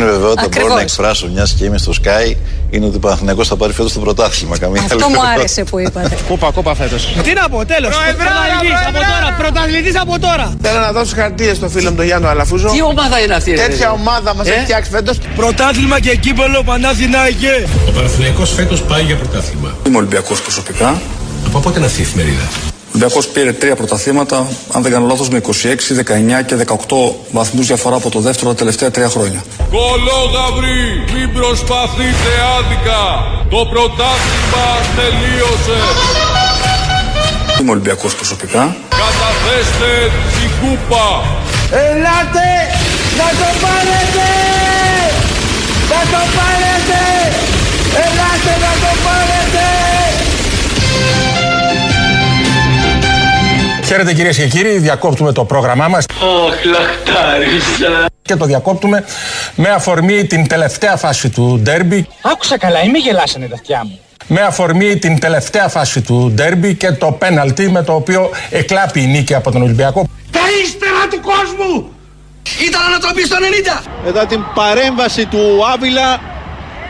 Μόνη βεβαιότητα που μπορώ Ακριβώς. να εκφράσω, μιας και είμαι στο Sky, είναι ότι ο Παναθηναϊκός θα πάρει φέτος το πρωτάθλημα. Καμία Αυτό άλλη μου βεβαιότητα. άρεσε που είπατε. Κούπα, κούπα φέτος. Τι να πω, τέλος. Πρωταθλητή από τώρα. Πρωταθλητής από τώρα. Θέλω να δώσω χαρτίες στο φίλο μου τον Γιάννο Αλαφούζο. Τι ομάδα είναι αυτή, ρε, Τέτοια παιδί; ομάδα μας Ε; έχει φτιάξει φέτος. Πρωτάθλημα και κύπελο Παναθηναϊκέ. Ο Παναθηναϊκός φέτος πάει για πρωτάθλημα. Είμαι Ολυμπιακός προσωπικά. Από πότε είναι αυτή η εφημερίδα; Ο Ολυμπιακό πήρε τρία πρωταθλήματα, αν δεν κάνω λάθος, με 26, 19 και 18 βαθμούς διαφορά από το δεύτερο τα τελευταία τρία χρόνια. Κολόγαυροι, μην προσπαθείτε άδικα. Το πρωτάθλημα τελείωσε. Είμαι Ολυμπιακός προσωπικά. Καταθέστε την κούπα. Ελάτε να το πάρετε! Να το πάρετε! Ελάτε να το πάρετε! Χαίρετε κυρίες και κύριοι, διακόπτουμε το πρόγραμμά μας. Και το διακόπτουμε με αφορμή την τελευταία φάση του ντέρμπι. Άκουσα καλά, ή με γελάσανε τα αυτιά μου. Με αφορμή την τελευταία φάση του ντέρμπι και το πέναλτι με το οποίο εκλάπει η νίκη από τον Ολυμπιακό. Τα ύστερα του κόσμου! Ήταν ανατροπή στο 90. Μετά την παρέμβαση του Άβυλα,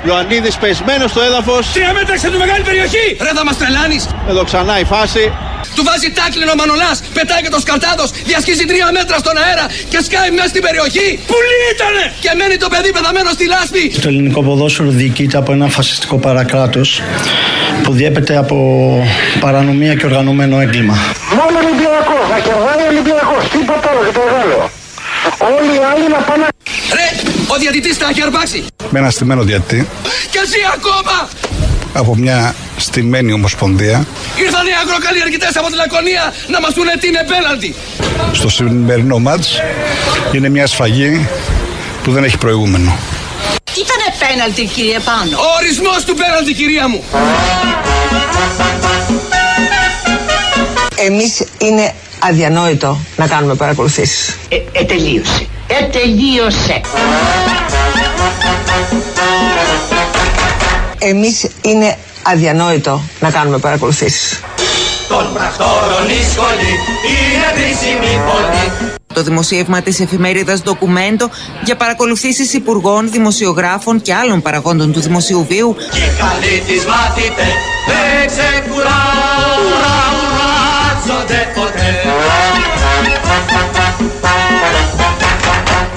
Ιωαννίδης πεσμένος στο έδαφος. Τρία μέτρα σε του μεγάλη περιοχή! Ρε θα μας τρελάνεις. Εδώ ξανά η φάση. Του βάζει τάκλινο ο Μανολάς, πετάει και το σκαρτάδος, διασχίζει τρία μέτρα στον αέρα και σκάει μέσα στην περιοχή. Πουλί ήτανε! Και μένει το παιδί πεθαμένο στη λάσπη. Το ελληνικό ποδόσφαιρο διοικείται από ένα φασιστικό παρακράτος που διέπεται από παρανομία και οργανωμένο έγκλημα. Μόνο Ολυμπιακό, να κερδάει Ολυμπιακός, τίποτα άλλο και το μεγάλο. Όλοι οι άλλοι να πάνε. Ρε, ο διατητής τα έχει αρπάξει. Με ένα στημένο διατή Και ζει ακόμα. από μια στημένη ομοσπονδία. Ήρθαν οι αγροκαλλιεργητές από τη Λακωνία να μας πούνε τι είναι πέναλτι. Στο σημερινό μάτς είναι μια σφαγή που δεν έχει προηγούμενο. Ήτανε πέναλτι κύριε Πάνο. Ο ορισμός του πέναλτι κυρία μου. Εμείς είναι αδιανόητο να κάνουμε παρακολουθήσεις. Ε, τελείωσε. Ε, τελείωσε. Εμείς είναι αδιανόητο να κάνουμε παρακολουθήσεις. Το δημοσίευμα της εφημερίδας Ντοκουμέντο για παρακολουθήσεις υπουργών, δημοσιογράφων και άλλων παραγόντων του δημοσίου βίου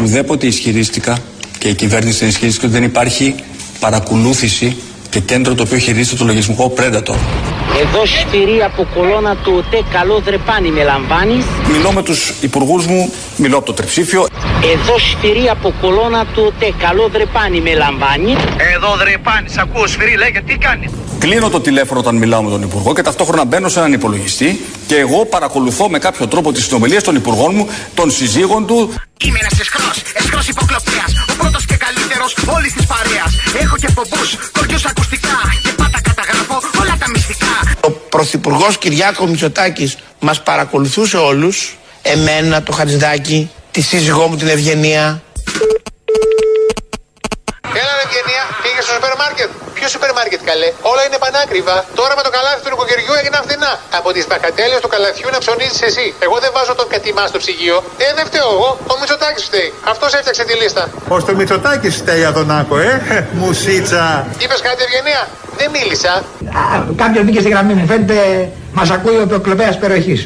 Ουδέποτε ισχυρίστηκα και η κυβέρνηση ισχυρίστηκε ότι δεν υπάρχει παρακολούθηση και κέντρο το οποίο χειρίζεται το λογισμικό Predator. Εδώ σφυρί από κολόνα του ΟΤΕ καλό δρεπάνι με λαμβάνεις. Μιλώ με τους υπουργούς μου, μιλώ από το τριψήφιο. Εδώ σφυρί από κολόνα του ΟΤΕ καλό δρεπάνι με λαμβάνεις. Εδώ δρεπάνει, ακούω σφυρί, λέγε τι κάνεις; Κλείνω το τηλέφωνο όταν μιλάω με τον Υπουργό και ταυτόχρονα μπαίνω σε έναν υπολογιστή και εγώ παρακολουθώ με κάποιο τρόπο τις συνομιλίες των Υπουργών μου, των συζύγων του. Είμαι ένας εσχρός, εσχρός υποκλοπέας Ο πρώτος και καλύτερος όλης της παρέας Έχω και πομπούς, κοριούς ακουστικά Και πάντα καταγράφω όλα τα μυστικά Ο Πρωθυπουργός Κυριάκος Μητσοτάκης μας παρακολουθούσε όλους. Εμένα, το Χατζηδάκι, τη σύζυγό μου την Ευγενία. Έλα ρε Ευγενία, πήγε στο σούπερ μάρκετ. Ποιο σούπερ μάρκετ καλέ, όλα είναι πανάκριβα. Τώρα με το καλάθι του νοικοκυριού έγιναν φθηνά. Από τις μπακατέλειες του καλαθιού να ψωνίζεις εσύ. Εγώ δεν βάζω τον κατημά στο ψυγείο. Ε, δεν φταίω εγώ. Ο Μητσοτάκης φταίει. Αυτός έφτιαξε τη λίστα. Ω το Μητσοτάκης φταίει Αδωνάκο, ε. Μουσίτσα. Είπες κάτι Ευγενία; Δεν μίλησα. Κάποιος μπήκε στη γραμμή μου Φαίνεται μας ακούει ο υποκλοπέας περιοχής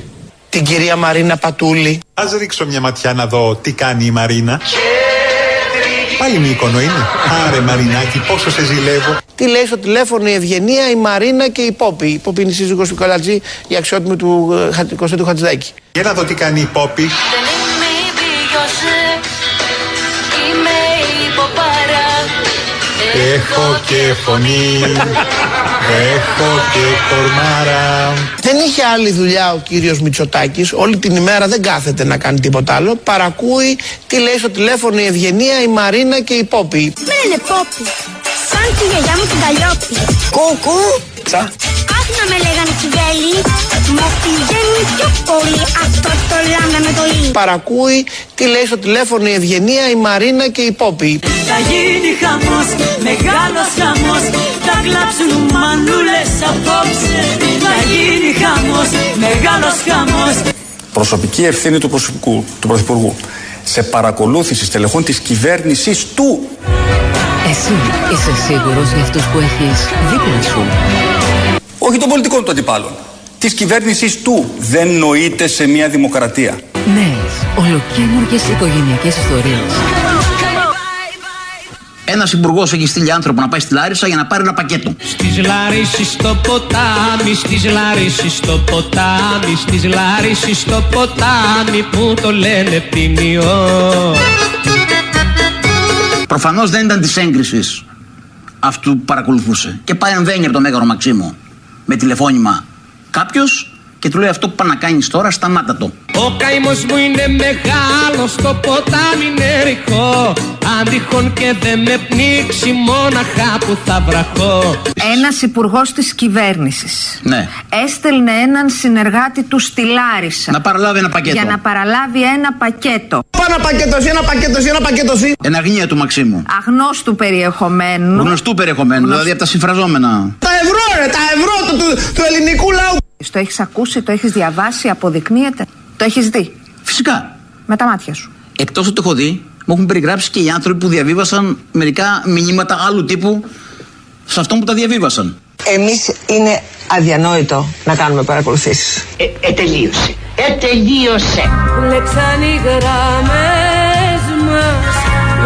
Την κυρία Μαρίνα Πατούλη. Α ρίξω μια ματιά να δω τι κάνει η Μαρίνα. Πάλι μήκονο είναι. Άρε Μαρινάκη, πόσο σε ζηλεύω. Τι λέει στο τηλέφωνο η Ευγενία, η Μαρίνα και η Πόπη. Η Πόπη είναι η σύζυγος του Καλατζή, η αξιότιμη του ε, Χα- Κωνσταντίνου Χατζηδάκη. Για να δω τι κάνει η Πόπη. Έχω και φωνή, έχω και κορμάρα. Δεν είχε άλλη δουλειά ο κύριος Μητσοτάκης, όλη την ημέρα δεν κάθεται να κάνει τίποτα άλλο. Παρακούει τι λέει στο τηλέφωνο η Ευγενία, η Μαρίνα και η Πόπη. Μένε πόπι. Σαν τη γιαγιά μου την Καλλιόπη. Κούκου! Τσα. Άκου να με λέγανε τσιβέλη Μου πηγαίνει πιο πολύ. Αυτό το λάμδα με το λί. Παρακούει τι λέει στο τηλέφωνο η Ευγενία, η Μαρίνα και η Πόπη. Θα γίνει χαμός, μεγάλος χαμός. Θα κλάψουν μανούλες απόψε. Θα γίνει χαμός, μεγάλος χαμός. Προσωπική ευθύνη του, προσωπικού, του Πρωθυπουργού. Σε παρακολούθηση στελεχών της κυβέρνησης του. Εσύ είσαι σίγουρος για αυτούς που έχεις δίπλα σου. Όχι των πολιτικών του αντιπάλων. Της κυβέρνησης του. Δεν νοείται σε μια δημοκρατία. Νέες, ολοκένουργες οικογενειακές ιστορίες. Ένας υπουργός έχει στείλει άνθρωπο να πάει στη Λάρισα για να πάρει ένα πακέτο. Στις Λάρισης στο ποτάμι, στις Λάρισης στο ποτάμι, στις Λάρισης στο ποτάμι που το λένε ποιμιό. Προφανώς δεν ήταν της έγκρισης αυτού που παρακολουθούσε. Και πάει εμβαίνει από το Μέγαρο Μαξίμου με τηλεφώνημα κάποιος και του λέει αυτό που πάει να κάνεις τώρα, σταμάτα το. Ο καημός μου είναι μεγάλος, το ποτάμι είναι ρηχό Αν τυχόν και δεν με πνίξει μόναχα που θα βραχώ Ένας υπουργός της κυβέρνησης Ναι. έστελνε έναν συνεργάτη του στη Λάρισα Να παραλάβει ένα πακέτο. για να παραλάβει ένα πακέτο. Ένα πακέτος εσύ, ένα πακέτος εσύ, ένα πακέτος εσύ. Ένα γνία του Μαξίμου. Αγνώστου περιεχομένου. Γνωστού περιεχομένου, δηλαδή από τα συμφραζόμενα. Τα ευρώ ρε, τα ευρώ του, του, του ελληνικού λαού. Το έχεις ακούσει, το έχεις διαβάσει, αποδεικνύεται. Το έχεις δει. Φυσικά. Με τα μάτια σου. Εκτός ότι το έχω δει, μου έχουν περιγράψει και οι άνθρωποι που διαβίβασαν μερικά μηνύματα άλλου τύπου σε αυτόν που τα διαβίβασαν. Εμείς είναι αδιανόητο να κάνουμε παρακολουθήσεις. Ε, τελείωσε. Ε, τελείωσε. Λέξαν οι γραμμές μας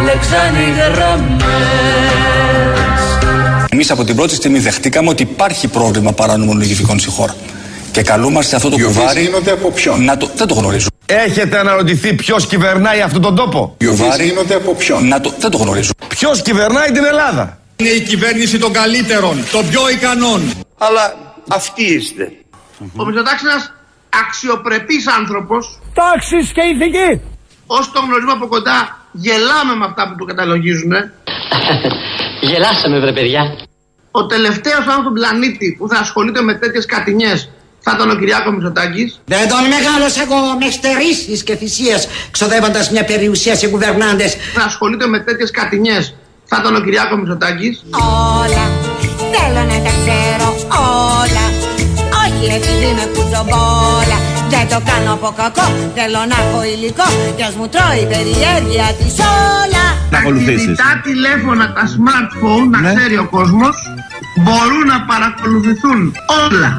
Λέξαν οι γραμμές Εμείς από την πρώτη στιγμή δεχτήκαμε ότι υπάρχει πρόβλημα παράνομων λογιστικών στη χώρα. Και καλούμαστε αυτό το Οι οποίες κουβάρι. γίνονται από ποιον; Να το, δεν το γνωρίζω. Έχετε αναρωτηθεί ποιος κυβερνάει αυτόν τον τόπο; Οι οποίες Κουβάρι. γίνονται από ποιον; Να το, δεν το γνωρίζω. Ποιος κυβερνάει την Ελλάδα; Είναι η κυβέρνηση των καλύτερων, των πιο ικανών. Αλλά αυτοί είστε. Ο Μητσοτάκης είναι ένας αξιοπρεπής άνθρωπος. Τάξης και ηθική. Όσο τον γνωρίζουμε από κοντά, γελάμε με αυτά που του καταλογίζουν. Γελάσαμε βρε παιδιά. Ο τελευταίος άνθρωπος στον πλανήτη που θα ασχολείται με τέτοιες κατηνιές θα ήταν ο Κυριάκο Μητσοτάκης. Δεν τον μεγάλωσα εγώ με στερήσεις και θυσίες ξοδεύοντας μια περιουσία σε κουβερνάντες. Θα ασχολείται με τέτοιες κατηνιές θα ήταν ο Κυριάκο Μητσοτάκης. Όλα θέλω να τα ξέρω όλα Όχι επειδή με κουτσομπόλα Δεν το κάνω από κακό Θέλω να έχω υλικό Κι ας μου τρώει η περιέργεια της όλα Τα κινητά τηλέφωνα, τα smartphone, να ξέρει ο κόσμος, μπορούν να παρακολουθηθούν όλα.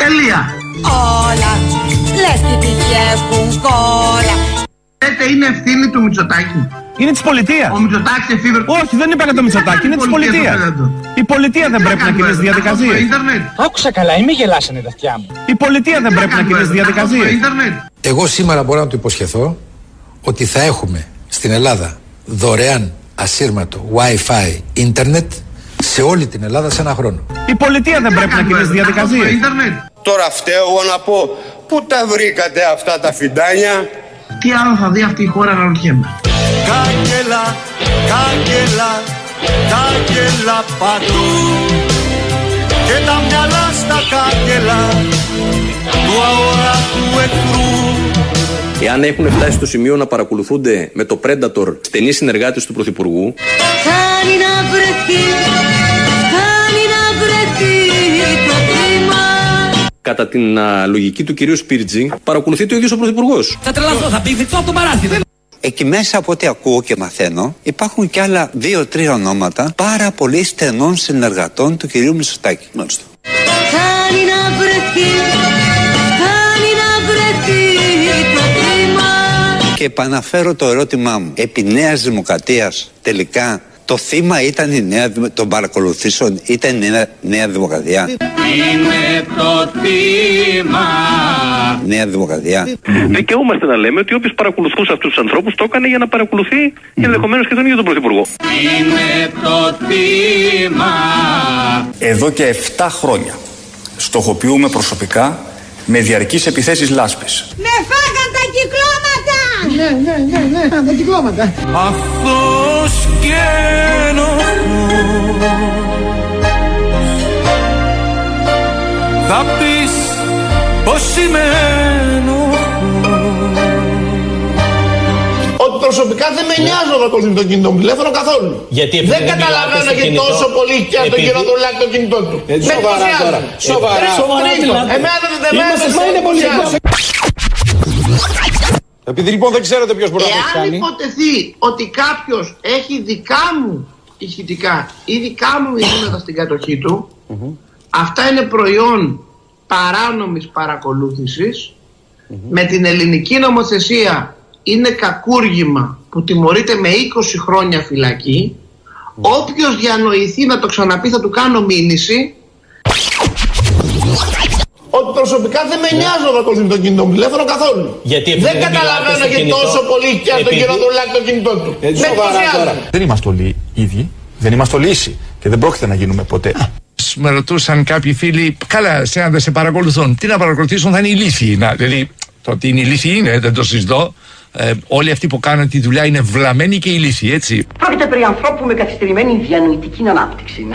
Τελεία. Όλα Λες και τυχεύουν κόλλα Λέτε είναι ευθύνη του Μητσοτάκη. Είναι της πολιτείας. Ο Μητσοτάκης εφήβρε... Όχι, δεν είπα για το Μητσοτάκη, είναι της πολιτείας. Η πολιτεία δεν πρέπει να κινήσει διαδικασίες. Άκουσα καλά, μην γελάσανε τα αυτιά μου. Η πολιτεία δεν πρέπει να κινήσει διαδικασίες. Εγώ σήμερα μπορώ να του υποσχεθώ ότι θα έχουμε στην Ελλάδα δωρεάν ασύρματο Wi-Fi ίντερνετ σε όλη την Ελλάδα σε ένα χρόνο. Η πολιτεία δεν πρέπει να κινήσει διαδικασίες. Τώρα φταίω εγώ να πω πού τα βρήκατε αυτά τα φιντάνια; Τι άλλο θα δει αυτή η χώρα να ρωτιέμαι. Κάγκελα, κάγκελα, κάγκελα παντού και τα μυαλά στα κάγκελα του αόρατου εχθρού. Εάν έχουν φτάσει στο σημείο να παρακολουθούνται με το Predator στενοί συνεργάτες του Πρωθυπουργού, Κάνει να βρεθεί Κάνει να βρεθεί το θύμα κατά την α, λογική του κυρίου Σπίρτζη, παρακολουθεί το ίδιος ο Πρωθυπουργός. Θα τρελαθώ, θα πηδηθώ από το παράθυρο. Εκεί μέσα από ό,τι ακούω και μαθαίνω υπάρχουν και άλλα δύο-τρία ονόματα πάρα πολύ στενών συνεργατών του κυρίου Μητσοτάκη. Μάλιστα. Κάνει να βρεθεί Και επαναφέρω το ερώτημά μου. Επί Νέας Δημοκρατίας τελικά το θύμα ήταν η νέα, Δημο- των παρακολουθήσεων ήταν η νέα, νέα Δημοκρατία; Είναι το θύμα. Νέα Δημοκρατία. Δικαιούμαστε να λέμε ότι όποιος παρακολουθούσε αυτούς τους ανθρώπους το έκανε για να παρακολουθεί ενδεχομένως και τον ίδιο τον Πρωθυπουργό. Είναι το θύμα. Εδώ και 7 χρόνια στοχοποιούμε προσωπικά με διαρκείς επιθέσεις λάσπης. Με φάγαν τα κυκλώματα Ναι, ναι, ναι, ναι, τα κυκλώματα. Αθώος και ενοχός όσοι με ενοχλούν Ότι προσωπικά δεν με νοιάζει να ακολουθεί το κινητό μου τηλέφωνο καθόλου. Γιατί επειδή δεν δεν καταλαβαίνω μιλάτε στο γιατί κινητό, τόσο πολύ και αν τον επειδή- κύριο δουλειά το κινητό του. Ε, Με σοβαρά ενθουσιάζει. τώρα. Σοβαρά. Τρίτο, Σοβαρά τρίτο. μιλάτε. Εμένα δεν Είμαστε εμένα στα δεν είναι με ενθουσιάζει. Επειδή λοιπόν δεν ξέρετε ποιος μπορεί να το έχει Εάν κάνει. υποτεθεί ότι κάποιος έχει δικά μου ηχητικά ή δικά μου μηνύματα στην κατοχή του, αυτά είναι προϊόν παράνομης παρακολούθησης. Με την ελληνική νομοθεσία είναι κακούργημα που τιμωρείται με 20 χρόνια φυλακή. Όποιος διανοηθεί να το ξαναπεί θα του κάνω μήνυση ότι προσωπικά δεν με νοιάζει να ακολουθεί το κινητό μου τηλέφωνο καθόλου. Γιατί επειδή δεν δεν μιλάτε καταλαβαίνω στο γιατί κινητό, τόσο πολύ και αν τον επειδή- κύριο Δουλάκη το κινητό του. Ε, Με ενθουσιάζει. Δεν είμαστε όλοι ίδιοι. Δεν είμαστε όλοι ίσοι. Και δεν πρόκειται να γίνουμε ποτέ. Με ρωτούσαν κάποιοι φίλοι, καλά, σε αν δεν σε παρακολουθούν. Τι να παρακολουθήσουν, θα είναι ηλίθιοι. Να, δηλαδή, το ότι είναι ηλίθιοι είναι, δεν το συζητώ. Ε, όλοι αυτοί που κάνουν τη δουλειά είναι βλαμμένοι και ηλίθιοι, έτσι. Πρόκειται περί ανθρώπου με καθυστερημένη διανοητική ανάπτυξη.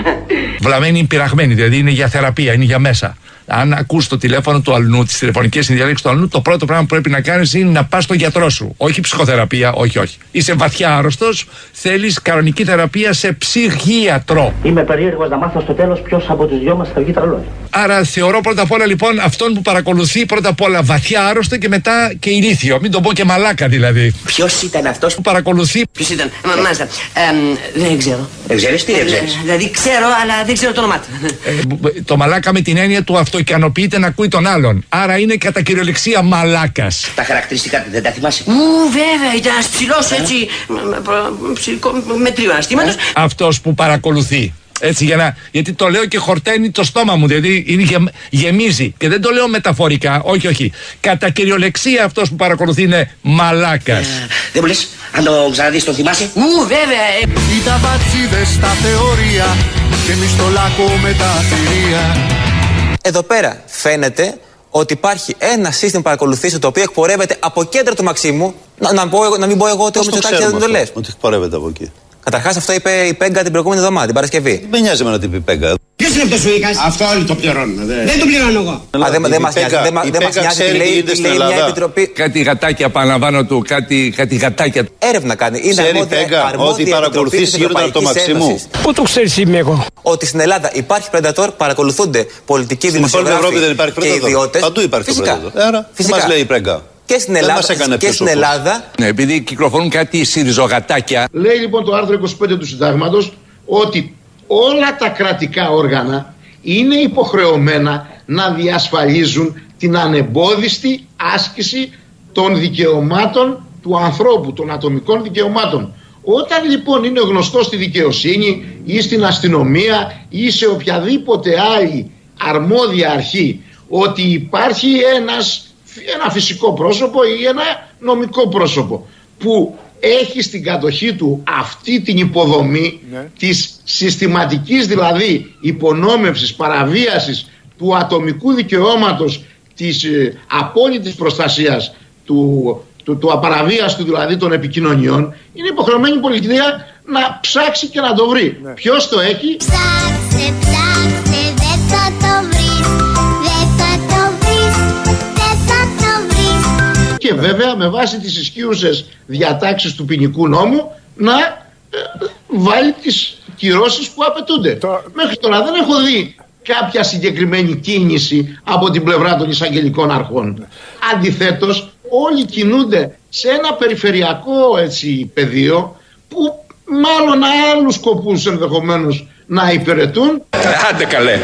Βλαμμένοι πειραγμένοι, δηλαδή είναι για θεραπεία, είναι για μέσα. Αν ακούς το τηλέφωνο του αλλού, τις τηλεφωνικές συνδιαλέξεις του αλλού, το πρώτο πράγμα που πρέπει να κάνεις είναι να πας στο γιατρό σου. Όχι ψυχοθεραπεία, όχι, όχι. Είσαι βαθιά άρρωστος, θέλεις κανονική θεραπεία σε ψυχίατρο. Είμαι περίεργος να μάθω στο τέλος ποιος από τους δυο μας θα βγει τρελός. Άρα θεωρώ πρώτα απ' όλα λοιπόν αυτόν που παρακολουθεί πρώτα απ' όλα βαθιά άρρωστο και μετά και ηλίθιο. Μην τον πω και μαλάκα δηλαδή. Ποιος ήταν αυτός που παρακολουθεί. Ποιος ήταν, Μα- μάλιστα. Εμ, δεν ξέρω. Δεν ξέρει τι δεν ξέρει. Δηλαδή ξέρω, αλλά δεν ξέρω το όνομά του. Ε, το μαλάκα με την έννοια του αυτοικανοποιείται να ακούει τον άλλον. Άρα είναι κατά κυριολεξία μαλάκας. Τα χαρακτηριστικά του δεν τα θυμάσαι; Ου, βέβαια, ήταν ένα ψηλό έτσι. με- με- προ- ψηλικό- Με τρίο αναστήματο. Αυτός που παρακολουθεί. Έτσι για να, γιατί το λέω και χορταίνει το στόμα μου, δηλαδή είναι γεμ, γεμίζει. Και δεν το λέω μεταφορικά, όχι, όχι. Κατά κυριολεξία αυτός που παρακολουθεί είναι μαλάκας. Δεν μου λες, αν το ξαναδείς, το θυμάσαι; Ου, βέβαια. ε. Ήταν πατσίδες στα θεωρία και εμείς στο λάκκο με τα θηρία Εδώ πέρα φαίνεται ότι υπάρχει ένα σύστημα παρακολουθήσεων το οποίο εκπορεύεται από κέντρο του Μαξίμου. Να, να, πω εγώ- να μην πω εγώ ότι ο Πώς το Μητσοτάκης δεν ξέρουμε το αυτό, λες. Ότι εκπορεύεται από εκεί; Καταρχάς αυτό είπε η Πέγκα την προηγούμενη εβδομάδα, την Παρασκευή. Δεν με νοιάζει εμένα τι πει Πέγκα. Ποιος είναι αυτός ο Ίκα. Αυτό όλοι το πληρώνουν. Δεν το πληρώνω εγώ. Α, δεν δεν μας νοιάζει. Δεν μα- η δεν μας Πέγκα νοιάζει τι ξέρει τι λέει, γίνεται τι στην λέει μια Ελλάδα. επιτροπή. Κάτι γατάκια, επαναλαμβάνω του, κάτι, κάτι γατάκια. Έρευνα κάνει. Είναι Ξέρει η αρμόδια- Πέγκα αρμόδια ότι οι επιτροπή παρακολουθήσεις της γίνονται από το Ευρωπαϊκής Μαξίμου. Ένωσης. Πού το ξέρεις είμαι εγώ; Ότι στην Ελλάδα υπάρχει Predator, παρακολουθούνται πολιτικοί Στην υπόλοιπη δημοσιογράφοι Ευρώπη δεν υπάρχει και Predator. ιδιώτες. Παντού υπάρχει το Φυσικά. Predator. Άρα, τι Φυσικά. μας λέει η Πέγκα. Και στην Δεν Ελλάδα, μας έκανε και πιο στην σοφούς. Ελλάδα Ναι, επειδή κυκλοφορούν κάτι συριζογατάκια. Λέει λοιπόν το άρθρο 25 του συντάγματος ότι όλα τα κρατικά όργανα είναι υποχρεωμένα να διασφαλίζουν την ανεμπόδιστη άσκηση των δικαιωμάτων του ανθρώπου, των ατομικών δικαιωμάτων. Όταν λοιπόν είναι γνωστό στη δικαιοσύνη ή στην αστυνομία ή σε οποιαδήποτε άλλη αρμόδια αρχή ότι υπάρχει ένας, ένα φυσικό πρόσωπο ή ένα νομικό πρόσωπο που έχει στην κατοχή του αυτή την υποδομή της συστηματικής δηλαδή υπονόμευσης, παραβίασης του ατομικού δικαιώματος της ε, απόλυτης προστασίας του, του, του απαραβίαστου δηλαδή των επικοινωνιών είναι υποχρεωμένη η πολιτεία να ψάξει και να το βρει. Ποιος το έχει; Ψάξε, ψάξε, δεν θα το και βέβαια με βάση τις ισχύουσες διατάξεις του ποινικού νόμου να ε, βάλει τις κυρώσεις που απαιτούνται. Μέχρι τώρα δεν έχω δει κάποια συγκεκριμένη κίνηση από την πλευρά των εισαγγελικών αρχών. Αντιθέτως όλοι κινούνται σε ένα περιφερειακό έτσι, πεδίο που μάλλον άλλους σκοπούς ενδεχομένως να υπηρετούν. Άντε καλέ.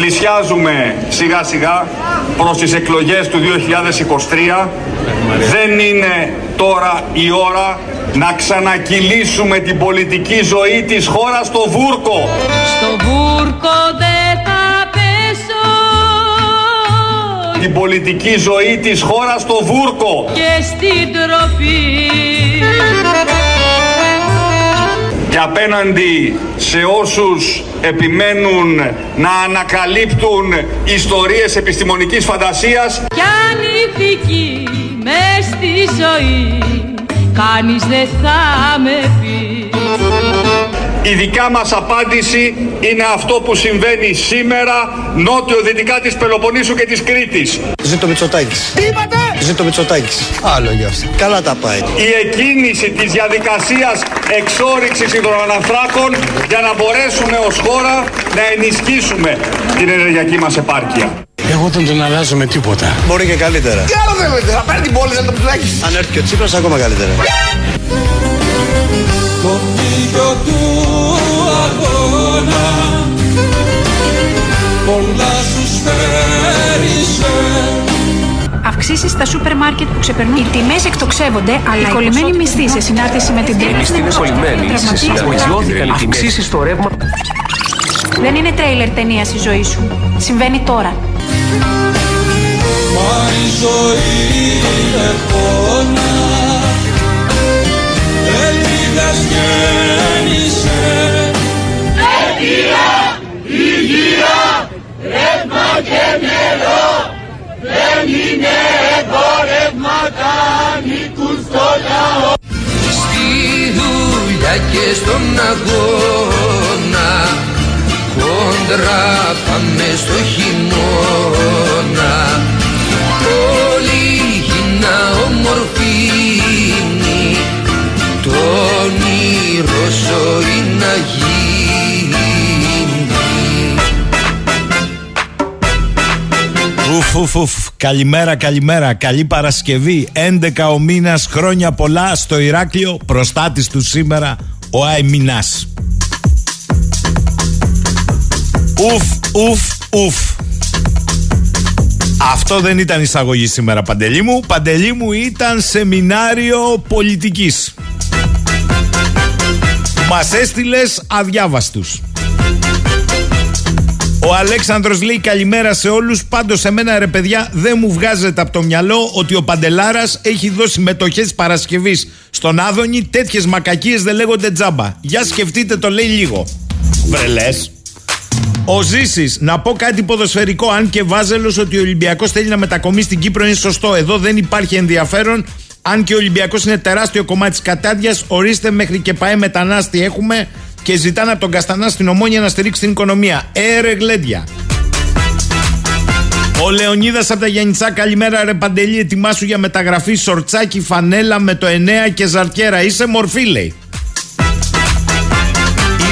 Πλησιάζουμε σιγά σιγά προς τις εκλογές του 2023. Δεν είναι τώρα η ώρα να ξανακυλήσουμε την πολιτική ζωή της χώρας στο βούρκο. Στο βούρκο δεν θα πέσω Την πολιτική ζωή της χώρας στο βούρκο. και στην τροπή απέναντι σε όσους επιμένουν να ανακαλύπτουν ιστορίες επιστημονικής φαντασίας. Κι αν ηθική μες στη ζωή Κανείς δεν θα με πει Η δικιά μας απάντηση είναι αυτό που συμβαίνει σήμερα νότιο-δυτικά της Πελοποννήσου και της Κρήτης. Ζήτω Μητσοτάκης. Τι είπατε; Ζήτω Μητσοτάκης. Άλλο γι' αυτό. Καλά τα πάει. Η εκκίνηση της διαδικασίας εξόριξης υδροαναθράκων για να μπορέσουμε ως χώρα να ενισχύσουμε την ενεργειακή μας επάρκεια. Εγώ δεν τον αλλάζω με τίποτα. Μπορεί και καλύτερα. Τι άλλο θέλετε, θα πάρει την πόλη να το ψάξεις. Αν έρθει και ο Τσίπρας ακόμα καλύτερα. Αυξήσει στα σούπερ μάρκετ που ξεπερνούν. Οι τιμές εκτοξεύονται, αλλά οι κολλημένοι μισθοί σε συνάρτηση με την Οι μισθοί είναι κολλημένοι. Σε συνταγογιώθηκαν οι τιμές. Αυξήσεις στο ρεύμα. Δεν είναι τρέιλερ ταινία η ζωή σου. Συμβαίνει τώρα. Μα η ζωή είναι πόνα Ελπίδας γέννησε Παιδεία, υγεία, ρεύμα και νερό Δεν είναι εμπορεύματα, ανήκουν στο λαό. Στη δουλειά και στον αγώνα Κόντρα πάμε στο χειμώνα. Όλη η να ομορφύνει Το όνειρο ζωή να γίνει Ουφ, ουφ, ουφ. Καλημέρα, καλημέρα. Καλή Παρασκευή. 11 ο μήνας, χρόνια πολλά στο Ηράκλειο. Προστάτης του σήμερα, ο Αιμινά. Ουφ, ουφ, ουφ. Αυτό δεν ήταν εισαγωγή σήμερα, Παντελή μου. Παντελή μου ήταν σεμινάριο πολιτικής. Μας έστειλες αδιάβαστους. Ο Αλέξανδρος λέει καλημέρα σε όλους Πάντως εμένα ρε παιδιά δεν μου βγάζεται από το μυαλό Ότι ο Παντελάρας έχει δώσει μετοχές Παρασκευής Στον Άδωνη τέτοιες μακακίες δεν λέγονται τζάμπα Για σκεφτείτε το λέει λίγο Βρελές ο Ζήσης, να πω κάτι ποδοσφαιρικό. Αν και βάζελος ότι ο Ολυμπιακός θέλει να μετακομίσει στην Κύπρο είναι σωστό. Εδώ δεν υπάρχει ενδιαφέρον. Αν και ο Ολυμπιακός είναι τεράστιο κομμάτι της κατάδειας, ορίστε μέχρι και παέ μετανάστη έχουμε και ζητάνε από τον Καστανά στην Ομόνια να στηρίξει την οικονομία. Έρε γλέντια. Ο Λεωνίδας από τα Γιάννητσά, καλημέρα ρε Παντελή. Ετοιμάσου για μεταγραφή σορτσάκι φανέλα με το 9 και ζαρτιέρα. Είσαι μορφή, λέει.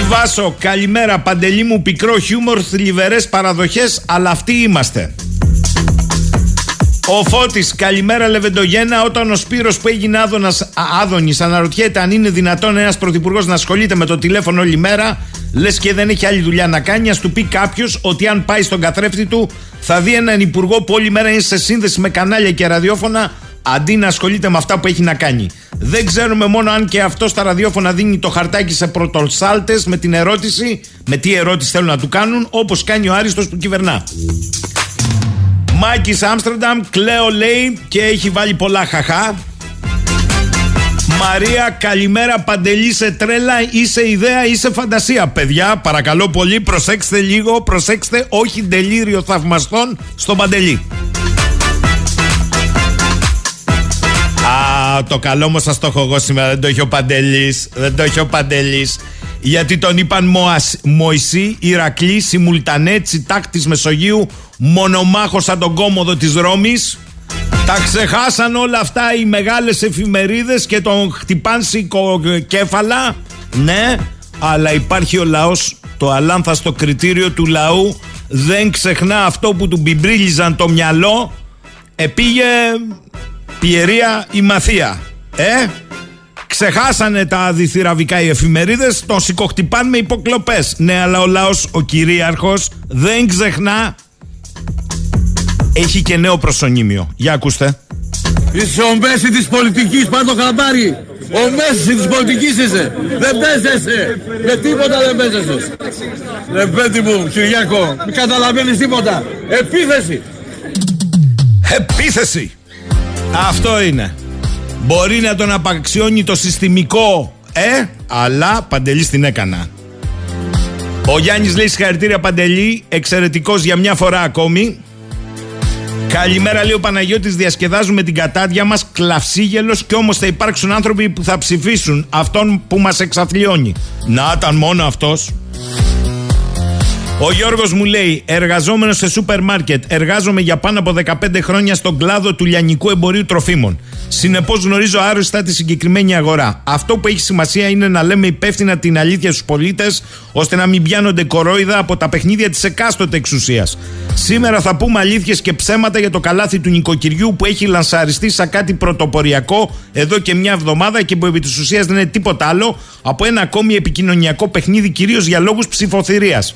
Η Βάσο, καλημέρα. Παντελή μου, πικρό χιούμορ, θλιβερές παραδοχές, αλλά αυτοί είμαστε. Ο Φώτης, καλημέρα Λεβεντογένα. Όταν ο Σπύρος που έγινε άδωνας, άδωνης αναρωτιέται αν είναι δυνατόν ένας πρωθυπουργός να ασχολείται με το τηλέφωνο όλη μέρα, λες και δεν έχει άλλη δουλειά να κάνει, ας του πει κάποιος ότι αν πάει στον καθρέφτη του θα δει έναν υπουργό που όλη μέρα είναι σε σύνδεση με κανάλια και ραδιόφωνα αντί να ασχολείται με αυτά που έχει να κάνει. Δεν ξέρουμε μόνο αν και αυτός στα ραδιόφωνα δίνει το χαρτάκι σε πρωτοσάλτες με την ερώτηση, με τι ερώτηση θέλουν να του κάνουν, όπως κάνει ο Άριστος που κυβερνά. Μάκης Άμστερνταμ, Κλέο λέει και έχει βάλει πολλά χαχά. Μαρία, καλημέρα. Παντελή σε τρέλα, είσαι ιδέα, είσαι φαντασία. Παιδιά, παρακαλώ πολύ, προσέξτε λίγο, προσέξτε, όχι τελείριο θαυμαστών στον Παντελή. Α, το καλό μου σας το έχω εγώ σήμερα. Δεν το έχει ο Παντελής. Δεν το έχει ο Παντελής. Γιατί τον είπαν Μοας, Μωυσή, Ηρακλής, Σιμουλτανέ, Τσιτάκτη Μεσογείου, μονομάχος σαν τον κόμοδο της Ρώμης. Τα ξεχάσαν όλα αυτά οι μεγάλες εφημερίδες και τον χτυπάν κέφαλα. Ναι, αλλά υπάρχει ο λαός, το αλάνθαστο κριτήριο του λαού δεν ξεχνά αυτό που του μπιμπρίλιζαν το μυαλό. Επήγε Πιερία η Μαθία. Ε, ξεχάσανε τα διθυραβικά οι εφημερίδες, τον σηκοχτυπάν με υποκλοπές. Ναι, αλλά ο λαός, ο κυρίαρχος, δεν ξεχνά. Έχει και νέο προσωνύμιο. Για ακούστε. Είσαι ο Μέση της πολιτικής, πάρ' το χαμπάρι. Ο Μέση της πολιτικής είσαι. Δεν παίζεσαι. Με τίποτα δεν παίζεσαι. Ρε παιδί μου, Κυριάκο, μην καταλαβαίνεις τίποτα. Επίθεση. Επίθεση. Αυτό είναι. Μπορεί να τον απαξιώνει το συστημικό, ε, αλλά Παντελής την έκανα. Ο Γιάννης λέει συγχαρητήρια Παντελή, εξαιρετικός για μια φορά ακόμη. Καλημέρα, λέει ο Παναγιώτης. Διασκεδάζουμε την κατάδια μας. Κλαυσίγελος και όμως θα υπάρξουν άνθρωποι που θα ψηφίσουν αυτόν που μας εξαθλιώνει. Να ήταν μόνο αυτός. Ο Γιώργος μου λέει: Εργαζόμενος σε σούπερ μάρκετ. Εργάζομαι για πάνω από 15 χρόνια στον κλάδο του λιανικού εμπορίου τροφίμων. Συνεπώς γνωρίζω άρρωστα τη συγκεκριμένη αγορά. Αυτό που έχει σημασία είναι να λέμε υπεύθυνα την αλήθεια στους πολίτες, ώστε να μην πιάνονται κορόιδα από τα παιχνίδια της εκάστοτε εξουσίας. Σήμερα θα πούμε αλήθειες και ψέματα για το καλάθι του νοικοκυριού που έχει λανσαριστεί σαν κάτι πρωτοποριακό εδώ και μια εβδομάδα και που επί της ουσίας δεν είναι τίποτα άλλο από ένα ακόμη επικοινωνιακό παιχνίδι κυρίως για λόγους ψηφοθυρίας.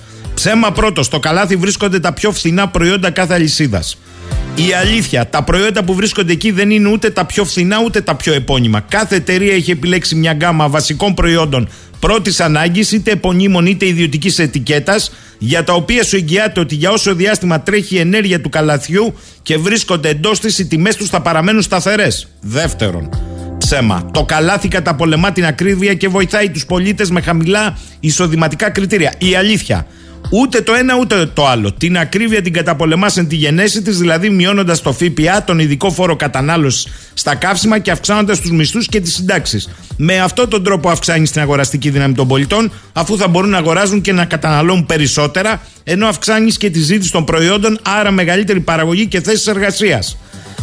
Ψέμα πρώτος. Στο καλάθι βρίσκονται τα πιο φθηνά προϊόντα κάθε αλυσίδας. Η αλήθεια, τα προϊόντα που βρίσκονται εκεί δεν είναι ούτε τα πιο φθηνά ούτε τα πιο επώνυμα. Κάθε εταιρεία έχει επιλέξει μια γκάμα βασικών προϊόντων πρώτης ανάγκης, είτε επωνύμων είτε ιδιωτικής ετικέτας, για τα οποία σου εγγυάται ότι για όσο διάστημα τρέχει η ενέργεια του καλαθιού και βρίσκονται εντός της, οι τιμές τους θα παραμένουν σταθερές. Δεύτερον, ψέμα. Το καλάθι καταπολεμά την ακρίβεια και βοηθάει τους πολίτες με χαμηλά εισοδηματικά κριτήρια. Η αλήθεια. Ούτε το ένα ούτε το άλλο. Την ακρίβεια την καταπολεμά εν τη γενέση της, δηλαδή μειώνοντας το ΦΠΑ, τον ειδικό φόρο κατανάλωσης στα καύσιμα και αυξάνοντας τους μισθούς και τις συντάξεις. Με αυτόν τον τρόπο αυξάνει την αγοραστική δύναμη των πολιτών, αφού θα μπορούν να αγοράζουν και να καταναλώνουν περισσότερα, ενώ αυξάνεις και τη ζήτηση των προϊόντων, άρα μεγαλύτερη παραγωγή και θέσεις εργασίας.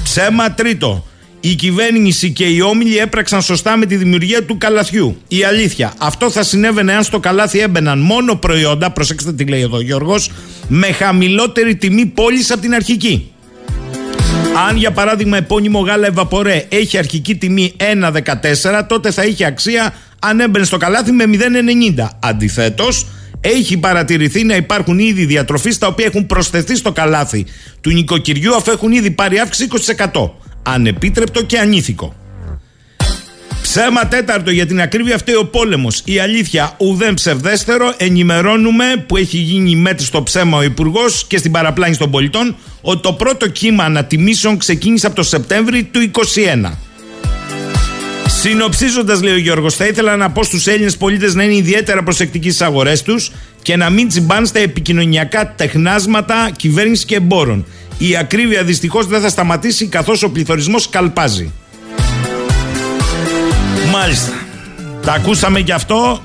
Ψέμα τρίτο. Η κυβέρνηση και οι όμιλοι έπραξαν σωστά με τη δημιουργία του καλαθιού. Η αλήθεια. Αυτό θα συνέβαινε αν στο καλάθι έμπαιναν μόνο προϊόντα, προσέξτε τι λέει εδώ ο Γιώργος, με χαμηλότερη τιμή πόλης από την αρχική. Αν για παράδειγμα επώνυμο γάλα Ευαπορέ έχει αρχική τιμή 1,14, τότε θα είχε αξία αν έμπαινε στο καλάθι με 0,90. Αντιθέτως, έχει παρατηρηθεί να υπάρχουν ήδη διατροφή τα οποία έχουν προσθεθεί στο καλάθι του νοικοκυριού αφού έχουν ήδη πάρει αύξηση 20% ανεπίτρεπτο και ανήθικο. Ψέμα τέταρτο για την ακρίβεια φταίει ο πόλεμος. Η αλήθεια ουδέν ψευδέστερο. Ενημερώνουμε που έχει γίνει μέτρη στο ψέμα ο Υπουργός και στην παραπλάνηση των πολιτών ότι το πρώτο κύμα ανατιμήσεων ξεκίνησε από το Σεπτέμβρη του 2021. Συνοψίζοντας, λέει ο Γιώργος, θα ήθελα να πω στους Έλληνες πολίτες να είναι ιδιαίτερα προσεκτικοί στις αγορές τους και να μην τσιμπάνε στα επικοινωνιακά τεχνάσματα κυβέρνηση και εμπόρων. Η ακρίβεια δυστυχώς δεν θα σταματήσει καθώς ο πληθωρισμός καλπάζει. Μάλιστα. Τα ακούσαμε κι αυτό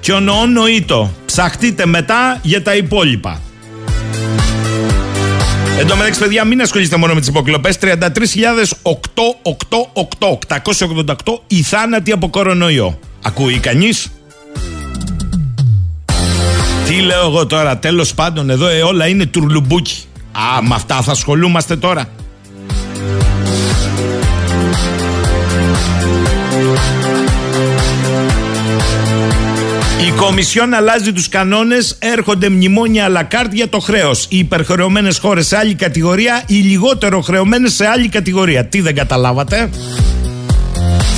και ο νοήτο. Ψαχτείτε μετά για τα υπόλοιπα. Εν τω μεταξύ, παιδιά, μην ασχολείστε μόνο με τις υποκλοπές. 33.888 888 οι θάνατοι από κορονοϊό. Ακούει κανείς; Τι λέω εγώ τώρα, τέλος πάντων, εδώ ε, όλα είναι τουρλουμπούκι. Α, με αυτά θα ασχολούμαστε τώρα. Η Κομισιόν αλλάζει τους κανόνες, έρχονται μνημόνια αλακάρτ για το χρέος. Οι υπερχρεωμένες χώρες σε άλλη κατηγορία, οι λιγότερο χρεωμένες σε άλλη κατηγορία. Τι δεν καταλάβατε;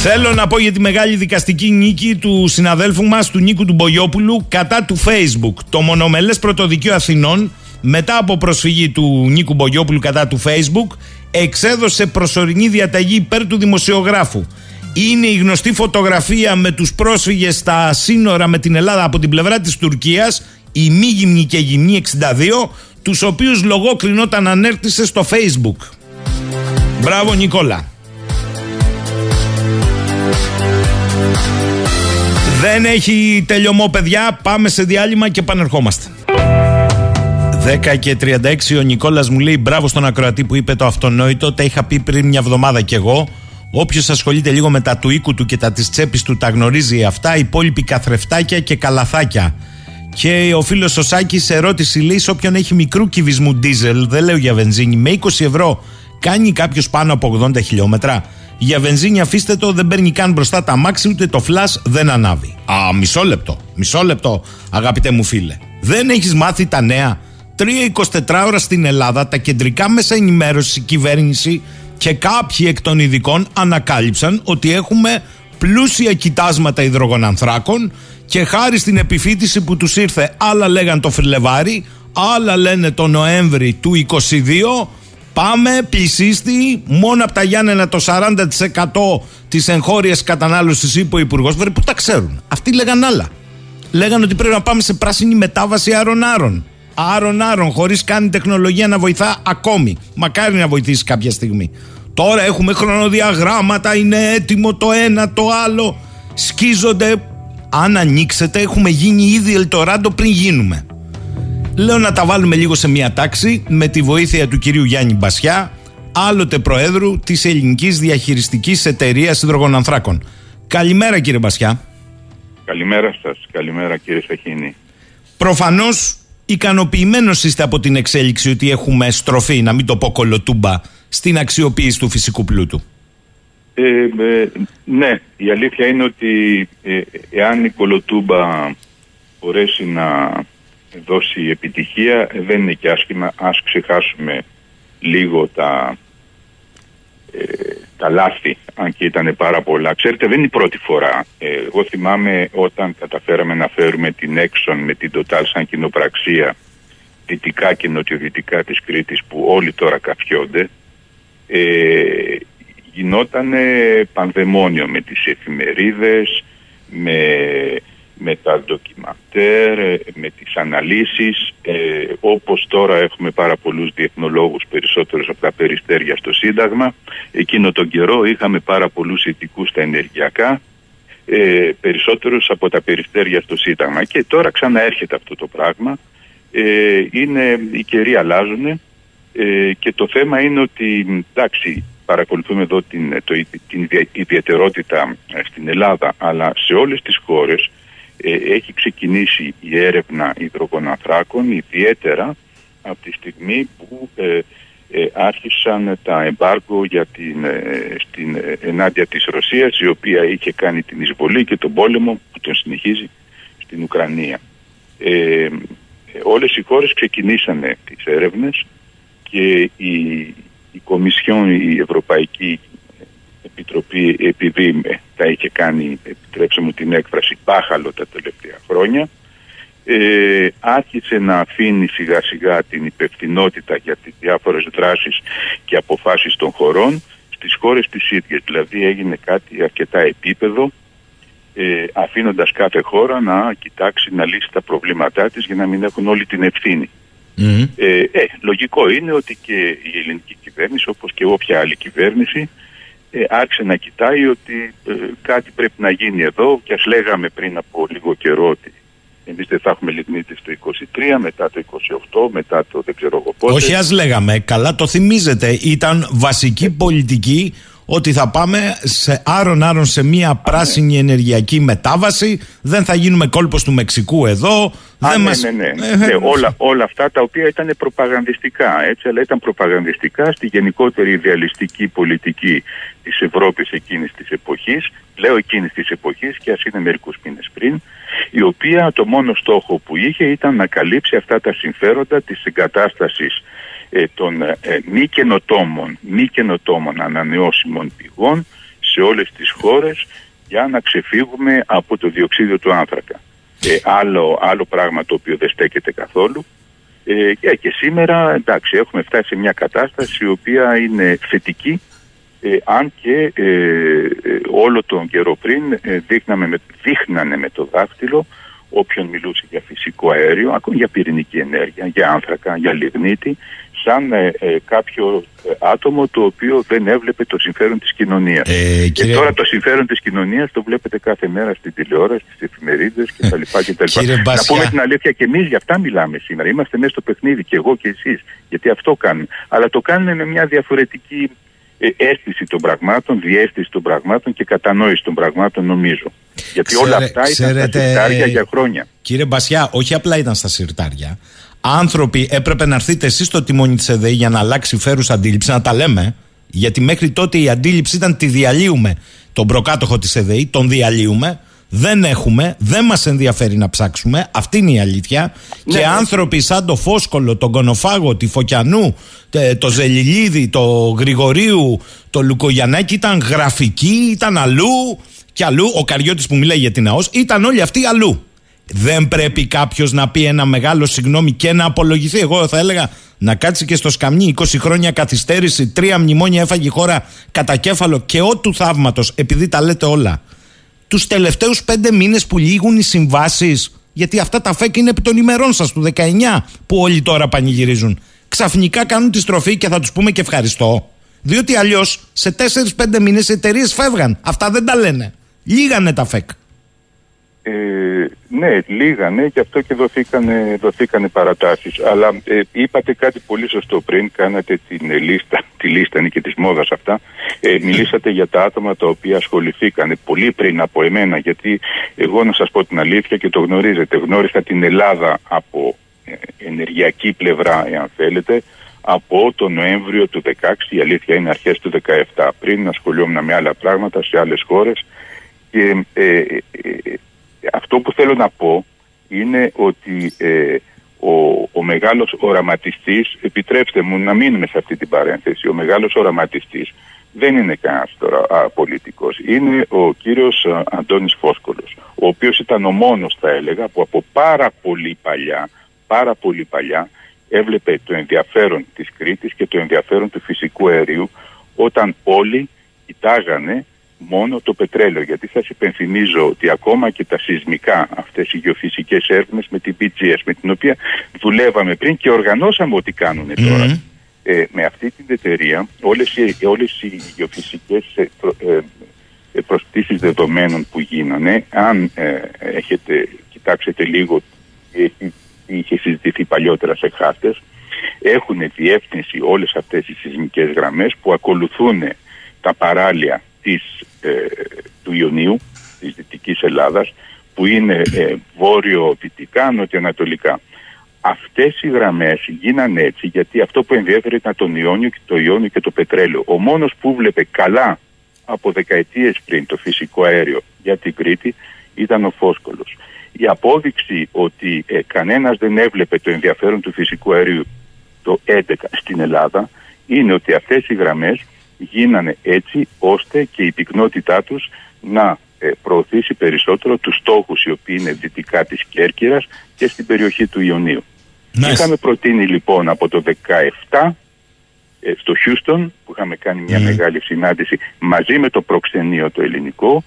Θέλω να πω για τη μεγάλη δικαστική νίκη του συναδέλφου μας, του Νίκου του Μπογιόπουλου, κατά του Facebook. Το μονομελές πρωτοδικείο Αθηνών μετά από προσφυγή του Νίκου Μπογιόπουλου κατά του Facebook, εξέδωσε προσωρινή διαταγή υπέρ του δημοσιογράφου. Είναι η γνωστή φωτογραφία με τους πρόσφυγες στα σύνορα με την Ελλάδα από την πλευρά της Τουρκίας, η μη γυμνή και γυμνή 62, τους οποίους λογόκρινόταν ανέρτησε στο Facebook. Μπράβο Νικόλα. Δεν έχει τελειωμό παιδιά, πάμε σε διάλειμμα και πανερχόμαστε. 10 και 36 ο Νικόλας μου λέει μπράβο στον ακροατή που είπε το αυτονόητο. Τα είχα πει πριν μια εβδομάδα κι εγώ. Όποιος ασχολείται λίγο με τα του οίκου του και τα της τσέπης του τα γνωρίζει αυτά. Οι υπόλοιποι καθρεφτάκια και καλαθάκια. Και ο φίλος ο Σάκης σε ερώτηση λέει: Σε όποιον έχει μικρού κυβισμού ντίζελ, δεν λέω για βενζίνη, με 20 ευρώ κάνει κάποιος πάνω από 80 χιλιόμετρα. Για βενζίνη αφήστε το, δεν παίρνει καν μπροστά τα μάξι, ούτε το φλα δεν ανάβει. Α, μισό λεπτό, μισό λεπτό, αγαπητέ μου φίλε. Δεν έχεις μάθει τα νέα. 3-24 ώρα στην Ελλάδα τα κεντρικά μέσα ενημέρωση, η κυβέρνηση και κάποιοι εκ των ειδικών ανακάλυψαν ότι έχουμε πλούσια κοιτάσματα υδρογονανθράκων και χάρη στην επιφύτηση που τους ήρθε άλλα λέγαν το Φρυλεβάρι, άλλα λένε το Νοέμβρη του 22 πάμε πλησίστη μόνο από τα Γιάννενα το 40% της εγχώριας κατανάλωσης είπε ο Υπουργός. Που τα ξέρουν, αυτοί λέγαν άλλα. Λέγαν ότι πρέπει να πάμε σε πράσινη μετάβαση άρων-άρων άρον-άρον, χωρίς καν η τεχνολογία να βοηθά ακόμη. Μακάρι να βοηθήσει κάποια στιγμή. Τώρα έχουμε χρονοδιαγράμματα, είναι έτοιμο το ένα, το άλλο. Σκίζονται. Αν ανοίξετε, έχουμε γίνει ήδη Ελτοράντο πριν γίνουμε. Λέω να τα βάλουμε λίγο σε μια τάξη με τη βοήθεια του κυρίου Γιάννη Μπασιά, άλλοτε Προέδρου της Ελληνικής Διαχειριστικής Εταιρείας Υδρογονανθράκων. Καλημέρα κύριε Μπασιά. Καλημέρα σας, καλημέρα κύριε Σαχίνη. Προφανώς ικανοποιημένος είστε από την εξέλιξη ότι έχουμε στροφή, να μην το πω κολοτούμπα, στην αξιοποίηση του φυσικού πλούτου; Ε, ε, ναι, η αλήθεια είναι ότι ε, εάν η κολοτούμπα μπορέσει να δώσει επιτυχία ε, δεν είναι και άσχημα ας ξεχάσουμε λίγο τα, ε, τα λάθη αν και ήταν πάρα πολλά. Ξέρετε δεν είναι η πρώτη φορά. Ε, εγώ θυμάμαι όταν καταφέραμε να φέρουμε την Exxon με την Total σαν κοινοπραξία δυτικά και νοτιοδυτικά της Κρήτης που όλοι τώρα καφιόνται ε, γινόταν πανδαιμόνιο με τις εφημερίδες, με με τα ντοκιμαντέρ, ε, με τις αναλύσεις. Ε, όπως τώρα έχουμε πάρα πολλούς διεθνολόγους περισσότερους από τα περιστέρια στο Σύνταγμα. Εκείνο τον καιρό είχαμε πάρα πολλούς ειδικούς στα ενεργειακά, ε, περισσότερους από τα περιστέρια στο Σύνταγμα. Και τώρα ξαναέρχεται αυτό το πράγμα. Ε, είναι, οι καιροί αλλάζουν ε, και το θέμα είναι ότι εντάξει παρακολουθούμε εδώ την, το, την ιδιαιτερότητα ε, στην Ελλάδα αλλά σε όλες τις χώρες ε, έχει ξεκινήσει η έρευνα υδρογοναθράκων ιδιαίτερα από τη στιγμή που ε, ε, άρχισαν τα εμπάργκο για την, στην, ενάντια της Ρωσίας η οποία είχε κάνει την εισβολή και τον πόλεμο που τον συνεχίζει στην Ουκρανία. Ε, όλες οι χώρες ξεκινήσανε τις έρευνες και η, η Κομισιόν, η Ευρωπαϊκή Επιτροπή επειδή τα είχε κάνει, επιτρέψτε μου την έκφραση, πάχαλο τα τελευταία χρόνια ε, άρχισε να αφήνει σιγά σιγά την υπευθυνότητα για τις διάφορες δράσεις και αποφάσεις των χωρών στις χώρες τις ίδιες. Δηλαδή έγινε κάτι αρκετά επίπεδο ε, αφήνοντας κάθε χώρα να κοιτάξει να λύσει τα προβλήματά της για να μην έχουν όλη την ευθύνη. Ε, ε, λογικό είναι ότι και η ελληνική κυβέρνηση όπως και όποια άλλη κυβέρνηση ε, άρχισε να κοιτάει ότι ε, κάτι πρέπει να γίνει εδώ και ας λέγαμε πριν από λίγο καιρό ότι εμείς δεν θα έχουμε λιγνίτη στο 23, μετά το 28, μετά το δεν ξέρω εγώ πότε. Όχι ας λέγαμε, καλά το θυμίζετε, ήταν βασική πολιτική ότι θα πάμε σε άρον άρον σε μια πράσινη ενεργειακή μετάβαση, δεν θα γίνουμε κόλπος του Μεξικού εδώ. Α, δεν ναι, μας... ναι, ναι, ναι. όλα, όλα αυτά τα οποία ήταν προπαγανδιστικά, έτσι, αλλά ήταν προπαγανδιστικά στη γενικότερη ιδεαλιστική πολιτική της Ευρώπης εκείνης της εποχής, λέω εκείνης της εποχής και ας είναι μερικούς μήνες πριν, η οποία το μόνο στόχο που είχε ήταν να καλύψει αυτά τα συμφέροντα της εγκατάστασης ε, των ε, μη καινοτόμων, μη καινοτόμων ανανεώσιμων πηγών σε όλες τις χώρες για να ξεφύγουμε από το διοξίδιο του άνθρακα. Ε, άλλο, άλλο πράγμα το οποίο δεν στέκεται καθόλου. Ε, και, και σήμερα εντάξει έχουμε φτάσει σε μια κατάσταση η οποία είναι θετική ε, αν και ε, ε, όλο τον καιρό πριν δείχναμε με, δείχνανε με το δάχτυλο όποιον μιλούσε για φυσικό αέριο, ακόμη για πυρηνική ενέργεια, για άνθρακα, για λιγνίτη, σαν ε, ε, κάποιο ε, άτομο το οποίο δεν έβλεπε το συμφέρον της κοινωνίας. Ε, Και τώρα το συμφέρον της κοινωνίας το βλέπετε κάθε μέρα στην τηλεόραση, στις εφημερίδες κτλ. Κύριε να Μπασιά. πούμε την αλήθεια και εμείς για αυτά μιλάμε σήμερα. Είμαστε μέσα στο παιχνίδι και εγώ και εσείς. Γιατί αυτό κάνουμε. Αλλά το κάνουμε με μια διαφορετική ε, αίσθηση των πραγμάτων, διέστηση των πραγμάτων και κατανόηση των πραγμάτων νομίζω. Γιατί όλα Ξέρε- αυτά ήταν ξέρετε, στα συρτάρια για χρόνια. Κύριε Μπασιά, όχι απλά ήταν στα συρτάρια. Άνθρωποι έπρεπε να έρθετε εσείς στο τιμόνι της ΕΔΕΗ για να αλλάξει φέρουσα αντίληψη, να τα λέμε. Γιατί μέχρι τότε η αντίληψη ήταν τη διαλύουμε τον προκάτοχο της ΕΔΕΗ, τον διαλύουμε. Δεν έχουμε, δεν μας ενδιαφέρει να ψάξουμε, αυτή είναι η αλήθεια. Ναι, και ναι. άνθρωποι σαν το Φόσκολο, τον Κονοφάγο, τη Φωκιανού, τε- το Ζελιλίδη, το Γρηγορίου, το Λουκογιαννάκη ήταν γραφικοί, ήταν αλλού και αλλού. Ο Καριώτης που μιλάει για την ΑΟΣ ήταν όλοι αυτοί αλλού. Δεν πρέπει κάποιος να πει ένα μεγάλο συγγνώμη και να απολογηθεί. Εγώ θα έλεγα να κάτσει και στο σκαμνί 20 χρόνια καθυστέρηση, τρία μνημόνια έφαγε η χώρα κατά κέφαλο και ό του θαύματος, επειδή τα λέτε όλα. Τους τελευταίους πέντε μήνες που λήγουν οι συμβάσεις, γιατί αυτά τα φεκ είναι επί των ημερών σας του 19 που όλοι τώρα πανηγυρίζουν. Ξαφνικά κάνουν τη στροφή και θα τους πούμε και ευχαριστώ. Διότι αλλιώς σε 4-5 μήνες οι εταιρείες φεύγαν. Αυτά δεν τα λένε. Λίγανε τα φεκ. Ε, ναι, λίγανε και αυτό και δοθήκανε, δοθήκανε παρατάσεις. Αλλά ε, είπατε κάτι πολύ σωστό πριν, κάνατε την ε, λίστα, τη λίστα είναι και της μόδας αυτά. Ε, μιλήσατε για τα άτομα τα οποία ασχοληθήκαν πολύ πριν από εμένα, γιατί εγώ να σας πω την αλήθεια και το γνωρίζετε, γνώρισα την Ελλάδα από ε, ενεργειακή πλευρά, εάν θέλετε, από το Νοέμβριο του 16, η αλήθεια είναι αρχές του 17. Πριν ασχολιόμουν με άλλα πράγματα σε άλλες χώρες και ε, ε, αυτό που θέλω να πω είναι ότι ε, ο, ο μεγάλος οραματιστής, επιτρέψτε μου να μείνουμε σε αυτή την παρένθεση, ο μεγάλος οραματιστής δεν είναι κανένας τώρα α, πολιτικός. Είναι ο κύριος α, Αντώνης Φόσκολος, ο οποίος ήταν ο μόνος θα έλεγα που από πάρα πολύ παλιά, πάρα πολύ παλιά έβλεπε το ενδιαφέρον της Κρήτης και το ενδιαφέρον του φυσικού αερίου όταν όλοι κοιτάγανε μόνο το πετρέλαιο. Γιατί σας υπενθυμίζω ότι ακόμα και τα σεισμικά, αυτές οι γεωφυσικές έρευνες με την PGS, με την οποία δουλεύαμε πριν και οργανώσαμε ό,τι κάνουν τώρα. Ε, με αυτή την εταιρεία όλες οι, όλες οι γεωφυσικές ε, προ, ε, ε, προσθήσεις δεδομένων που γίνανε, αν ε, έχετε, κοιτάξετε λίγο τι είχε συζητηθεί παλιότερα σε χάρτες, έχουν διεύθυνση όλες αυτές οι σεισμικές γραμμές που ακολουθούν τα παράλια της, ε, του Ιωνίου, της Δυτικής Ελλάδας, που είναι ε, βόρειο-δυτικά, νοτιοανατολικά. Αυτές οι γραμμές γίνανε έτσι γιατί αυτό που ενδιαφέρει ήταν τον Ιόνιο και το Ιόνιο και το πετρέλαιο. Ο μόνος που βλέπε καλά από δεκαετίες πριν το φυσικό αέριο για την Κρήτη ήταν ο Φόσκολος. Η απόδειξη ότι ε, κανένας δεν έβλεπε το ενδιαφέρον του φυσικού αερίου το 11 στην Ελλάδα είναι ότι αυτές οι γραμμές γίνανε έτσι ώστε και η πυκνότητά τους να ε, προωθήσει περισσότερο τους στόχους οι οποίοι είναι δυτικά της Κέρκυρας και στην περιοχή του Ιωνίου. Nice. Είχαμε προτείνει λοιπόν από το 17 ε, στο Χιούστον που είχαμε κάνει μια μεγάλη συνάντηση μαζί με το προξενείο το ελληνικό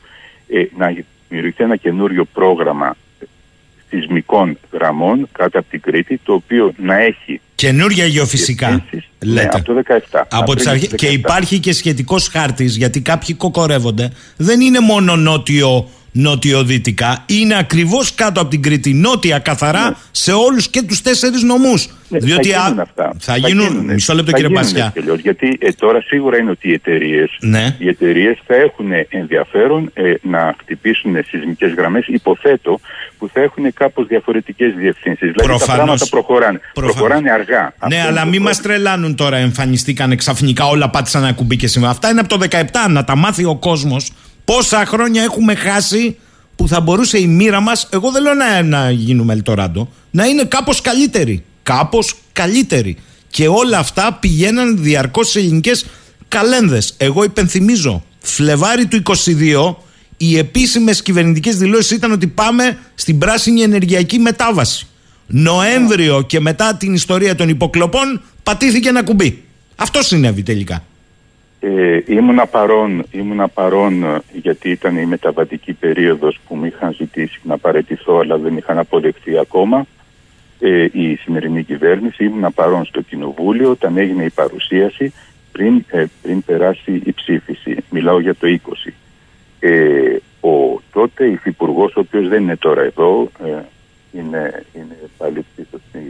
ε, να δημιουργηθεί ένα καινούριο πρόγραμμα σεισμικών γραμμών κάτω από την Κρήτη το οποίο να έχει Καινούρια γεωφυσικά. Ναι, από το 17. Από τις αρχές, και υπάρχει και σχετικός χάρτης γιατί κάποιοι κοκορεύονται. Δεν είναι μόνο νότιο νοτιοδυτικά, είναι ακριβώς κάτω από την Κρήτη, νότια καθαρά Ναι. σε όλους και τους τέσσερις νομούς. Ναι, Διότι θα α- γίνουν αυτά. θα γίνουν, γίνουνε. μισό λεπτό Θα κύριε γίνουνε Πασιά. τελείως, γιατί ε, τώρα σίγουρα είναι ότι οι εταιρείε Ναι. οι εταιρείες θα έχουν ενδιαφέρον ε, να χτυπήσουν σεισμικές γραμμές, υποθέτω, που θα έχουν κάπως διαφορετικές διευθύνσεις. Δηλαδή τα Προφανώς. πράγματα προχωράνε. Προφανώς. Προχωράνε αργά. Ναι, Αυτό αλλά είναι μη το μας τρελάνουν τώρα. Εμφανιστήκαν ξαφνικά όλα, πάτησαν ένα κουμπί και σήμερα. Αυτά είναι από το 17. Να τα μάθει ο κόσμος πόσα χρόνια έχουμε χάσει που θα μπορούσε η μοίρα μας. Εγώ δεν λέω να, να γίνουμε Ελτοράντο, να είναι κάπως καλύτερη. Κάπως καλύτερη. Και όλα αυτά πηγαίναν διαρκώς σε ελληνικές καλένδες. Εγώ υπενθυμίζω, Φλεβάρι του 22, οι επίσημες κυβερνητικές δηλώσεις ήταν ότι πάμε στην πράσινη ενεργειακή μετάβαση. Νοέμβριο και μετά την ιστορία των υποκλοπών πατήθηκε ένα κουμπί. Αυτό συνέβη τελικά. Ε, ήμουνα παρόν, ήμουνα παρόν ε, γιατί ήταν η μεταβατική περίοδος που μου είχαν ζητήσει να παραιτηθώ αλλά δεν είχαν αποδεχθεί ακόμα ε, η σημερινή κυβέρνηση. Ήμουνα παρόν στο κοινοβούλιο όταν έγινε η παρουσίαση πριν, ε, πριν περάσει η ψήφιση. Μιλάω για το 20. Ε, ο τότε υφυπουργός, ο οποίος δεν είναι τώρα εδώ, ε, είναι, είναι πάλι πίσω στην,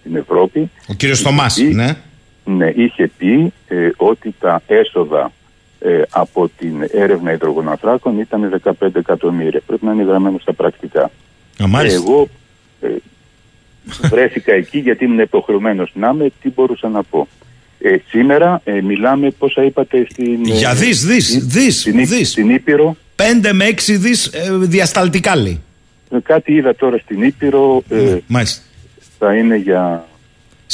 στην Ευρώπη. Ο κύριος Είχε Θωμάς, πει- ναι. ναι, είχε πει ε, ότι τα έσοδα ε, από την έρευνα υδρογοναθράκων ήταν 15 εκατομμύρια. Πρέπει να είναι γραμμένο στα πρακτικά. Α, μάλιστα. Εγώ ε, βρέθηκα εκεί γιατί ήμουν υποχρεωμένος να είμαι, τι μπορούσα να πω. Ε, σήμερα ε, μιλάμε πόσα είπατε στην... Για ε, δις, δις, στην- δις, στην, Ή- δις. στην Ήπειρο. 5 με 6 δις ε, διασταλτικά λέει. Ε, κάτι είδα τώρα στην Ήπειρο. Ε, Μάλιστα. θα είναι για...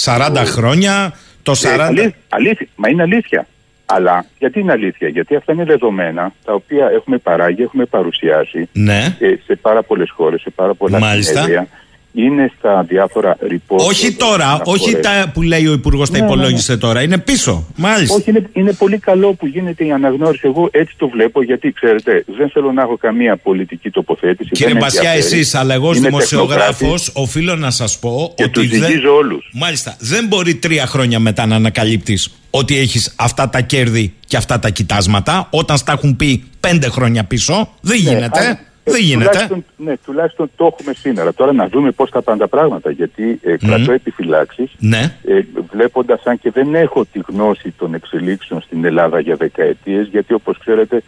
40 χρόνια, το 40. Ε, αλήθεια, αλήθεια, μα είναι αλήθεια. Αλλά γιατί είναι αλήθεια, γιατί αυτά είναι δεδομένα τα οποία έχουμε παράγει, έχουμε παρουσιάσει Ναι. ε, σε πάρα πολλές χώρες, σε πάρα πολλά Μάλιστα. συνέδρια είναι στα διάφορα report. Όχι τώρα, όχι τα που λέει ο Υπουργός τα Ναι, ναι, ναι. υπολόγισε τώρα. Είναι πίσω. Μάλιστα. Όχι, είναι, είναι πολύ καλό που γίνεται η αναγνώριση. Εγώ έτσι το βλέπω, γιατί ξέρετε, δεν θέλω να έχω καμία πολιτική τοποθέτηση. Κύριε δεν με Μπασιά, ενδιαφέρει. εσείς, αλλά εγώ ω Είμαι δημοσιογράφος, τεχνοκράτης οφείλω να σας πω Και ότι. τους δεν- ζυγίζω όλους. Μάλιστα. Δεν μπορεί τρία χρόνια μετά να ανακαλύπτεις ότι έχεις αυτά τα κέρδη και αυτά τα κοιτάσματα, όταν στα έχουν πει πέντε χρόνια πίσω. Δεν γίνεται. αν- ε, δεν γίνεται. Τουλάχιστον, ναι, τουλάχιστον το έχουμε σήμερα. Τώρα να δούμε πώς θα πάνε τα πράγματα. Γιατί ε, κρατώ επιφυλάξεις. Ναι. Ε, Βλέποντας, αν και δεν έχω τη γνώση των εξελίξεων στην Ελλάδα για δεκαετίες, γιατί όπως ξέρετε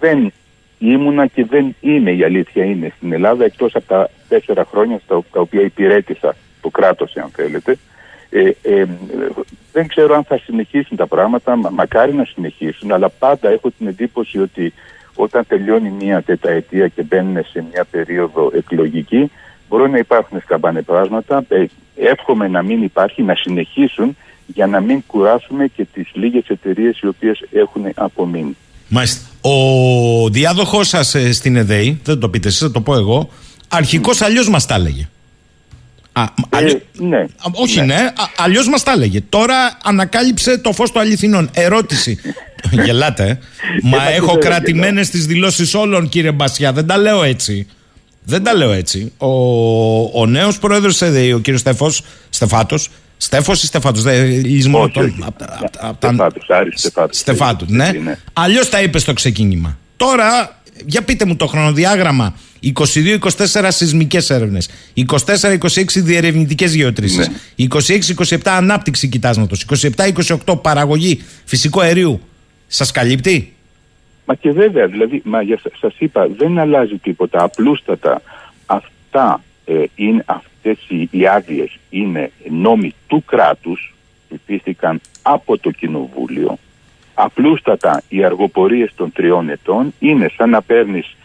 δεν ήμουνα και δεν είμαι η αλήθεια είναι στην Ελλάδα, εκτός από τα τέσσερα χρόνια στα τα οποία υπηρέτησα το κράτος, αν θέλετε. Ε, ε, δεν ξέρω αν θα συνεχίσουν τα πράγματα, μα, μακάρι να συνεχίσουν, αλλά πάντα έχω την εντύπωση ότι όταν τελειώνει μια τεταετία και μπαίνουν σε μια περίοδο εκλογική, μπορεί να υπάρχουν σκαμπανεπράσματα. Ε, εύχομαι να μην υπάρχει, να συνεχίσουν για να μην κουράσουμε και τις λίγες εταιρείες οι οποίες έχουν απομείνει. Μάλιστα. Ο διάδοχός σας στην ΕΔΕΗ, δεν το πείτε εσείς, θα το πω εγώ, αρχικώ αλλιώς μας τα έλεγε. Α, αλλιώ- ναι. Α, όχι, ναι, αλλιώς μας τα έλεγε. Τώρα ανακάλυψε το φως των αληθινών. Ερώτηση. Γελάτε. ε. Μα μα έχω και δεν κρατημένες τις δηλώσεις όλων, κύριε Μπασιά. Δεν τα λέω έτσι. Δεν τα λέω έτσι. Ο, ο νέος πρόεδρος της ΕΔΕΗ, ο κύριος Στεφάτο, Στέφος ή Στεφάτος, δεν λυσμό Όχι, τον. όχι. απ' τα- απ' τα- απ' τα- Στεφάτους, Άρης Στεφάτους. Στεφάτου, ναι. Ναι. Αλλιώς τα είπε στο ξεκίνημα. Τώρα, για πείτε μου το χρονοδιάγραμμα. 22-24 σεισμικές έρευνες. 24-26 διερευνητικές γεωτρήσεις. Ναι. 26-27 ανάπτυξη κοιτάσματος. 27-28 παραγωγή φυσικού αερίου. Σας καλύπτει; Μα και βέβαια, δηλαδή, μα για, σα- σας είπα, δεν αλλάζει τίποτα. Απλούστατα αυτά ε, είναι, αυτές οι, οι άδειες είναι νόμοι του κράτους, ψηφίστηκαν από το Κοινοβούλιο. Απλούστατα οι αργοπορίες των τριών ετών είναι σαν να παίρνεις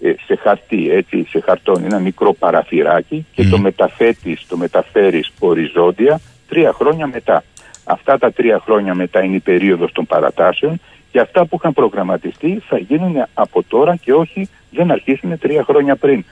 ε, σε χαρτί, έτσι, σε χαρτόν ένα μικρό παραθυράκι και το μεταθέτεις, το μεταφέρεις οριζόντια τρία χρόνια μετά. Αυτά τα τρία χρόνια μετά είναι η περίοδος των παρατάσεων και αυτά που είχαν προγραμματιστεί θα γίνουν από τώρα και όχι δεν αρχίσουν τρία χρόνια πριν.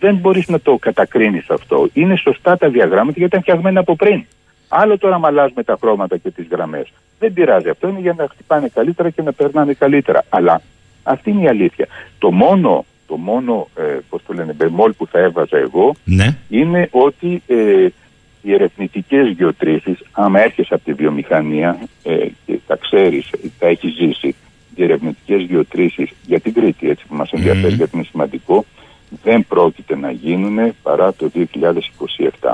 Δεν μπορείς να το κατακρίνεις αυτό. Είναι σωστά τα διαγράμματα γιατί ήταν φτιαγμένα από πριν. Άλλο τώρα να αλλάζουμε τα χρώματα και τις γραμμές. Δεν πειράζει. Αυτό είναι για να χτυπάνε καλύτερα και να περνάνε καλύτερα. Αλλά αυτή είναι η αλήθεια. Το μόνο, το μόνο ε, πώς το λένε, μπεμόλ που θα έβαζα εγώ Ναι. είναι ότι ε, οι ερευνητικές γεωτρήσεις, άμα έρχεσαι από τη βιομηχανία ε, και τα ξέρεις, τα έχεις ζήσει, οι ερευνητικές γεωτρήσεις για την Κρήτη, έτσι που μας ενδιαφέρει γιατί είναι σημαντικό, δεν πρόκειται να γίνουν παρά το 2027.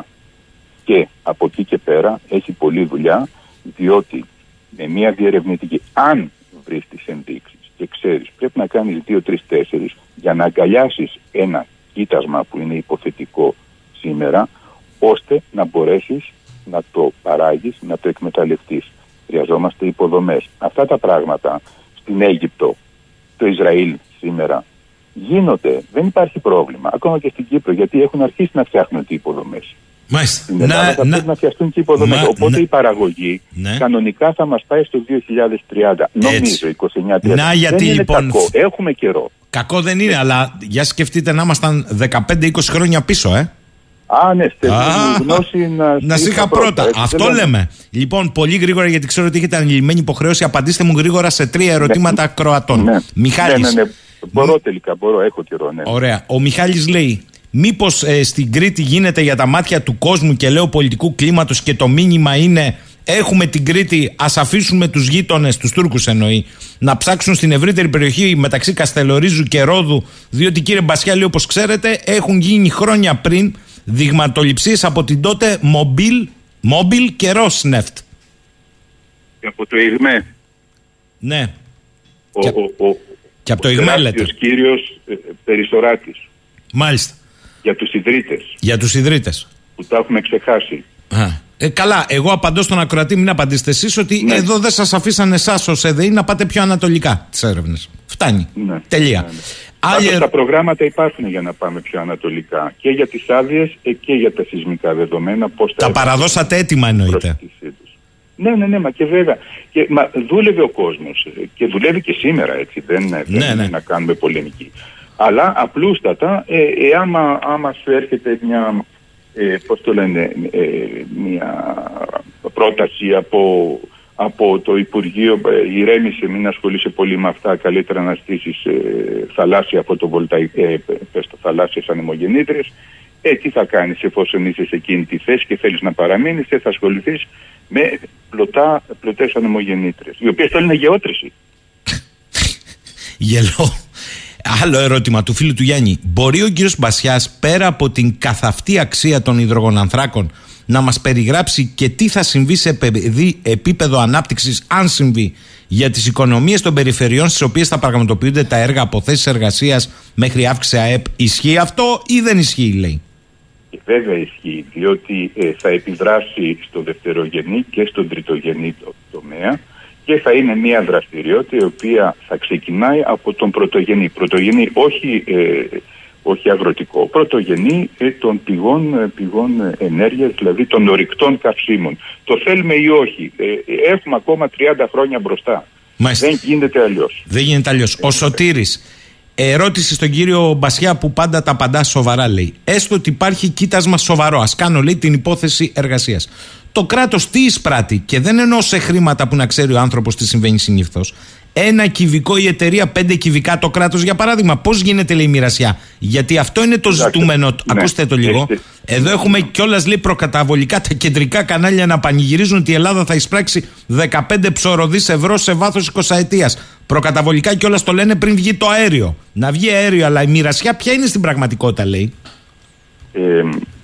Και από εκεί και πέρα έχει πολλή δουλειά, διότι με μια διερευνητική, αν βρεις τις ενδείξεις και ξέρεις, πρέπει να κάνεις 2, 3, 4 για να αγκαλιάσεις ένα κοίτασμα που είναι υποθετικό σήμερα, ώστε να μπορέσεις να το παράγεις, να το εκμεταλλευτείς. Χρειαζόμαστε υποδομές. Αυτά τα πράγματα στην Αίγυπτο, το Ισραήλ σήμερα γίνονται. Δεν υπάρχει πρόβλημα. Ακόμα και στην Κύπρο, γιατί έχουν αρχίσει να φτιάχνουν τις υποδομές. Μάλιστα. Στην Ελλάδα θα πρέπει να φτιαχτούν και υποδομές. να- Οπότε να- η παραγωγή Ναι. κανονικά θα μας πάει στο 2030. Νομίζω 29-30. Να, γιατί Δεν είναι λοιπόν- κακό. Έχουμε καιρό. Κακό δεν είναι, αλλά για σκεφτείτε να ήμασταν 15-20 χρόνια πίσω, ε. Α, ναι, στε- Α, γνώση να, Να σε είχα πρώτα. έτσι, Αυτό δεν λέμε. Λοιπόν, πολύ γρήγορα, γιατί ξέρω ότι έχετε ανηλυμένη υποχρέωση, απαντήστε μου γρήγορα σε τρία ερωτήματα Κροατών. Ναι. Μιχάλης. Ναι, ναι, ναι. Μπορώ τελικά, μπορώ, έχω καιρό, ναι. Ωραία. Ο Μιχάλης λέει, μήπως στην Κρήτη γίνεται για τα μάτια του κόσμου και λέω πολιτικού κλίματος και το μήνυμα είναι. Έχουμε την Κρήτη, ας αφήσουμε τους γείτονες, τους Τούρκους εννοεί, να ψάξουν στην ευρύτερη περιοχή μεταξύ Καστελορίζου και Ρόδου, διότι κύριε Μπασιάλη, όπως ξέρετε, έχουν γίνει χρόνια πριν δειγματοληψίες από την τότε Μομπίλ, Μόμπιλ και Ρόσνεφτ. Και από το ΙΓΜΕ. Ναι. Ο, Και- ο, ο, Και από το ο ΙΓΜΕ τεράστιος λέτε. κύριος ε, Περισσοράτης Μάλιστα. Για τους ιδρύτες Για τους ιδρύτες. που τα έχουμε ξεχάσει. Ε, καλά, εγώ απαντώ στον ακροατή, μην απαντήσετε εσείς ότι Ναι. εδώ δεν σας αφήσαν εσάς ως ΕΔΕΗ να πάτε πιο ανατολικά τις έρευνες. Φτάνει. Ναι. Τελεία. Άλλη Πάντως ερω- τα προγράμματα υπάρχουν για να πάμε πιο ανατολικά και για τις άδειες και για τα σεισμικά δεδομένα. Πώς Τα παραδώσατε έτοιμα εννοείται. Ναι, ναι, ναι, μα και βέβαια. Και, μα, δούλευε ο κόσμος ε, και δουλεύει και σήμερα έτσι, δεν, δεν Ναι, είναι ναι. να κάνουμε πολεμική. Αλλά απλούστατα, ε, ε, άμα, άμα σου έρχεται μια ε, πώς το λένε, ε, μια πρόταση από, από το Υπουργείο ε, ηρέμησε, μην ασχολείσαι πολύ με αυτά, καλύτερα να στήσεις ε, θαλάσσια φωτοβολταϊκά, ε, πες το, θαλάσσιες ανεμογεννήτριες. Ε, τι θα κάνεις εφόσον είσαι σε εκείνη τη θέση και θέλεις να παραμείνεις και θα ασχοληθείς με πλωτά, πλωτές ανεμογεννήτριες, οι οποίες θέλουν γεώτρηση. Γελώ. Άλλο ερώτημα του φίλου του Γιάννη. Μπορεί ο κύριος Μπασιάς πέρα από την καθαυτή αξία των υδρογονανθράκων να μας περιγράψει και τι θα συμβεί σε παιδι- επίπεδο ανάπτυξης αν συμβεί για τις οικονομίες των περιφερειών στις οποίες θα πραγματοποιούνται τα έργα από θέσεις εργασίας μέχρι αύξηση ΑΕΠ. Ισχύει αυτό ή δεν ισχύει λέει; Και βέβαια ισχύει, διότι ε, θα επιδράσει στο δευτερογενή και στον τριτογενή το- τομέα και θα είναι μια δραστηριότητα η οποία θα ξεκινάει από τον πρωτογενή. Πρωτογενή όχι, ε, όχι αγροτικό, πρωτογενή ε, των πηγών, ε, πηγών ε, ενέργειας, δηλαδή των ορυκτών καυσίμων. Το θέλουμε ή όχι. Ε, ε, έχουμε ακόμα 30 χρόνια μπροστά. Μάλιστα. Δεν γίνεται αλλιώς. Δεν γίνεται αλλιώς. Ο Σωτήρης, ερώτηση στον κύριο Μπασιά που πάντα τα απαντά σοβαρά λέει. Έστω ότι υπάρχει κοίτασμα σοβαρό. Α κάνω λέει την υπόθεση εργασίας. Το κράτος τι εισπράττει και δεν εννοώ σε χρήματα που να ξέρει ο άνθρωπος τι συμβαίνει συνήθως. Ένα κυβικό η εταιρεία, πέντε κυβικά το κράτος για παράδειγμα. Πώς γίνεται λέει η μοιρασιά. Γιατί αυτό είναι το ζητούμενο. ναι. Ακούστε το λίγο. Έχετε- Εδώ έχουμε κιόλας λέει προκαταβολικά τα κεντρικά κανάλια να πανηγυρίζουν ότι η Ελλάδα θα εισπράξει 15 ψωροδείς ευρώ σε βάθος 20 ετία. Προκαταβολικά κιόλας το λένε πριν βγει το αέριο. Να βγει αέριο, αλλά η μοιρασιά ποια είναι στην πραγματικότητα, λέει. ε,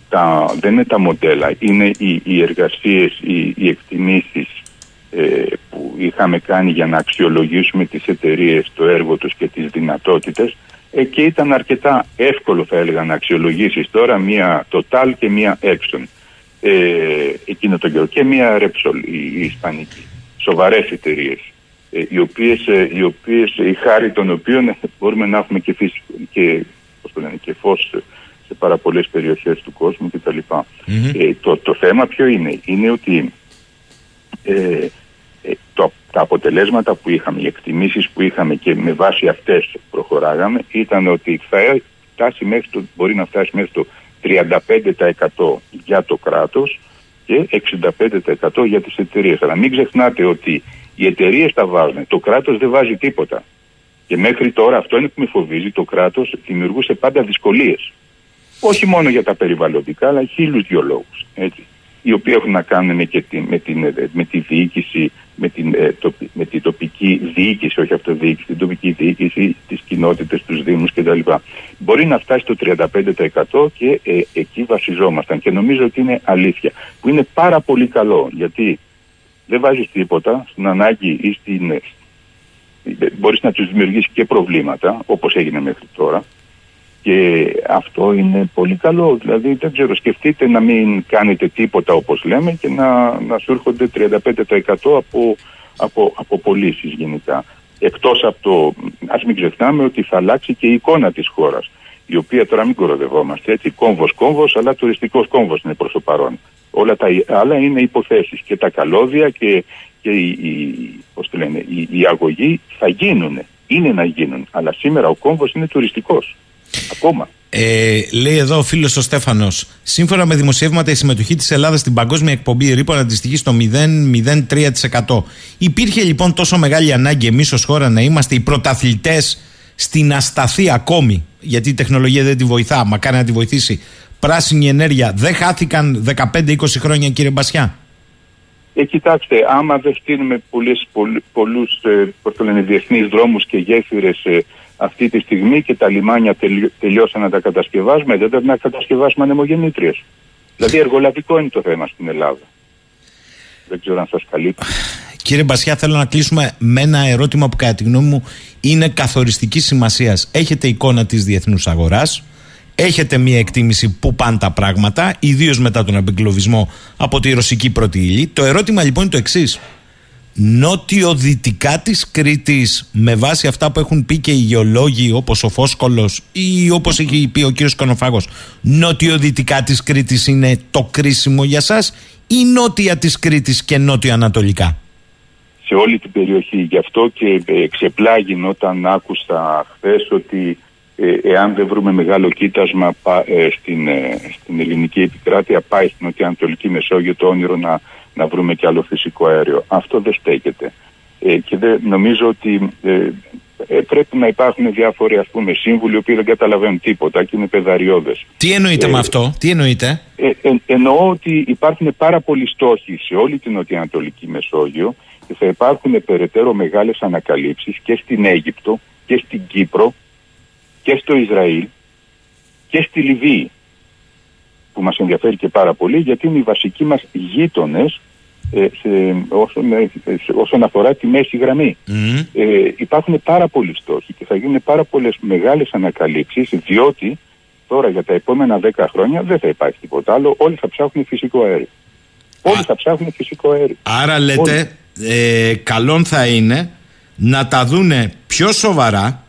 τα, δεν είναι τα μοντέλα, είναι οι, οι εργασίες, οι, οι εκτιμήσεις ε, που είχαμε κάνει για να αξιολογήσουμε τις εταιρείες, το έργο τους και τις δυνατότητες. Ε, και ήταν αρκετά εύκολο θα έλεγα να αξιολογήσεις τώρα μία Total και μία Exxon. Ε, εκείνο τον καιρό. Και μία Repsol η, η Ισπανική. Σοβαρές εταιρείες. Ε, οι οποίες, ε, οι οποίες η χάρη των οποίων μπορούμε να έχουμε και, φυσ- και, πώς το λένε, και φως σε πάρα πολλές περιοχές του κόσμου κτλ. Ε, το, το θέμα ποιο είναι, είναι ότι ε, ε, το, τα αποτελέσματα που είχαμε, οι εκτιμήσεις που είχαμε και με βάση αυτές προχωράγαμε ήταν ότι θα φτάσει μέχρι το, μπορεί να φτάσει μέχρι το 35% για το κράτος και 65% για τις εταιρείες. Αλλά μην ξεχνάτε ότι οι εταιρείες τα βάζουν, το κράτος δεν βάζει τίποτα. Και μέχρι τώρα αυτό είναι που με φοβίζει, το κράτος δημιουργούσε πάντα δυσκολίες. Όχι μόνο για τα περιβαλλοντικά, αλλά χίλιους δυο λόγους. Έτσι, οι οποίοι έχουν να κάνουν με, και τη, με, την, ε, με τη διοίκηση, με την, ε, τοπι- με την τοπική διοίκηση, όχι αυτοδιοίκηση, την τοπική διοίκηση, τις κοινότητες, τους δήμους κτλ. Μπορεί να φτάσει στο 35% και ε, εκεί βασιζόμασταν και νομίζω ότι είναι αλήθεια. Που είναι πάρα πολύ καλό γιατί δεν βάζεις τίποτα στην ανάγκη ή στην, ε, μπορείς να τους δημιουργήσεις και προβλήματα όπως έγινε μέχρι τώρα και αυτό είναι πολύ καλό. Δηλαδή δεν ξέρω, σκεφτείτε να μην κάνετε τίποτα όπως λέμε και να, να σου έρχονται 35% από, από, από πωλήσεις γενικά. Εκτός από το, ας μην ξεχνάμε ότι θα αλλάξει και η εικόνα της χώρας η οποία τώρα μην κοροδευόμαστε έτσι, κόμβος κόμβος αλλά τουριστικός κόμβος είναι προς το παρόν. Όλα τα άλλα είναι υποθέσεις και τα καλώδια και, και η, η, πώς το λένε, η, η αγωγή θα γίνουν, είναι να γίνουν, αλλά σήμερα ο κόμβος είναι τουριστικός. Ακόμα. Ε, λέει εδώ ο φίλος ο Στέφανος. Σύμφωνα με δημοσιεύματα, η συμμετοχή της Ελλάδας στην παγκόσμια εκπομπή ρήπων αντιστοιχεί στο 0,03%. Υπήρχε λοιπόν τόσο μεγάλη ανάγκη εμείς ως χώρα να είμαστε οι πρωταθλητές στην ασταθή ακόμη, γιατί η τεχνολογία δεν τη βοηθά, μακάρι να τη βοηθήσει. Πράσινη ενέργεια δεν χάθηκαν 15-20 χρόνια, κύριε Μπασιά; Ε, κοιτάξτε, άμα δεν στείλουμε πολλούς, πολλούς, πολλούς ε, πώς το λένε, διεθνείς δρόμους και γέφυρες ε, αυτή τη στιγμή και τα λιμάνια τελειώ, τελειώσαν να τα κατασκευάσουμε, δεν πρέπει να κατασκευάσουμε ανεμογεννήτριες. Δηλαδή εργολαβικό είναι το θέμα στην Ελλάδα. Δεν ξέρω αν σας καλύπτει. Κύριε Μπασιά, θέλω να κλείσουμε με ένα ερώτημα που κατά τη γνώμη μου είναι καθοριστικής σημασίας. Έχετε εικόνα της διεθνούς αγοράς, έχετε μία εκτίμηση που πάνε τα πράγματα, ιδίως μετά τον απεγκλωβισμό από τη ρωσική πρώτη ύλη; Το ερώτημα λοιπόν είναι το εξής. Νότιο-δυτικά της Κρήτης, με βάση αυτά που έχουν πει και οι γεωλόγοι όπως ο Φόσκολος ή όπως έχει πει ο κύριος Κονοφάγος, νότιο-δυτικά της Κρήτης είναι το κρίσιμο για εσά ή νότια της Κρήτης και νότιο-ανατολικά. σε όλη την περιοχή. Γι' αυτό και ε, ξεπλάγει όταν άκουσα χθες ότι ε, εάν δεν βρούμε μεγάλο κοίτασμα πα- ε, στην, ε, στην ελληνική επικράτεια πάει στην Νοτιοανατολική Μεσόγειο το όνειρο να, να βρούμε και άλλο φυσικό αέριο. Αυτό δεν στέκεται. Ε, και δεν, νομίζω ότι ε, ε, πρέπει να υπάρχουν διάφοροι ας πούμε σύμβουλοι οι οποίοι δεν καταλαβαίνουν τίποτα και είναι πεδαριώδες. Τι εννοείται με αυτό, τι εννοείται; Ε, ε, εννοώ ότι υπάρχουν πάρα πολλοί στόχοι σε όλη την Νοτιοανατολική Μεσόγειο και θα υπάρχουν περαιτέρω μεγάλες ανακαλύψεις και στην Αίγυπτο και στην Κύπρο και στο Ισραήλ και στη Λιβύη που μας ενδιαφέρει και πάρα πολύ γιατί είναι οι βασικοί μας γείτονες ε, σε, όσον, ε, σε- όσον αφορά τη μέση γραμμή. Ε, υπάρχουν πάρα πολλοί στόχοι και θα γίνουν πάρα πολλές μεγάλες ανακαλύψεις διότι τώρα για τα επόμενα 10 χρόνια δεν θα υπάρχει τίποτα άλλο. Όλοι θα ψάχνουν φυσικό αέριο. Όλοι θα ψάχνουν φυσικό αέριο. Άρα λέτε, ε, καλόν θα είναι να τα δούνε πιο σοβαρά,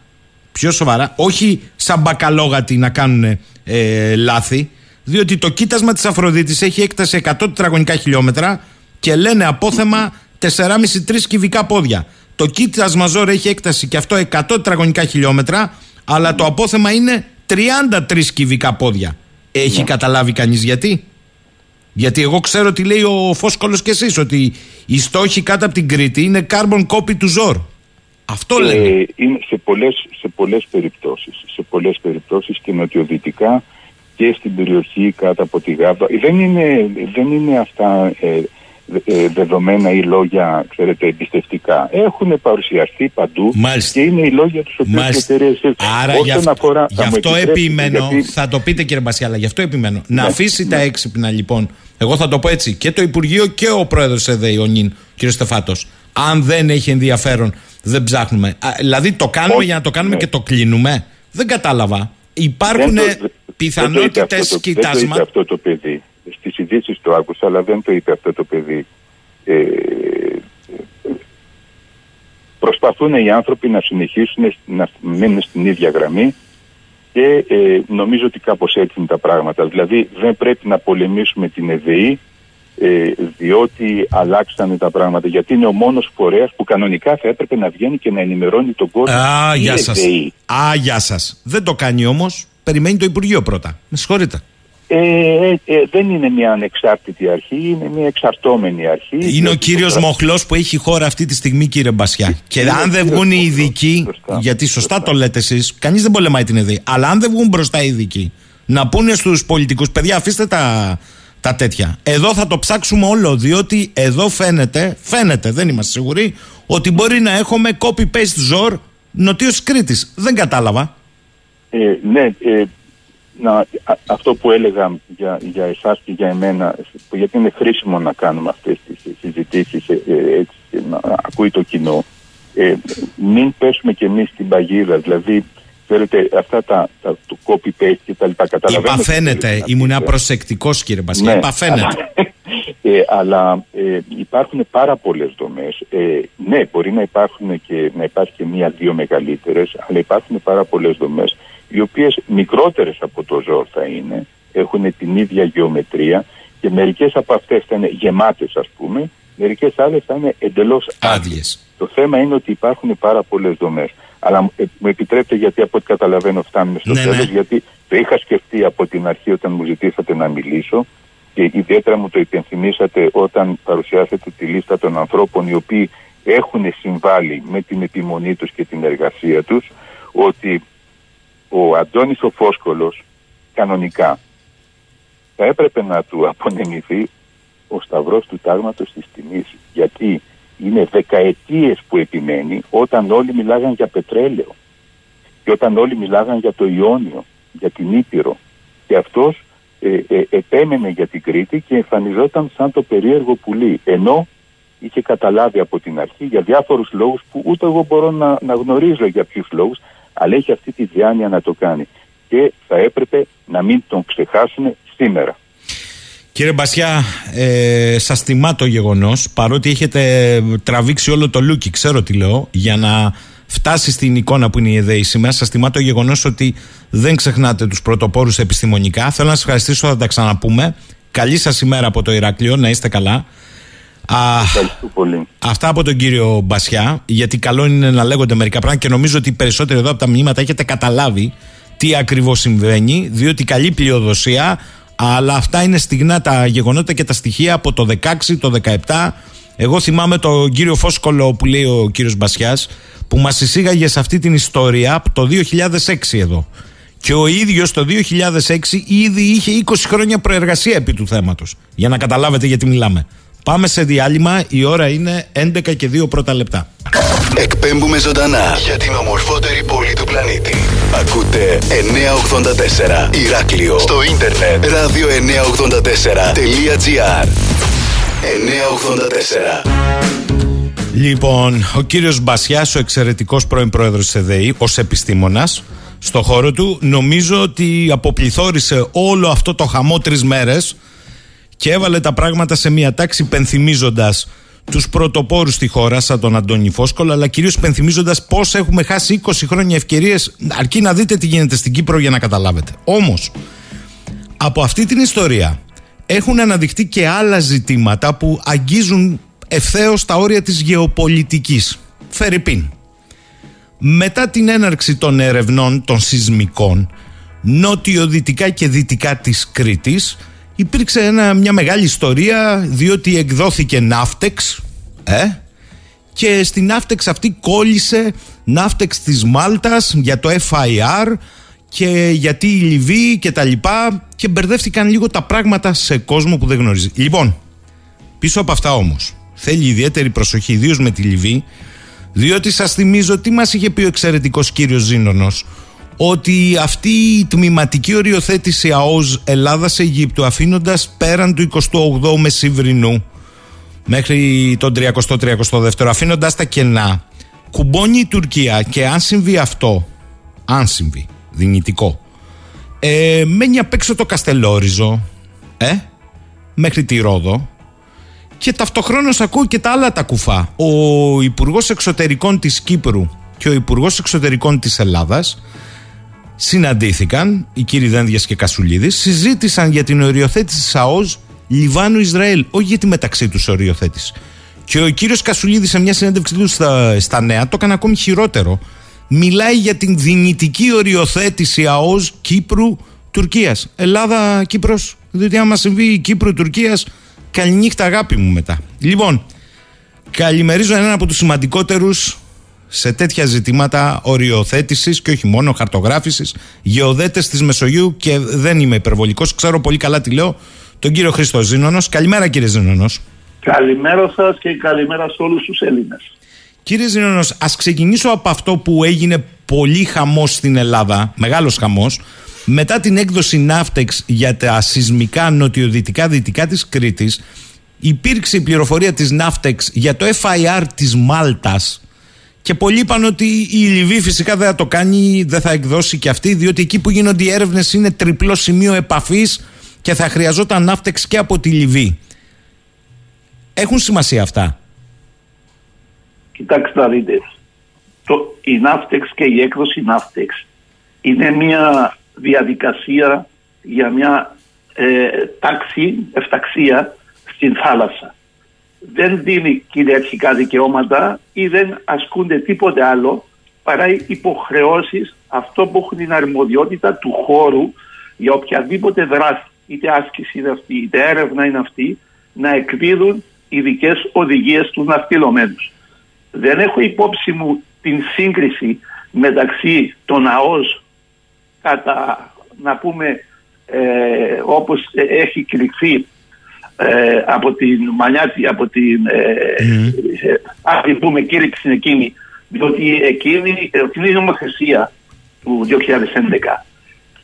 πιο σοβαρά, όχι σαν μπακαλόγατοι να κάνουν ε, λάθη, διότι το κοίτασμα της Αφροδίτης έχει έκταση 100 τετραγωνικά χιλιόμετρα και λένε απόθεμα 4,5-3 κυβικά πόδια. Το κοίτασμα Ζόρ έχει έκταση και αυτό 100 τετραγωνικά χιλιόμετρα, αλλά το απόθεμα είναι 33 κυβικά πόδια. Έχει καταλάβει κανείς γιατί; Γιατί εγώ ξέρω τι λέει ο Φόσκολος και εσείς ότι οι στόχοι κάτω από την Κρήτη είναι carbon copy του Ζόρ. Αυτό Ε, λένε. είναι σε πολλές, σε πολλές περιπτώσεις. Σε πολλές περιπτώσεις και νοτιοδυτικά και στην περιοχή κάτω από τη Γάβδα. Δεν είναι, δεν είναι αυτά ε, ε, δεδομένα ή λόγια, ξέρετε, εμπιστευτικά. Έχουν παρουσιαστεί παντού και είναι οι λόγια τους οποίους Μάλιστα. οι εταιρείες Άρα Όσον γι' αυτό, αφορά, γι' θα μου αυτό επιτρέψετε, επιμένω, γιατί- θα το πείτε κύριε Μπασιάλα, γι' αυτό επιμένω. Να Ναι, αφήσει τα ναι. έξυπνα λοιπόν, εγώ θα το πω έτσι, και το Υπουργείο και ο πρόεδρος ΕΔΕΗ, ο Νιν, κύριος Στεφάτος. Αν δεν έχει ενδιαφέρον, δεν ψάχνουμε. Α, δηλαδή το κάνουμε Όχι, για να το κάνουμε ναι. και το κλείνουμε. Δεν κατάλαβα. Υπάρχουν Δεν το- δεν το είπε πιθανότητες αυτό το- Δεν το είπε κοιτάσμα. αυτό το παιδί. Στις ειδήσει το άκουσα, αλλά δεν το είπε αυτό το παιδί. Ε, ε, προσπαθούν οι άνθρωποι να συνεχίσουν να μείνουν στην ίδια γραμμή και ε, νομίζω ότι κάπως έτσι είναι τα πράγματα. Δηλαδή δεν πρέπει να πολεμήσουμε την ΕΔΕΗ ε, διότι αλλάξανε τα πράγματα. Γιατί είναι ο μόνος φορέας που κανονικά θα έπρεπε να βγαίνει και να ενημερώνει τον κόσμο. Α, η γεια σας. ΕΔΕΗ. Α, γεια σας. Δεν το κάνει όμως. Περιμένει το Υπουργείο πρώτα. Με συγχωρείτε. Ε, ε, ε, δεν είναι μια ανεξάρτητη αρχή, είναι μια εξαρτώμενη αρχή. Είναι ο διότι κύριος το- Μοχλός που έχει χώρα αυτή τη στιγμή, κύριε Μπασιά. Και Είναι ο αν δεν κύριος βγουν οι Μοχλός, ειδικοί, γιατί σωστά, το λέτε εσείς, κανείς δεν πολεμάει την ΕΔΗ. Αλλά αν δεν βγουν μπροστά οι ειδικοί, να πούνε στους πολιτικούς, παιδιά, αφήστε τα, τα τέτοια. Εδώ θα το ψάξουμε όλο, διότι εδώ φαίνεται, φαίνεται, δεν είμαστε σίγουροι, ότι μπορεί να έχουμε copy-paste ζόρ νοτίω Κρήτης. Δεν κατάλαβα. Ε, ναι, ε, να, α- αυτό που έλεγα για, για εσάς και για εμένα, που- γιατί είναι χρήσιμο να κάνουμε αυτές τις συζητήσεις, ε, ε, έτσι, να ακούει το κοινό, ε, μην πέσουμε κι εμείς στην παγίδα, δηλαδή, ξέρετε, αυτά τα, τα το copy-paste και τα λοιπά, καταλαβαίνω... Είπα τι φαίνεται, θέλετε να ήμουν πείτε. προσεκτικός, κύριε Μπασιά. Ναι, Είπα φαίνεται. Ε, αλλά ε, υπάρχουν πάρα πολλές δομές. Ε, ναι, μπορεί να υπάρχουν και να υπάρχει και μία-δύο μεγαλύτερες, αλλά υπάρχουν πάρα πολλές δομές, οι οποίες μικρότερες από το ζώο θα είναι, έχουν την ίδια γεωμετρία και μερικές από αυτές θα είναι γεμάτες ας πούμε, μερικές άλλες θα είναι εντελώς άδειες. Το θέμα είναι ότι υπάρχουν πάρα πολλές δομές. Αλλά ε, μου επιτρέπετε γιατί από ό,τι καταλαβαίνω φτάνουμε στο Ναι, τέλος, ναι. γιατί το είχα σκεφτεί από την αρχή όταν μου ζητήσατε να μιλήσω και ιδιαίτερα μου το υπενθυμίσατε όταν παρουσιάσατε τη λίστα των ανθρώπων οι οποίοι έχουν συμβάλει με την επιμονή τους και την εργασία τους ότι ο Αντώνης ο Φόσκολος κανονικά θα έπρεπε να του απονεμηθεί ο σταυρός του τάγματος της τιμής γιατί είναι δεκαετίες που επιμένει όταν όλοι μιλάγαν για πετρέλαιο και όταν όλοι μιλάγαν για το Ιόνιο, για την Ήπειρο. Και αυτός ε, ε, επέμενε για την Κρήτη και εμφανιζόταν σαν το περίεργο πουλί ενώ είχε καταλάβει από την αρχή για διάφορους λόγους που ούτε εγώ μπορώ να, να γνωρίζω για ποιους λόγους αλλά έχει αυτή τη διάνοια να το κάνει και θα έπρεπε να μην τον ξεχάσουν σήμερα. Κύριε Μπασιά, ε, σας τιμά το γεγονός, παρότι έχετε τραβήξει όλο το λούκι, ξέρω τι λέω, για να φτάσει στην εικόνα που είναι η ΕΔΕΗ σήμερα. Σας τιμά το γεγονός ότι δεν ξεχνάτε τους πρωτοπόρους επιστημονικά. Θέλω να σας ευχαριστήσω, θα τα ξαναπούμε. Καλή σας ημέρα από το Ηράκλειο, να είστε καλά. Α, Ευχαριστώ πολύ. αυτά από τον κύριο Μπασιά, γιατί καλό είναι να λέγονται μερικά πράγματα και νομίζω ότι οι περισσότεροι εδώ από τα μηνύματα έχετε καταλάβει τι ακριβώς συμβαίνει, διότι καλή πλειοδοσία, αλλά αυτά είναι στιγνά τα γεγονότα και τα στοιχεία από το 16, το 17. Εγώ θυμάμαι τον κύριο Φόσκολο που λέει ο κύριος Μπασιάς που μας εισήγαγε σε αυτή την ιστορία από το 2006 εδώ. Και ο ίδιος το 2006 ήδη είχε 20 χρόνια προεργασία επί του θέματος. Για να καταλάβετε γιατί μιλάμε. Πάμε σε διάλειμμα, η ώρα είναι 11 και 2 πρώτα λεπτά. Εκπέμπουμε ζωντανά για την ομορφότερη πόλη του πλανήτη. Ακούτε 984 Ηράκλειο στο ίντερνετ radio984.gr 984 Λοιπόν, ο κύριος Μπασιάς, ο εξαιρετικός πρώην πρόεδρος της ΕΔΕΗ, ως επιστήμονας, στο χώρο του, νομίζω ότι αποπληθώρισε όλο αυτό το χαμό τρεις μέρες και έβαλε τα πράγματα σε μια τάξη πενθυμίζοντας τους πρωτοπόρους στη χώρα σαν τον Αντώνη Φόσκολο αλλά κυρίως πενθυμίζοντας πώς έχουμε χάσει 20 χρόνια ευκαιρίες αρκεί να δείτε τι γίνεται στην Κύπρο για να καταλάβετε. Όμως, από αυτή την ιστορία έχουν αναδειχθεί και άλλα ζητήματα που αγγίζουν ευθέως τα όρια της γεωπολιτικής. Φερρυπίν. Μετά την έναρξη των ερευνών των σεισμικών νότιο-δυτικά και δυτικά της Κρήτης υπήρξε ένα, μια μεγάλη ιστορία διότι εκδόθηκε ναύτεξ ε, και στην ναύτεξ αυτή κόλλησε ναύτεξ της Μάλτας για το FIR και γιατί η Λιβύη και τα λοιπά και μπερδεύτηκαν λίγο τα πράγματα σε κόσμο που δεν γνωρίζει. Λοιπόν, πίσω από αυτά όμως θέλει ιδιαίτερη προσοχή, ιδίως με τη Λιβύη, διότι σας θυμίζω τι μας είχε πει ο εξαιρετικός κύριος Ζήνονο, ότι αυτή η τμηματική οριοθέτηση ΑΟΣ Ελλάδα-Αιγύπτου αφήνοντας πέραν του 28ου μεσημβρινού μέχρι τον 30-32 αφήνοντας τα κενά, κουμπώνει η Τουρκία και αν συμβεί αυτό, αν συμβεί, δυνητικό, ε, μένει απ' έξω το Καστελόριζο, ε, μέχρι τη Ρόδο, και ταυτοχρόνως ακούω και τα άλλα τα κουφά. Ο Υπουργός Εξωτερικών της Κύπρου και ο Υπουργός Εξωτερικών της Ελλάδας συναντήθηκαν, οι κύριοι Δένδιας και Κασουλίδης, συζήτησαν για την οριοθέτηση τη ΑΟΣ Λιβάνου-Ισραήλ, όχι για τη μεταξύ τους οριοθέτηση. Και ο κύριος Κασουλίδης σε μια συνέντευξη του στα, στα Νέα το έκανε ακόμη χειρότερο. Μιλάει για την δυνητική οριοθέτηση ΑΟΣ Κύπρου-Τουρκία. Ελλάδα-Κύπρο. Διότι άμα συμβεί Κύπρου-Τουρκία, Καληνύχτα αγάπη μου μετά. Λοιπόν, καλημερίζω έναν από τους σημαντικότερους σε τέτοια ζητήματα οριοθέτησης και όχι μόνο χαρτογράφησης, γεωδέτες της Μεσογείου και δεν είμαι υπερβολικός, ξέρω πολύ καλά τι λέω, τον κύριο Χρήστο Ζήνονος. Καλημέρα κύριε Ζήνονος. Καλημέρα σας και καλημέρα σε όλους τους Έλληνες. Κύριε Ζήνονος, ας ξεκινήσω από αυτό που έγινε πολύ χαμός στην Ελλάδα, μεγάλος χαμός, μετά την έκδοση Ναύτεξ για τα σεισμικά νοτιοδυτικά δυτικά της Κρήτης υπήρξε η πληροφορία της Ναύτεξ για το FIR της Μάλτας και πολλοί είπαν ότι η Λιβύη φυσικά δεν θα το κάνει, δεν θα εκδώσει και αυτή διότι εκεί που γίνονται οι έρευνες είναι τριπλό σημείο επαφής και θα χρειαζόταν Ναύτεξ και από τη Λιβύη. Έχουν σημασία αυτά; Κοιτάξτε να δείτε. Το, η Ναύτεξ και η έκδοση Ναύτεξ είναι μια διαδικασία για μια ε, τάξη, εφταξία στην θάλασσα. Δεν δίνει κυριαρχικά δικαιώματα ή δεν ασκούνται τίποτε άλλο παρά υποχρεώσεις αυτό που έχουν την αρμοδιότητα του χώρου για οποιαδήποτε δράση, είτε άσκηση είναι αυτή, είτε έρευνα είναι αυτή, να εκδίδουν ειδικές οδηγίες του ναυτιλωμένους. Δεν έχω υπόψη μου την σύγκριση μεταξύ των ΑΟΣ κατά να πούμε ε, όπως έχει κρυφθεί ε, από την Μανιάτη, από την ε, πούμε κήρυξη εκείνη διότι εκείνη, εκείνη η νομοθεσία του 2011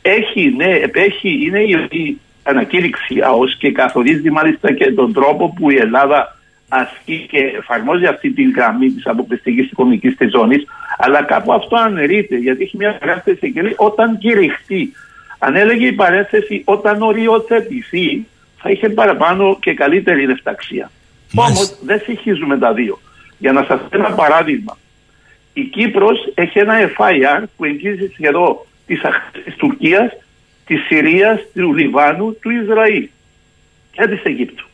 έχει, ναι, έχει, είναι η ανακήρυξη ΑΟΣ και καθορίζει μάλιστα και τον τρόπο που η Ελλάδα ασκεί και εφαρμόζει αυτή την γραμμή της αποκλειστικής οικονομικής της ζώνης, αλλά κάπου αυτό αναιρείται γιατί έχει μια παρένθεση και λέει όταν κηρυχτεί. Αν έλεγε η παρένθεση όταν οριοθετηθεί, θα είχε παραπάνω και καλύτερη ρευταξία. Όμως δεν συγχύζουμε τα δύο. Για να σας πω ένα παράδειγμα. Η Κύπρος έχει ένα FIR που εγγύζει σχεδόν της Τουρκίας, της Συρίας, του Λιβάνου, του Ισραήλ και της Αιγύπτου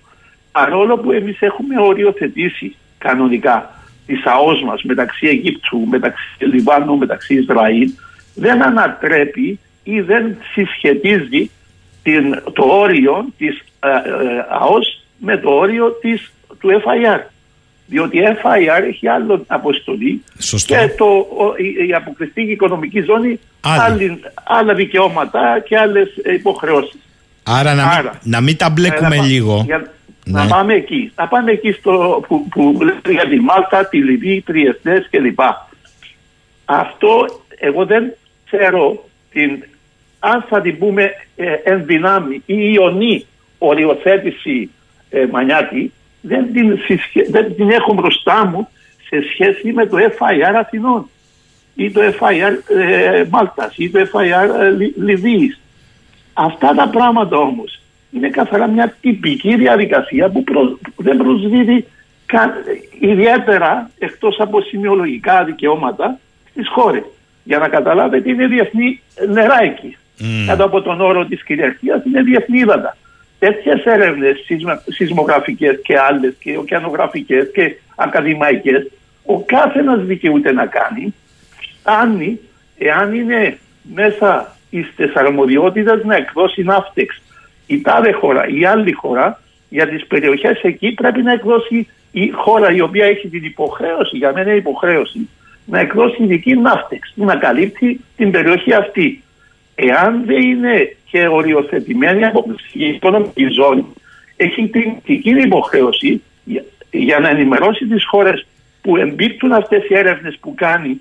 παρόλο που εμείς έχουμε οριοθετήσει κανονικά τη ΑΟΣ μας μεταξύ Αιγύπτου, μεταξύ Λιβάνου, μεταξύ Ισραήλ, δεν ανατρέπει ή δεν συσχετίζει την, το όριο της ε, ε, ΑΟΣ με το όριο της, του FIR. Διότι η FIR έχει άλλο αποστολή Σωστό. και το, ο- η, η αποκλειστική οικονομική ζώνη Άλλη. άλλη- άλλα δικαιώματα και άλλες υποχρεώσεις. Άρα να μην, Άρα. να μην τα μπλέκουμε Ε, να πά- λίγο. για- Να Ναι. πάμε εκεί. Να πάμε εκεί στο, που, που λέτε για τη Μάλτα, τη Λιβύη, Τριεστές κλπ. Αυτό εγώ δεν ξέρω την, αν θα την πούμε ε, εν δυνάμει ή ιονή οριοθέτηση ε, Μανιάτη δεν την, συσχε- δεν την έχω μπροστά μου σε σχέση με το FIR Αθηνών ή το FIR ε, Μάλτας ή το FIR ε, Λι- Λιβύης. Αυτά τα πράγματα όμως είναι καθαρά μια τυπική διαδικασία που προ- δεν προσδίδει κα- ιδιαίτερα εκτός από σημειολογικά δικαιώματα στις χώρες. Για να καταλάβετε είναι διεθνή νερά εκεί. Κάτω από τον όρο της κυριαρχίας είναι διεθνή ύδατα. Τέτοιες έρευνες σεισμα- σεισμογραφικές και άλλες και ωκεανογραφικές και ακαδημαϊκές ο κάθε ένας δικαιούται να κάνει φτάνει εάν είναι μέσα στις αρμοδιότητες να εκδώσει ναύτεξ. Η τάδε χώρα, η άλλη χώρα, για τις περιοχές εκεί πρέπει να εκδώσει η χώρα η οποία έχει την υποχρέωση, για μένα είναι υποχρέωση, να εκδώσει ειδική ναύτεξ, να καλύπτει την περιοχή αυτή. Εάν δεν είναι και οριοθετημένη από την οικονομική ζώνη, έχει την ειδική υποχρέωση για, για να ενημερώσει τις χώρες που εμπίπτουν αυτές οι έρευνες που κάνει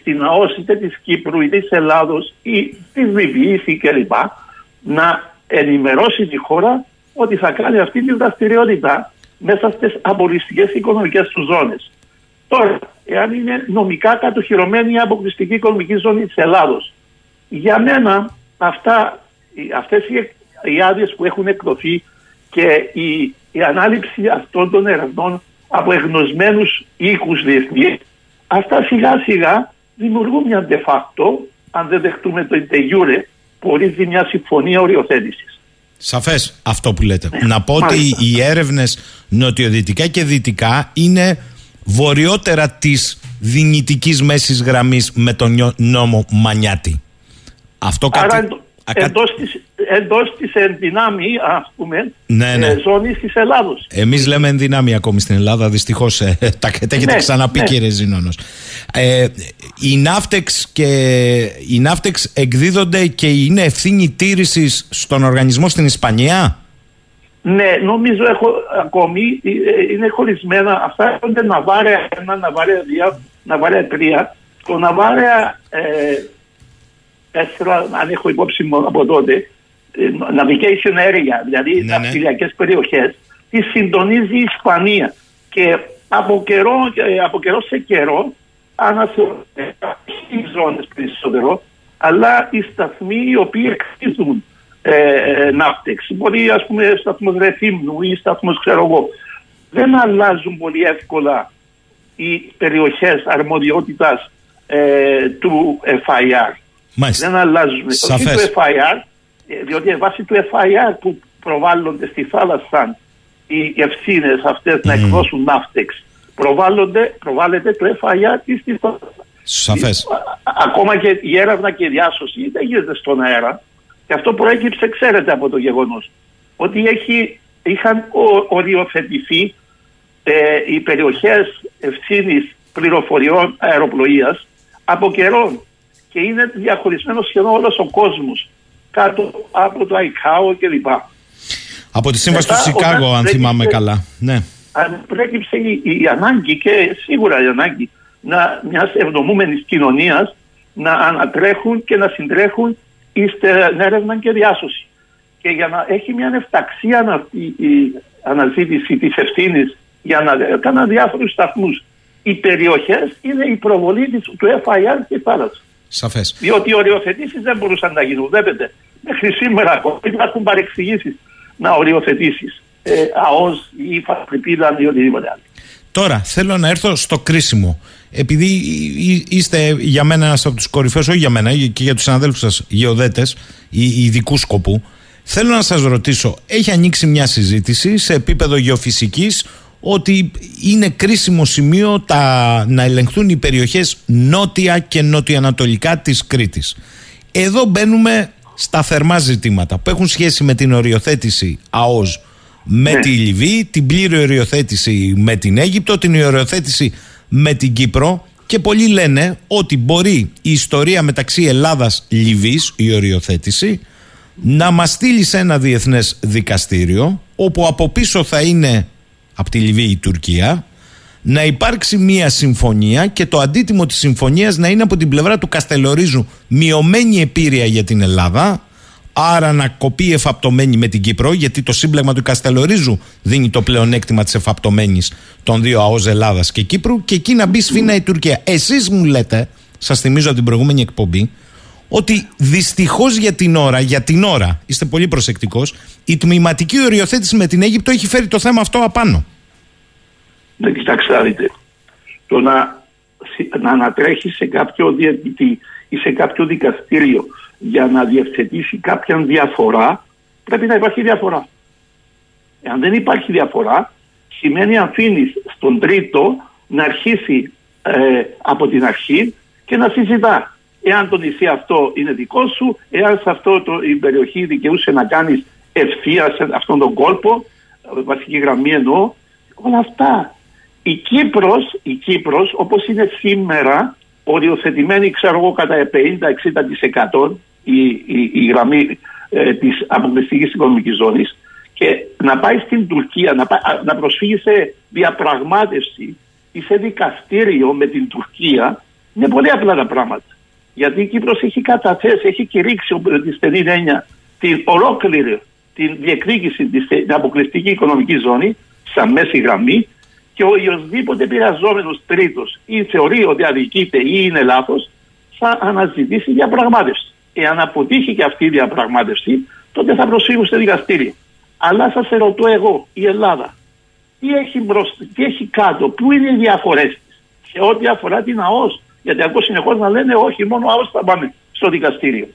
στην ΑΟΣ είτε της Κύπρου είτε της Ελλάδος ή της Λιβύης ή κλπ να ενημερώσει τη χώρα ότι θα κάνει αυτή τη δραστηριότητα μέσα στις αποκλειστικές οικονομικές τους ζώνες. Τώρα, εάν είναι νομικά κατοχυρωμένη η αποκλειστική οικονομική ζώνη της Ελλάδος, για μένα αυτά, οι- αυτές οι, οι άδειες που έχουν εκδοθεί και η, η ανάληψη αυτών των ερευνών από εγνωσμένους οίκους διεθνείς, αυτά σιγά σιγά δημιουργούν μια de facto, αν δεν δεχτούμε το de jure, που ορίζει μια συμφωνία οριοθέτησης. Σαφές αυτό που λέτε. Να πω ότι Ναι, μάλιστα. οι έρευνες νοτιοδυτικά και δυτικά είναι βορειότερα της δυνητικής μέσης γραμμής με τον νιό- νόμο Μανιάτη. Αυτό Άρα κάτι. εντό- εντός της, εντός της ενδυνάμει, ας πούμε, Ναι, ναι. ε, ζώνης της Ελλάδος. Εμείς λέμε ενδυνάμει ακόμη στην Ελλάδα. Δυστυχώς τα, τα έχετε Ναι, ξαναπεί, ναι. κύριε Ζήνονο. Ε, η Ναύτεξ και οι Ναύτεξ εκδίδονται και είναι ευθύνη τήρησης στον οργανισμό στην Ισπανία; Ναι, νομίζω έχω ακόμη, ε, ε, είναι χωρισμένα. Αυτά έρχονται Ναβάρια 1, Ναβάρια 2, Ναβάρια 3. Το Ναβάρια ε, 4, αν έχω υπόψη μου από τότε, ε, navigation area, δηλαδή Ναι, ναι. ναυτιλιακές περιοχές, τη συντονίζει η Ισπανία. Και από καιρό, ε, από καιρό σε καιρό αναθεωρούνται οι ζώνες περισσότερο, αλλά οι σταθμοί οι οποίοι εκτίζουν ε, ε, ναύτεξ. Μπορεί ας πούμε σταθμός Ρεθύμνου ή σταθμός ξέρω εγώ. Δεν αλλάζουν πολύ εύκολα οι περιοχές αρμοδιότητας ε, του FIR. Μάλιστα. Δεν αλλάζουν. Όχι Σαφές. του FIR, ε, διότι βάσει του FIR που προβάλλονται στη θάλασσα οι ευθύνες αυτές να εκδώσουν ναύτεξ προβάλλονται, προβάλλεται το FIR και στη θάλασσα. Σαφές. Α- Ακόμα και η έρευνα και η διάσωση δεν γίνεται στον αέρα. Και αυτό προέκυψε, ξέρετε, από το γεγονός ότι έχει, είχαν ο- οριοθετηθεί ε, οι περιοχές ευθύνης πληροφοριών αεροπλοείας από καιρό. Και είναι διαχωρισμένος σχεδόν όλος ο κόσμος κάτω από το ΑΙΚΑΟ κλπ. Από τη σύμβαση του Μετά, Σικάγο, όταν αν δεν θυμάμαι είχε- καλά. Ναι. αν προέκυψε η, η ανάγκη και σίγουρα η ανάγκη να, μιας ευδομούμενης κοινωνίας να ανατρέχουν και να συντρέχουν στην έρευνα και διάσωση. Και για να έχει μια εφταξία ανα- η, η αναζήτηση της ευθύνης για να κάνουν διάφορους σταθμούς. Οι περιοχές είναι η προβολή της, του FIR στη θάλασσα. Σαφές. Διότι οι οριοθετήσεις δεν μπορούσαν να γίνουν. Βλέπετε, μέχρι σήμερα ακόμα υπάρχουν παρεξηγήσεις να οριοθετήσεις. Ε, ΑΟΣ ή φασπρεπίδα ή οτιδήποτε άλλο. Τώρα θέλω να έρθω στο κρίσιμο. Επειδή εί- εί- είστε για μένα ένας από τους κορυφαίους, όχι για μένα, και για τους συναδέλφους σας γεωδέτες, ειδικού σκοπού, θέλω να σας ρωτήσω, έχει ανοίξει μια συζήτηση σε επίπεδο γεωφυσικής ότι είναι κρίσιμο σημείο τα, να ελεγχθούν οι περιοχές νότια και νοτιοανατολικά της Κρήτης. Εδώ μπαίνουμε στα θερμά ζητήματα που έχουν σχέση με την οριοθέτηση ΑΟΣ με τη Λιβύη, την πλήρη οριοθέτηση με την Αίγυπτο, την οριοθέτηση με την Κύπρο και πολλοί λένε ότι μπορεί η ιστορία μεταξύ Ελλάδας-Λιβύης, η οριοθέτηση, να μας στείλει σε ένα διεθνές δικαστήριο όπου από πίσω θα είναι από τη Λιβύη η Τουρκία να υπάρξει μια συμφωνία και το αντίτιμο της συμφωνίας να είναι από την πλευρά του Καστελορίζου μειωμένη επίρρεια για την Ελλάδα άρα να κοπεί εφαπτωμένη με την Κύπρο γιατί το σύμπλεγμα του Καστελορίζου δίνει το πλεονέκτημα της εφαπτωμένης των δύο ΑΟΣ Ελλάδας και Κύπρου και εκεί να μπει σφίνα η Τουρκία. Εσείς μου λέτε, σας θυμίζω από την προηγούμενη εκπομπή ότι δυστυχώς για την ώρα, για την ώρα, είστε πολύ προσεκτικός, η τμηματική οριοθέτηση με την Αίγυπτο έχει φέρει το θέμα αυτό απάνω. Ναι, κοιτάξτε, δείτε. Το να, να ανατρέχει σε κάποιο διαιτητή ή σε κάποιο δικαστήριο για να διευθετήσει κάποια διαφορά, πρέπει να υπάρχει διαφορά. Εάν δεν υπάρχει διαφορά, σημαίνει αφήνεις στον τρίτο να αρχίσει ε, από την αρχή και να συζητά. Εάν το νησί αυτό είναι δικό σου, εάν σε αυτό το, η περιοχή δικαιούσε να κάνεις ευθεία σε αυτόν τον κόλπο, ε, βασική γραμμή εννοώ, όλα αυτά. Η Κύπρος, η Κύπρος όπως είναι σήμερα, οριοθετημένη ξέρω εγώ κατά 50-60% η, η, η γραμμή ε, της αποκλειστικής οικονομικής ζώνης και να πάει στην Τουρκία, να, πάει, να προσφύγει σε διαπραγμάτευση ή σε δικαστήριο με την Τουρκία, είναι πολύ απλά τα πράγματα. Γιατί η Κύπρος έχει καταθέσει, έχει κηρύξει τη στενή έννοια την ολόκληρη την διεκδίκηση της την αποκλειστική οικονομική ζώνη σαν μέση γραμμή και οποιοδήποτε πειραζόμενος τρίτος ή θεωρεί ότι αδικείται ή είναι λάθος θα αναζητήσει διαπραγμάτευση. Εάν αποτύχει και αυτή η διαπραγμάτευση τότε θα προσφύγουν στο δικαστήριο. Αλλά σας ερωτώ εγώ, η Ελλάδα, τι έχει, μπροστά, τι έχει κάτω, πού είναι οι διαφορές της σε ό,τι αφορά την ΑΟΣ; Γιατί ακούω συνεχώς να λένε όχι μόνο ΑΟΣ θα πάμε στο δικαστήριο.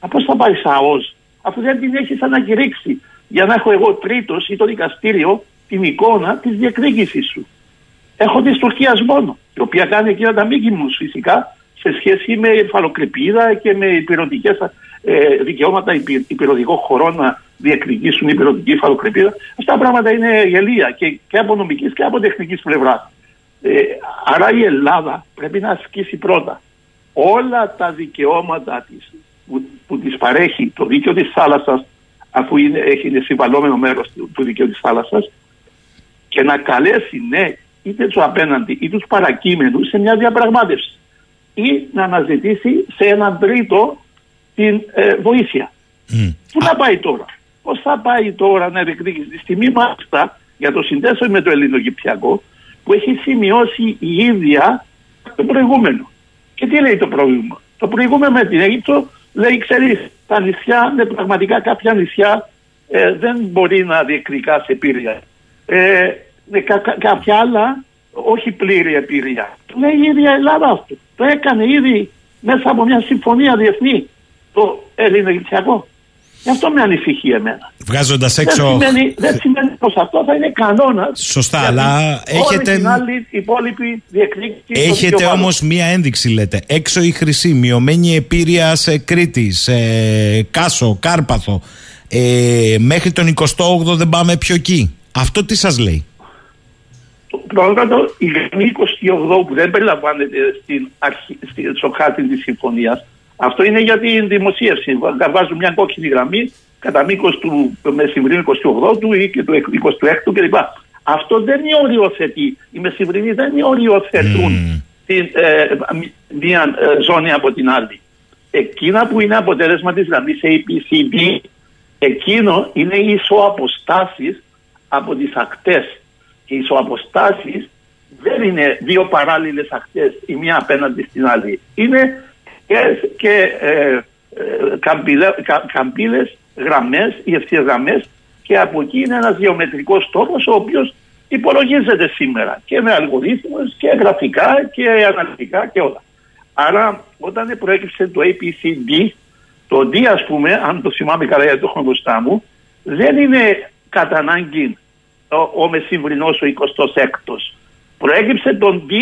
Α, πώς θα πάει σε ΑΟΣ αφού δεν την έχεις ανακηρύξει για να έχω εγώ τρίτος ή το δικαστήριο την εικόνα της διεκδίκησης σου. Έχω τη Τουρκία μόνο, η οποία κάνει εκείνα τα μήκη μου φυσικά σε σχέση με υφαλοκρηπίδα και με υπηρετικές ε, δικαιώματα υπηρετικών χωρών να διεκδικήσουν υπηρετική υφαλοκρηπίδα. Αυτά τα πράγματα είναι γελία και, και από νομικής και από τεχνικής πλευράς. Ε, άρα η Ελλάδα πρέπει να ασκήσει πρώτα όλα τα δικαιώματα της που, που της παρέχει το δίκαιο της θάλασσας αφού είναι, έχει είναι συμβαλόμενο μέρος του, του δικαίου της θάλασσας και να καλέσει ναι είτε τους απέναντι ή τους παρακείμενους σε μια διαπραγμάτευση ή να αναζητήσει σε έναν τρίτο την ε, βοήθεια. Πού να πάει τώρα; Πώς θα πάει τώρα να διεκδικήσει τη στιγμή μάλιστα για το συνδέσιο με το ελληνογυπτιακό που έχει σημειώσει η ίδια το προηγούμενο. Και τι λέει το προηγούμενο. Το προηγούμενο με την Αίγυπτο λέει ξέρεις τα νησιά, ναι, πραγματικά κάποια νησιά ε, δεν μπορεί να διεκδικάς σε πύρια. Ε, ναι, κα, κα, κάποια άλλα όχι πλήρη επίρρεια. Το λέει η ίδια Ελλάδα αυτό. Το έκανε ήδη μέσα από μια συμφωνία διεθνή το ελληνογυπτιακό. Γι' αυτό με ανησυχεί εμένα. Βγάζοντας έξω. Δεν σημαίνει, δεν σημαίνει πως αυτό θα είναι κανόνας. Σωστά, αλλά έχετε. Την άλλη υπόλοιπη διεκδίκηση. Έχετε όμως μία ένδειξη, λέτε. Έξω η χρυσή, μειωμένη επίρρεια σε Κρήτης, σε Κάσο, Κάρπαθο. Ε, μέχρι τον 28ο δεν πάμε πιο εκεί. Αυτό τι σας λέει; Πρώτα, η γραμμή 28 που δεν περιλαμβάνεται στην αρχή, στο χάρτη της συμφωνίας, αυτό είναι για την δημοσίευση. Βάζουν μια κόκκινη γραμμή κατά μήκος του μεσημβρινού 28ου ή και του 26ου κλπ. Αυτό δεν οριοθετεί. Οι μεσημβρινοί δεν οριοθετούν την, ε, μια ε, ζώνη από την άλλη. Εκείνα που είναι αποτέλεσμα της γραμμής APCD, εκείνο είναι οι ισοαποστάσεις από τις ακτές. Οι ισοαποστάσεις δεν είναι δύο παράλληλες ακτές η μία απέναντι στην άλλη. Είναι και, και ε, ε, καμπύλες, γραμμές, οι ευθείες γραμμές και από εκεί είναι ένας γεωμετρικός τόπος ο οποίος υπολογίζεται σήμερα και με αλγορίθμους και γραφικά και αναλυτικά και όλα. Άρα όταν προέκυψε το APCD, το D ας πούμε, αν το θυμάμαι καλά γιατί το έχω μπροστά μου, δεν είναι κατά ανάγκη ο, ο μεσημβρινός ο 26ος. Προέκυψε τον D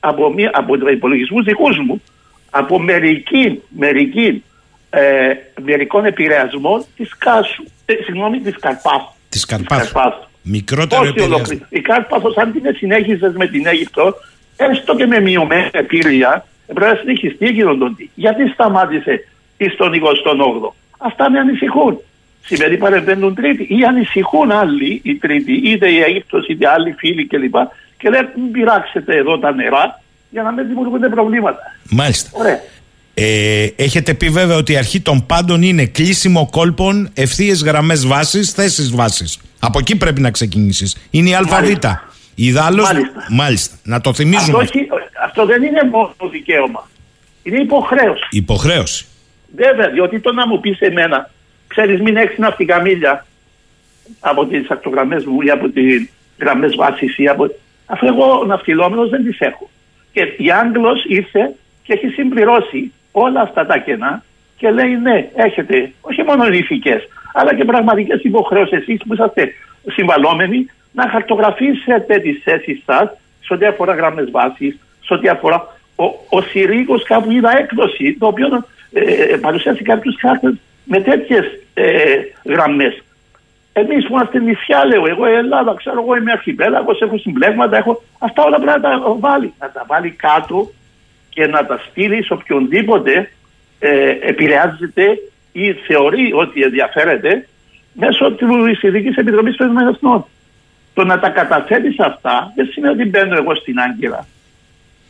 από, μία, από υπολογισμούς δικούς μου από μερική, μερική ε, μερικών επηρεασμών της Κάσου. Ε, συγγνώμη, της Καρπάθου. Της Καρπάθου. Μικρότερο Όχι επηρεασμό. ολόκληρη. Η Κάρπαθο, αν την συνέχιζε με την Αίγυπτο, έστω και με μειωμένη επίρρεια, πρέπει να συνεχιστεί εκείνον τον τι. Γιατί σταμάτησε εις τον 28ο. Αυτά με ανησυχούν. Σημαίνει παρεμβαίνουν τρίτη. Ή ανησυχούν άλλοι, οι τρίτοι, είτε η Αίγυπτος είτε άλλοι φίλοι κλπ. Και λένε μην πειράξετε εδώ τα νερά για να μην δημιουργούνται προβλήματα. Μάλιστα. Ωραία. Ε, έχετε πει βέβαια ότι η αρχή των πάντων είναι κλείσιμο κόλπων, ευθείες γραμμές βάσης, θέσεις βάσης. Από εκεί πρέπει να ξεκινήσεις. Είναι η ΑΒ. Ιδάλω. Μάλιστα. Μάλιστα. Να το θυμίζουμε. Αυτό, όχι- αυτό δεν είναι μόνο δικαίωμα. Είναι υποχρέωση. Υποχρέωση. Βέβαια, διότι το να μου πεις εμένα, ξέρεις, μην έχεις ναυτικά μίλια από τις ακτογραμμές μου ή από τις γραμμές βάσης ή από. Αφού εγώ ναυτιλόμενος δεν τις έχω. Και η Άγγλος ήρθε και έχει συμπληρώσει όλα αυτά τα κενά και λέει ναι, έχετε όχι μόνο ηθικές, αλλά και πραγματικές υποχρεώσεις εσείς που είσαστε συμβαλόμενοι να χαρτογραφήσετε τις θέσεις σας σε ό,τι αφορά γραμμές βάσης, σε ό,τι αφορά. Ο, ο Συρίγος κάπου είδα έκδοση, το οποίο ε, παρουσιάζει κάποιους χάρτες με τέτοιες ε, γραμμές. Εμείς που είμαστε νησιά, λέω εγώ, η Ελλάδα, ξέρω εγώ, είμαι αρχιπέλαγος, έχω συμπλέγματα, έχω. Αυτά όλα πρέπει να τα βάλει. Να τα βάλει κάτω και να τα στείλει σε οποιονδήποτε ε, επηρεάζεται ή θεωρεί ότι ενδιαφέρεται μέσω τη Ειδική Επιτροπής των Ηνωμένων Εθνών. Το να τα καταθέτεις αυτά δεν σημαίνει ότι μπαίνω εγώ στην Άγκυρα.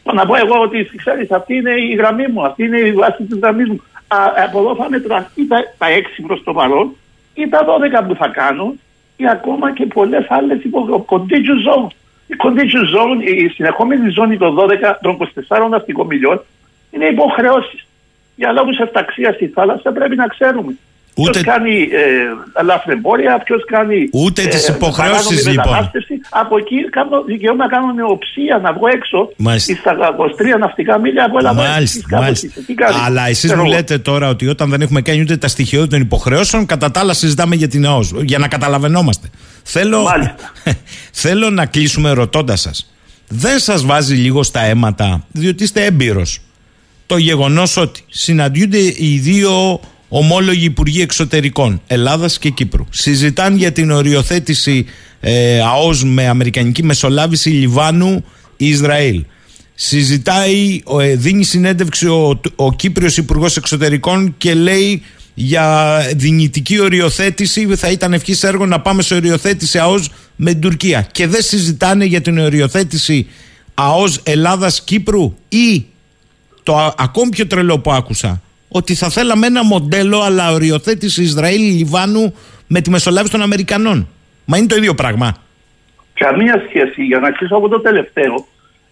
Το να πω εγώ ότι ξέρεις, αυτή είναι η γραμμή μου, αυτή είναι η βάση της γραμμής μου. Α, από εδώ θα μετραστεί τα, τα 6 προς το παρόν ή τα 12 που θα κάνω ή ακόμα και πολλές άλλες υπο... contagious zone. Η contagious zone, η συνεχόμενη ζώνη των 12, των 24 ναυτικών μιλιών είναι υποχρεώσεις. Για λόγους ευταξία στη θάλασσα πρέπει να ξέρουμε. Ούτε- Ποιο κάνει ε, λαθρεμπόρια, ποιος κάνει. Ούτε τις υποχρεώσεις, παράνομη λοιπόν. μετανάστευση. Από εκεί κάνω δικαίωμα να κάνω νεοψία, να βγω έξω Μάλιστα. στα 23 ναυτικά μίλια από Ελλάδα. Μάλιστα, Κάπως μάλιστα. είσαι. Τι κάνεις; Αλλά εσείς Ξέρω μου εγώ. λέτε τώρα ότι όταν δεν έχουμε κάνει ούτε τα στοιχειώδη των υποχρεώσεων, κατά τα άλλα συζητάμε για την ΑΟΣ. Για να καταλαβαίνόμαστε. Θέλω, θέλω να κλείσουμε ρωτώντας σας. Δεν σας βάζει λίγο στα αίματα, διότι είστε έμπειρος, το γεγονός ότι συναντιούνται οι δύο ομόλογοι υπουργοί εξωτερικών Ελλάδας και Κύπρου. Συζητάνε για την οριοθέτηση ε, ΑΟΣ με αμερικανική μεσολάβηση Λιβάνου Ισραήλ. Συζητάει, ο, ε, δίνει συνέντευξη ο, ο Κύπριος Υπουργός Εξωτερικών και λέει για δυνητική οριοθέτηση θα ήταν ευχής έργο να πάμε σε οριοθέτηση ΑΟΣ με την Τουρκία. Και δεν συζητάνε για την οριοθέτηση ΑΟΣ Ελλάδας-Κύπρου ή το α- ακόμη πιο τρελό που άκουσα ότι θα θέλαμε ένα μοντέλο αλλά οριοθέτηση Ισραήλ-Λιβάνου με τη μεσολάβηση των Αμερικανών. Μα είναι το ίδιο πράγμα. Καμία σχέση. Για να αρχίσω από το τελευταίο,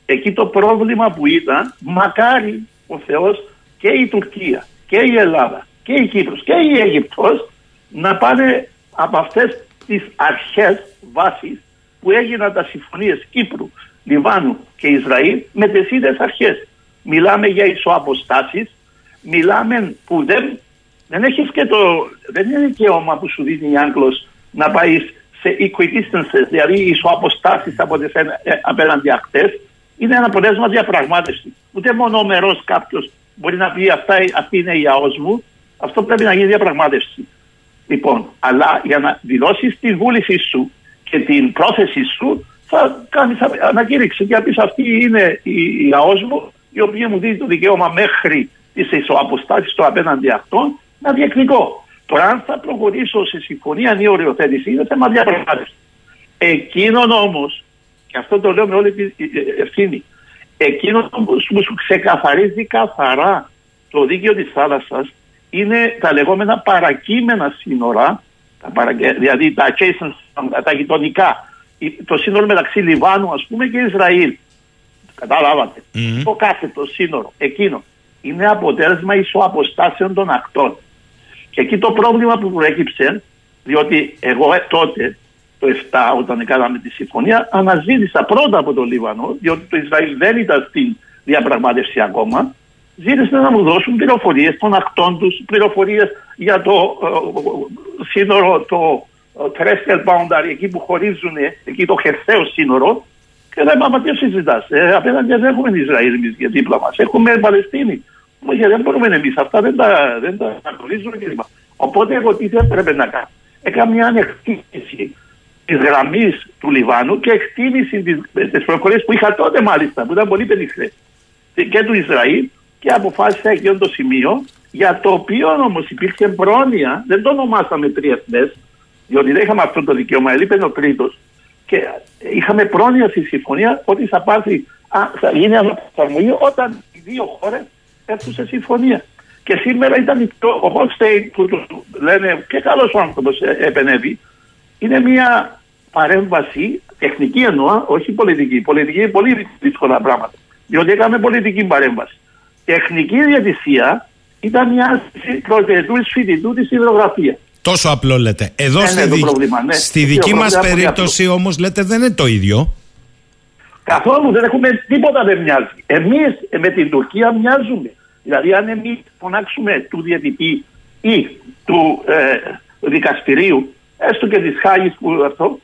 εκεί το πρόβλημα που ήταν, μακάρι ο Θεός και η Τουρκία και η Ελλάδα και η Κύπρος και η Αίγυπτος να πάνε από αυτές τις αρχές βάσεις που έγιναν τα συμφωνίες Κύπρου, Λιβάνου και Ισραήλ με τις ίδιες αρχές. Μιλάμε για ισοαποστάσεις, μιλάμε που δεν, δεν έχεις και το, δεν είναι δικαίωμα που σου δίνει η Άγγλος να πάεις σε equidistances, δηλαδή ισοαποστάσεις από τις ένα- ε, απέναντι ακτές, είναι ένα αποτέλεσμα διαπραγμάτευσης. Ούτε μονομερός κάποιος μπορεί να πει αυτά, αυτή είναι η ΑΟΣ μου, αυτό πρέπει να γίνει διαπραγμάτευση. Λοιπόν, αλλά για να δηλώσεις τη βούληση σου και την πρόθεση σου, θα κάνει ανακήρυξη και θα πεις αυτή είναι η, η ΑΟΣ μου, η οποία μου δίνει το δικαίωμα μέχρι τι ισοαποστάσει των απέναντι αυτών να διεκδικώ. Τώρα, αν θα προχωρήσω σε συμφωνία ή οριοθέτηση, είναι θέμα διαπραγμάτευσης. Εκείνον όμως, και αυτό το λέω με όλη την ευθύνη, εκείνον όμως που σου ξεκαθαρίζει καθαρά το δίκαιο της θάλασσας είναι τα λεγόμενα παρακείμενα σύνορα, τα παρακε- δηλαδή τα adjacent, τα γειτονικά, η- το σύνορο μεταξύ Λιβάνου ας πούμε και Ισραήλ. Καταλάβατε. Το κάθετο σύνορο, εκείνο, είναι αποτέλεσμα ισοαποστάσεων των ακτών. Και εκεί το πρόβλημα που προέκυψε, διότι εγώ ε, τότε, το 7, όταν κάναμε τη συμφωνία, αναζήτησα πρώτα από το Λίβανο, διότι το Ισραήλ δεν ήταν στην διαπραγμάτευση ακόμα, ζήτησαν να μου δώσουν πληροφορίες των ακτών τους, πληροφορίες για το ε, σύνορο, το ε, terrestrial boundary, εκεί που χωρίζουν, ε, εκεί το χερσαίο σύνορο, και δεν είπαμε τι συζητάς. Ε, απέναντι δεν έχουμε Ισραήλ εμείς για δίπλα μας. Έχουμε Παλαιστίνη Μου είχε δεν μπορούμε εμείς αυτά, δεν τα, δεν τα γνωρίζουμε κλπ. Οπότε εγώ τι θα έπρεπε να κάνω. Έκανα μια ανεκτήμηση της γραμμής του Λιβάνου και εκτίμηση της πληροφορία που είχα τότε μάλιστα, που ήταν πολύ πενιχρέ και του Ισραήλ και αποφάσισα εκείνο το σημείο για το οποίο όμως υπήρχε πρόνοια, δεν το ονομάσαμε τριεθνέ, διότι δεν είχαμε αυτό το δικαίωμα, έλειπε ο τρίτος. Και είχαμε πρόνοια στη συμφωνία ότι θα, πάρθει, α, θα γίνει αναπροσαρμογή όταν οι δύο χώρες έρθουν σε συμφωνία. Και σήμερα ήταν το, ο Χολστέιν που του λένε και καλός άνθρωπος επενεύει. Είναι μια παρέμβαση, τεχνική εννοώ, όχι πολιτική. Πολιτική είναι πολύ δύσκολα πράγματα. Διότι έκαμε πολιτική παρέμβαση. Τεχνική διατησία ήταν μια πρωτετούς φοιτητού της υδρογραφίας. Τόσο απλό λέτε. Εδώ Δεν στη, είναι το δι- πρόβλημα, ναι. στη Είναι δική το μας πρόβλημα πολύ περίπτωση όμως λέτε δεν είναι το ίδιο. Καθόλου δεν έχουμε τίποτα δεν μοιάζει. Εμείς με την Τουρκία μοιάζουμε. Δηλαδή, αν εμείς φωνάξουμε του διαιτητή ή του ε, δικαστηρίου, έστω και της Χάγης που αυτό,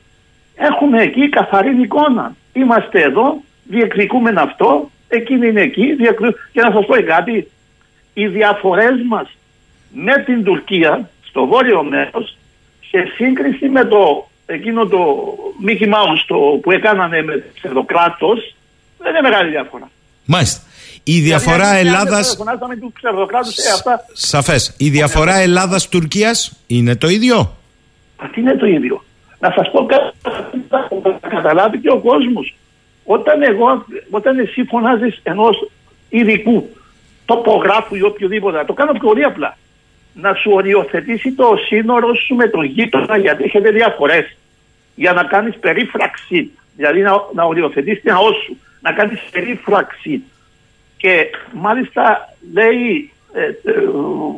έχουμε εκεί καθαρή εικόνα. Είμαστε εδώ, διεκδικούμε αυτό, εκείνη είναι εκεί. διεκδικούμε. Και να σας πω κάτι, οι διαφορές μας με την Τουρκία στο βόρειο μέρος σε σύγκριση με το εκείνο το Mickey Mouse το, που έκανανε με ψευδοκράτος δεν είναι μεγάλη διαφορά. Μάλιστα. Η διαφορά Δηλαδή, αν Ελλάδα. δεν Φωνάζαμε του ψευδοκράτους, ε, αυτά Σαφές. Η διαφορά Ελλάδα-Τουρκία είναι το ίδιο; Α, τι είναι το ίδιο; Να σας πω κάτι να καταλάβει και ο κόσμος. Όταν, εγώ, όταν εσύ φωνάζεις ενός ειδικού, τοπογράφου ή οποιοδήποτε, να το κάνω πολύ απλά. Να σου οριοθετήσει το σύνορο σου με τον γείτονα γιατί έχετε διαφορές. Για να κάνεις περίφραξη. Δηλαδή να, να οριοθετήσεις την ΑΟΣ σου. Να κάνεις περίφραξη. Και μάλιστα λέει ε, ε,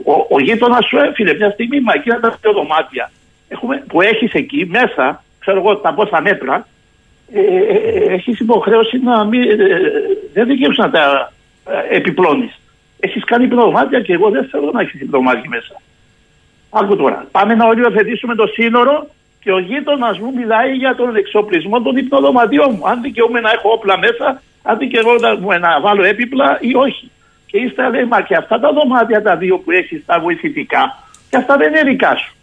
ο, ο γείτονας σου έφυγε μια στιγμή, μα εκείνα τα δύο δωμάτια έχουμε, που έχεις εκεί μέσα, ξέρω εγώ τα πόσα μέτρα, ε, ε, έχεις υποχρέωση να μην. Ε, δεν δικαιούσε να τα ε, επιπλώνεις. Έχεις κάνει πνευμάτια και εγώ δεν θέλω να έχεις πνευμάτια μέσα. Άκου τώρα. Πάμε να οριοθετήσουμε το σύνορο και ο γείτονας μου μιλάει για τον εξοπλισμό των υπνοδωματιών μου. Αν δικαιούμαι να έχω όπλα μέσα, αν δικαιούμαι να βάλω έπιπλα ή όχι. Και ύστερα λέει, μα και αυτά τα δωμάτια τα δύο που έχεις τα βοηθητικά, και αυτά δεν είναι δικά σου.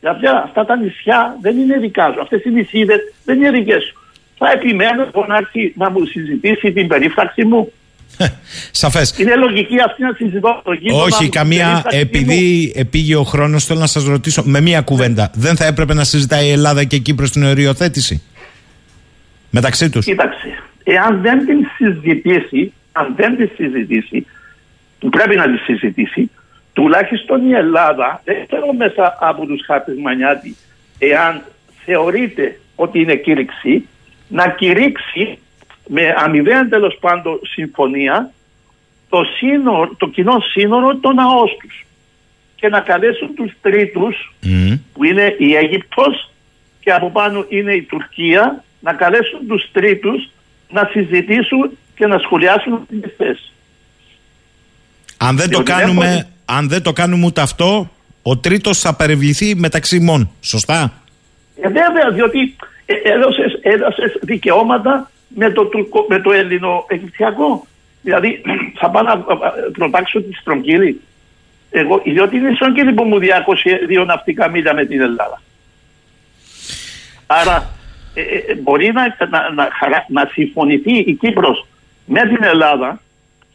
Για πια, αυτά τα νησιά δεν είναι δικά σου. Αυτές οι νησίδες δεν είναι δικές σου. Θα επιμένω λοιπόν να έρθει να μου συζητήσει την περίφραξη μου. Σαφές. Είναι λογική αυτή να συζητώ με τον γείτονα Όχι, μου, καμία. την περίφραξη μου. Επειδή επήγε ο χρόνος, θέλω να σας ρωτήσω με μία κουβέντα. Δεν θα έπρεπε να συζητάει η Ελλάδα και η Κύπρος την οριοθέτηση μεταξύ τους; Κοίταξε, εάν δεν την συζητήσει, αν δεν τη συζητήσει, που πρέπει να τη συζητήσει, τουλάχιστον η Ελλάδα, δεν ξέρω μέσα από τους χάρτες Μανιάτη, εάν θεωρείται ότι είναι κήρυξη, να κηρύξει με αμοιβαία τέλος πάντων συμφωνία το, σύνορο, το κοινό σύνορο των ΑΟΣ τους και να καλέσουν τους τρίτους που είναι η Αίγυπτος και από πάνω είναι η Τουρκία να καλέσουν τους τρίτους να συζητήσουν και να σχολιάσουν τις θέσεις. Αν δεν, το Διότι δεν κάνουμε, μπορεί- αν δεν το κάνουμε ούτε αυτό, ο τρίτος θα παρευληθεί μεταξύ ημών. Σωστά; Ε, βέβαια, διότι ε, έδωσες, έδωσες δικαιώματα με το, τουρκο, με το ελληνο-αιγυπτιακό. Δηλαδή, θα πάω να α, α, προτάξω τη στρογγύλη. Εγώ, διότι είναι η στρογγύλη που μου διάκοσε δύο ναυτικά μίλια με την Ελλάδα. Άρα, ε, ε, μπορεί να, να, να, χαρα- να συμφωνηθεί η Κύπρος με την Ελλάδα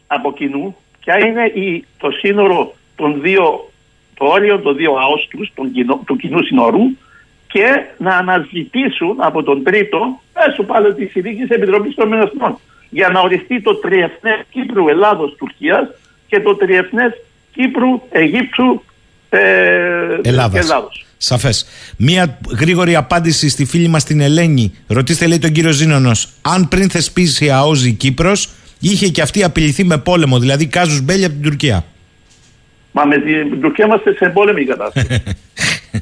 από κοινού ποια είναι η, το σύνορο των δύο, το όριο των δύο αόστρους των κοινο- του κοινού σύνορου και να αναζητήσουν από τον τρίτο μέσω πάλι της Ειδική Επιτροπής των Εθνών για να οριστεί το τριεθνές Κύπρου, Ελλάδος, Τουρκίας και το τριεθνές Κύπρου, Αιγύπτου ε, Ελλάδας. και Ελλάδος. Σαφές. Μία γρήγορη απάντηση στη φίλη μας την Ελένη. Ρωτήστε, λέει τον κύριο Ζήνονο, αν πριν θεσπίσει η ΑΟΖ η Κύπρος, είχε και αυτή απειληθεί με πόλεμο, δηλαδή κάζους μπέλια από την Τουρκία. Μα με την Τουρκία είμαστε σε εμπόλεμη κατάσταση.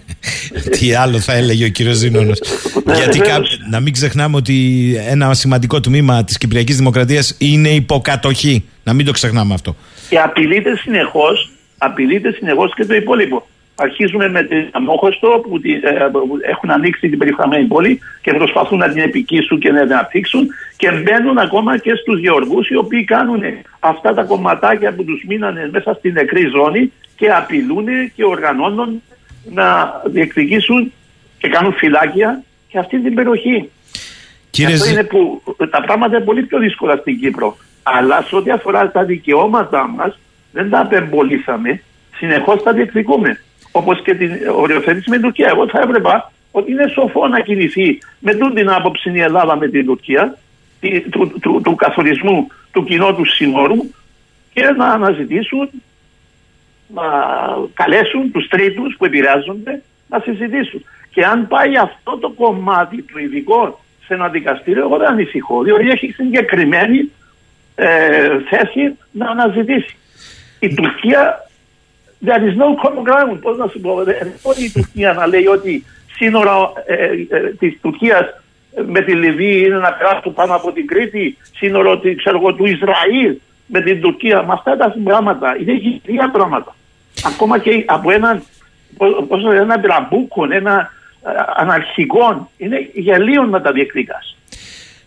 Τι άλλο θα έλεγε ο κύριος Ζήνονο. Γιατί βεβαίως. κά- να μην ξεχνάμε ότι ένα σημαντικό τμήμα της Κυπριακής Δημοκρατίας είναι υποκατοχή. Να μην το ξεχνάμε αυτό. Και απειλείται συνεχώ, απειλείται συνεχώς και το υπόλοιπο. Αρχίζουμε με την Αμόχωστο που, τη- ε, που έχουν ανοίξει την περιφραμένη πόλη και προσπαθούν να την επικίσουν και να την αναπτύξουν και μπαίνουν ακόμα και στους γεωργούς οι οποίοι κάνουν αυτά τα κομματάκια που τους μείνανε μέσα στην νεκρή ζώνη και απειλούν και οργανώνουν να διεκδικήσουν και κάνουν φυλάκια και αυτή την περιοχή. Κύριε Αυτό Ζη- είναι που τα πράγματα είναι πολύ πιο δύσκολα στην Κύπρο. Αλλά σε ό,τι αφορά τα δικαιώματά μας, δεν τα απεμπολίσαμε. Συνεχώς τα διεκδικούμε. Όπως και την οριοθέτηση με την Τουρκία. Εγώ θα έπρεπα ότι είναι σοφό να κινηθεί με τούτη την άποψη η Ελλάδα με την Τουρκία τη- του, του, του καθορισμού του κοινού του συνόρου και να αναζητήσουν, να καλέσουν τους τρίτους που επηρεάζονται να συζητήσουν. Και αν πάει αυτό το κομμάτι του ειδικό σε ένα δικαστήριο, εγώ δεν ανησυχώ, διότι έχει συγκεκριμένη ε, θέση να αναζητήσει. Η Τουρκία, there is no common ground, πώς να σου πω, δεν μπορεί η Τουρκία να λέει ότι σύνορα ε, ε, της Τουρκίας με τη Λιβύη είναι να περάσουν πάνω από την Κρήτη, σύνορο τη- ξέρω εγώ, του Ισραήλ με την Τουρκία. Με αυτά τα πράγματα είναι γυρία πράγματα. Ακόμα και από έναν, πώς- πώς να το λέω, ένα τραμπούκον, ένα ε, αναρχικό, είναι γελίο να τα διεκδικάς.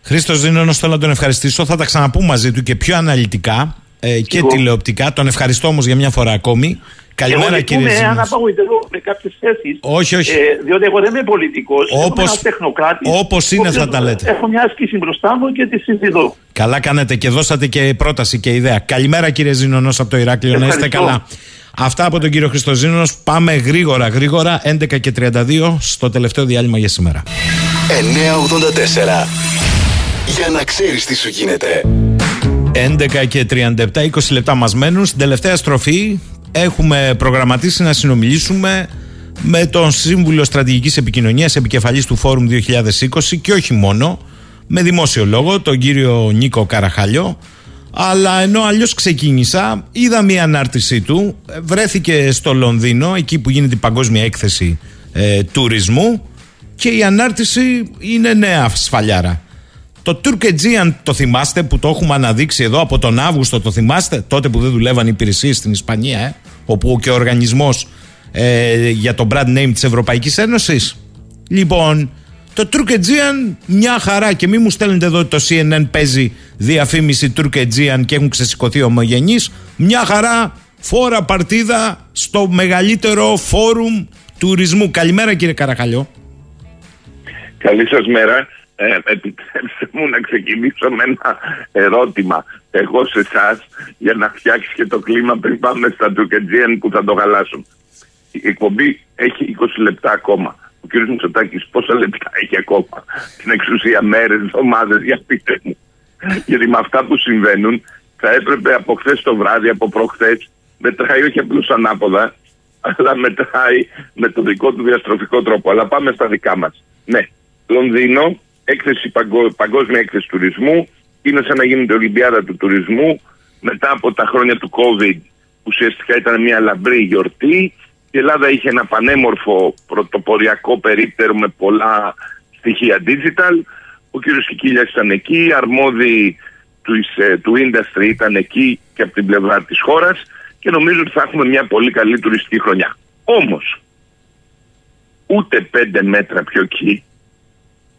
Χρήστος Ζήνωνος, θέλω να τον ευχαριστήσω. Θα τα ξαναπούμε μαζί του και πιο αναλυτικά ε, και Εγώ. τηλεοπτικά. Τον ευχαριστώ όμως για μια φορά ακόμη. Καλημέρα, εγώ κύριε λυπούμαι αν Ζήνο. απαγοητεύω με κάποιες θέσεις. Όχι, όχι. Ε, διότι εγώ δεν είμαι πολιτικός. Όπως- Είμαι ένα τεχνοκράτης. όπως είναι θα τα λέτε. Έχω μια άσκηση μπροστά μου και τη συζητώ. Καλά κάνετε και δώσατε και πρόταση και ιδέα. Καλημέρα, κύριε Ζήνωνος, από το Ηράκλειο. Να είστε Ευχαριστώ. καλά. Αυτά από τον κύριο Χριστοζήνονο. Πάμε γρήγορα, γρήγορα. 11 και 32 στο τελευταίο διάλειμμα για σήμερα. 984. Για να ξέρεις τι σου γίνεται. 11 και 37, 20 λεπτά μας μένουν. Στην τελευταία στροφή έχουμε προγραμματίσει να συνομιλήσουμε με τον Σύμβουλο Στρατηγικής Επικοινωνίας επικεφαλής του Φόρουμ 2020 και όχι μόνο, με δημόσιο λόγο, τον κύριο Νίκο Καραχαλιό. Αλλά ενώ αλλιώς ξεκίνησα, είδα μια ανάρτησή του, βρέθηκε στο Λονδίνο, εκεί που γίνεται η παγκόσμια έκθεση ε, τουρισμού και η ανάρτηση είναι νέα σφαλιάρα. Το Turk το θυμάστε που το έχουμε αναδείξει εδώ από τον Αύγουστο, το θυμάστε, τότε που δεν δουλεύαν οι υπηρεσίες στην Ισπανία, ε, όπου και ο οργανισμός ε, για το brand name της Ευρωπαϊκής Ένωσης. Λοιπόν, το Turk μια χαρά και μη μου στέλνετε εδώ ότι το CNN παίζει διαφήμιση Turk και έχουν ξεσηκωθεί ομογενείς. Μια χαρά φόρα παρτίδα στο μεγαλύτερο φόρουμ τουρισμού. Καλημέρα κύριε Καραχαλιό. Καλή σας μέρα. Ε, επιτρέψτε μου να ξεκινήσω με ένα ερώτημα εγώ σε εσάς για να φτιάξεις και το κλίμα πριν πάμε στα Τουρκετζίαν που θα το χαλάσουν. Η εκπομπή έχει 20 λεπτά ακόμα. Ο κ. Μητσοτάκης πόσα λεπτά έχει ακόμα; Την εξουσία μέρες, εβδομάδες, για πείτε μου. Γιατί με αυτά που συμβαίνουν θα έπρεπε από χθες το βράδυ, από προχθές, μετράει όχι απλώς ανάποδα, αλλά μετράει με το δικό του διαστροφικό τρόπο. Αλλά πάμε στα δικά μας. Ναι, Λονδίνο, έκθεση, παγκο- παγκόσμια έκθεση τουρισμού. Είναι σαν να γίνεται η Ολυμπιάδα του τουρισμού. Μετά από τα χρόνια του COVID, ουσιαστικά ήταν μια λαμπρή γιορτή. Η Ελλάδα είχε ένα πανέμορφο πρωτοποριακό περίπτερο με πολλά στοιχεία digital. Ο κύριος Κικίλιας ήταν εκεί, οι αρμόδιοι του, ε, του industry ήταν εκεί και από την πλευρά της χώρας και νομίζω ότι θα έχουμε μια πολύ καλή τουριστική χρονιά. Όμως, ούτε πέντε μέτρα πιο εκεί,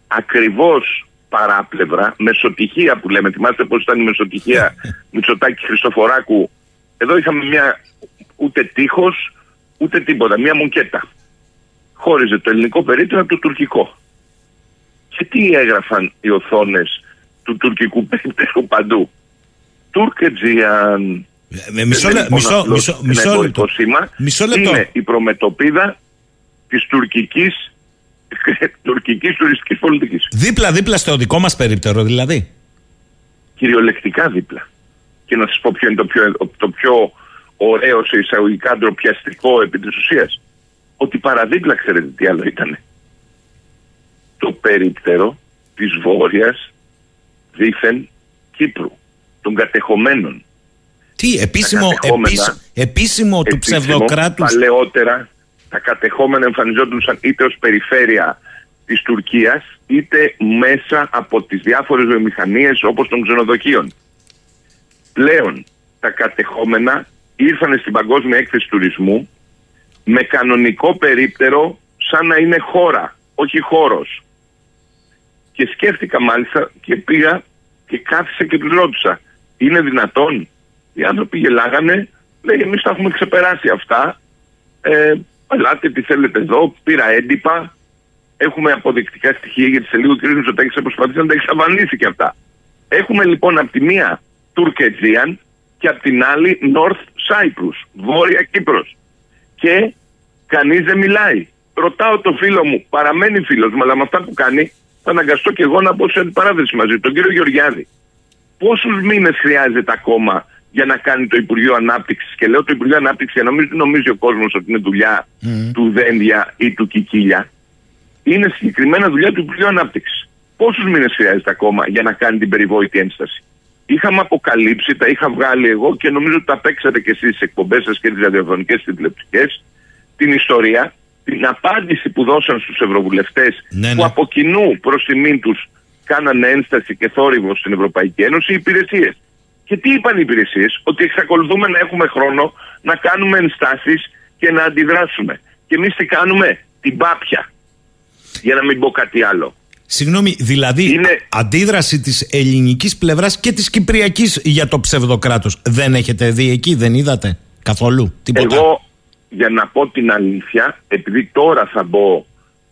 ακριβώς παράπλευρα, μεσοτυχία που λέμε, θυμάστε πώς ήταν η μεσοτυχία Μητσοτάκη Χριστοφοράκου, εδώ είχαμε μια ούτε τείχος, ούτε τίποτα, μια μουκέτα. Χώριζε το ελληνικό περίπτωμα από το τουρκικό. Και τι έγραφαν οι οθόνες του τουρκικού περίπτερου παντού; Τουρκετζιαν. Ε, μισό λε- μισό- μισό- μισό λεπτό. Σήμα, Μισό λεπτό. Είναι η προμετωπίδα της τουρκικής, τουρκικής τουριστικής πολιτικής. Δίπλα-δίπλα στο δικό μας περίπτερο, δηλαδή. Κυριολεκτικά δίπλα. Και να σας πω ποιο είναι το πιο, το πιο ωραίο σε εισαγωγικά ντροπιαστικό επί της ουσίας. Ότι παραδίπλα ξέρετε τι άλλο ήταν. Το περίπτερο της βόρειας δίθεν Κύπρου. Των κατεχομένων. Τι, επίσημο, Τα κατεχόμενα- επίσημο, επίσημο του Επίσημο, ψευδοκράτου. Παλαιότερα τα κατεχόμενα εμφανιζόντουσαν είτε ως περιφέρεια της Τουρκίας είτε μέσα από τις διάφορες βιομηχανίες όπως των ξενοδοχείων. Πλέον τα κατεχόμενα ήρθαν στην Παγκόσμια Έκθεση Τουρισμού με κανονικό περίπτερο σαν να είναι χώρα, όχι χώρος. Και σκέφτηκα μάλιστα και πήγα και κάθισα και τους ρώτησα. Είναι δυνατόν; Οι άνθρωποι γελάγανε. Λέει εμείς τα έχουμε ξεπεράσει αυτά. Ε, ελάτε τι θέλετε εδώ. Πήρα έντυπα. Έχουμε αποδεικτικά στοιχεία γιατί σε λίγο ο κ. Μητσοτάκης θα προσπαθήσει να τα εξαφανίσει και αυτά. Έχουμε λοιπόν από τη μία Τουρκετζίαν και από την άλλη North Cyprus, Βόρεια Κύπρος. Και κανείς δεν μιλάει. Ρωτάω το φίλο μου, παραμένει φίλος μου, αλλά με αυτά που κάνει θα αναγκαστώ και εγώ να μπω σε αντιπαράθεση μαζί του, τον κύριο Γεωργιάδη. Πόσους μήνες χρειάζεται ακόμα για να κάνει το Υπουργείο Ανάπτυξης. Και λέω το Υπουργείο Ανάπτυξης για να μην νομίζει ο κόσμος ότι είναι δουλειά του Δένδια ή του Κικίλια. Είναι συγκεκριμένα δουλειά του Υπουργείου Ανάπτυξης. Πόσους μήνες χρειάζεται ακόμα για να κάνει την περιβόητη ένσταση; Είχαμε αποκαλύψει, τα είχα βγάλει εγώ και νομίζω ότι τα παίξατε και εσείς στι εκπομπές σας και τις ραδιοφωνικές και τηλεοπτικές. Την ιστορία, την απάντηση που δώσαν στους ευρωβουλευτές Ναι, που από κοινού προς τιμήν τους κάνανε ένσταση και θόρυβο στην Ευρωπαϊκή Ένωση οι υπηρεσίες. Και τι είπαν οι υπηρεσίες, ότι εξακολουθούμε να έχουμε χρόνο να κάνουμε ενστάσεις και να αντιδράσουμε. Και εμείς τι κάνουμε, την πάπια. Για να μην πω κάτι άλλο. Συγγνώμη, δηλαδή αντίδραση της ελληνικής πλευράς και της κυπριακής για το ψευδοκράτος δεν έχετε δει εκεί, δεν είδατε καθόλου τίποτα; Εγώ, για να πω την αλήθεια, επειδή τώρα θα μπω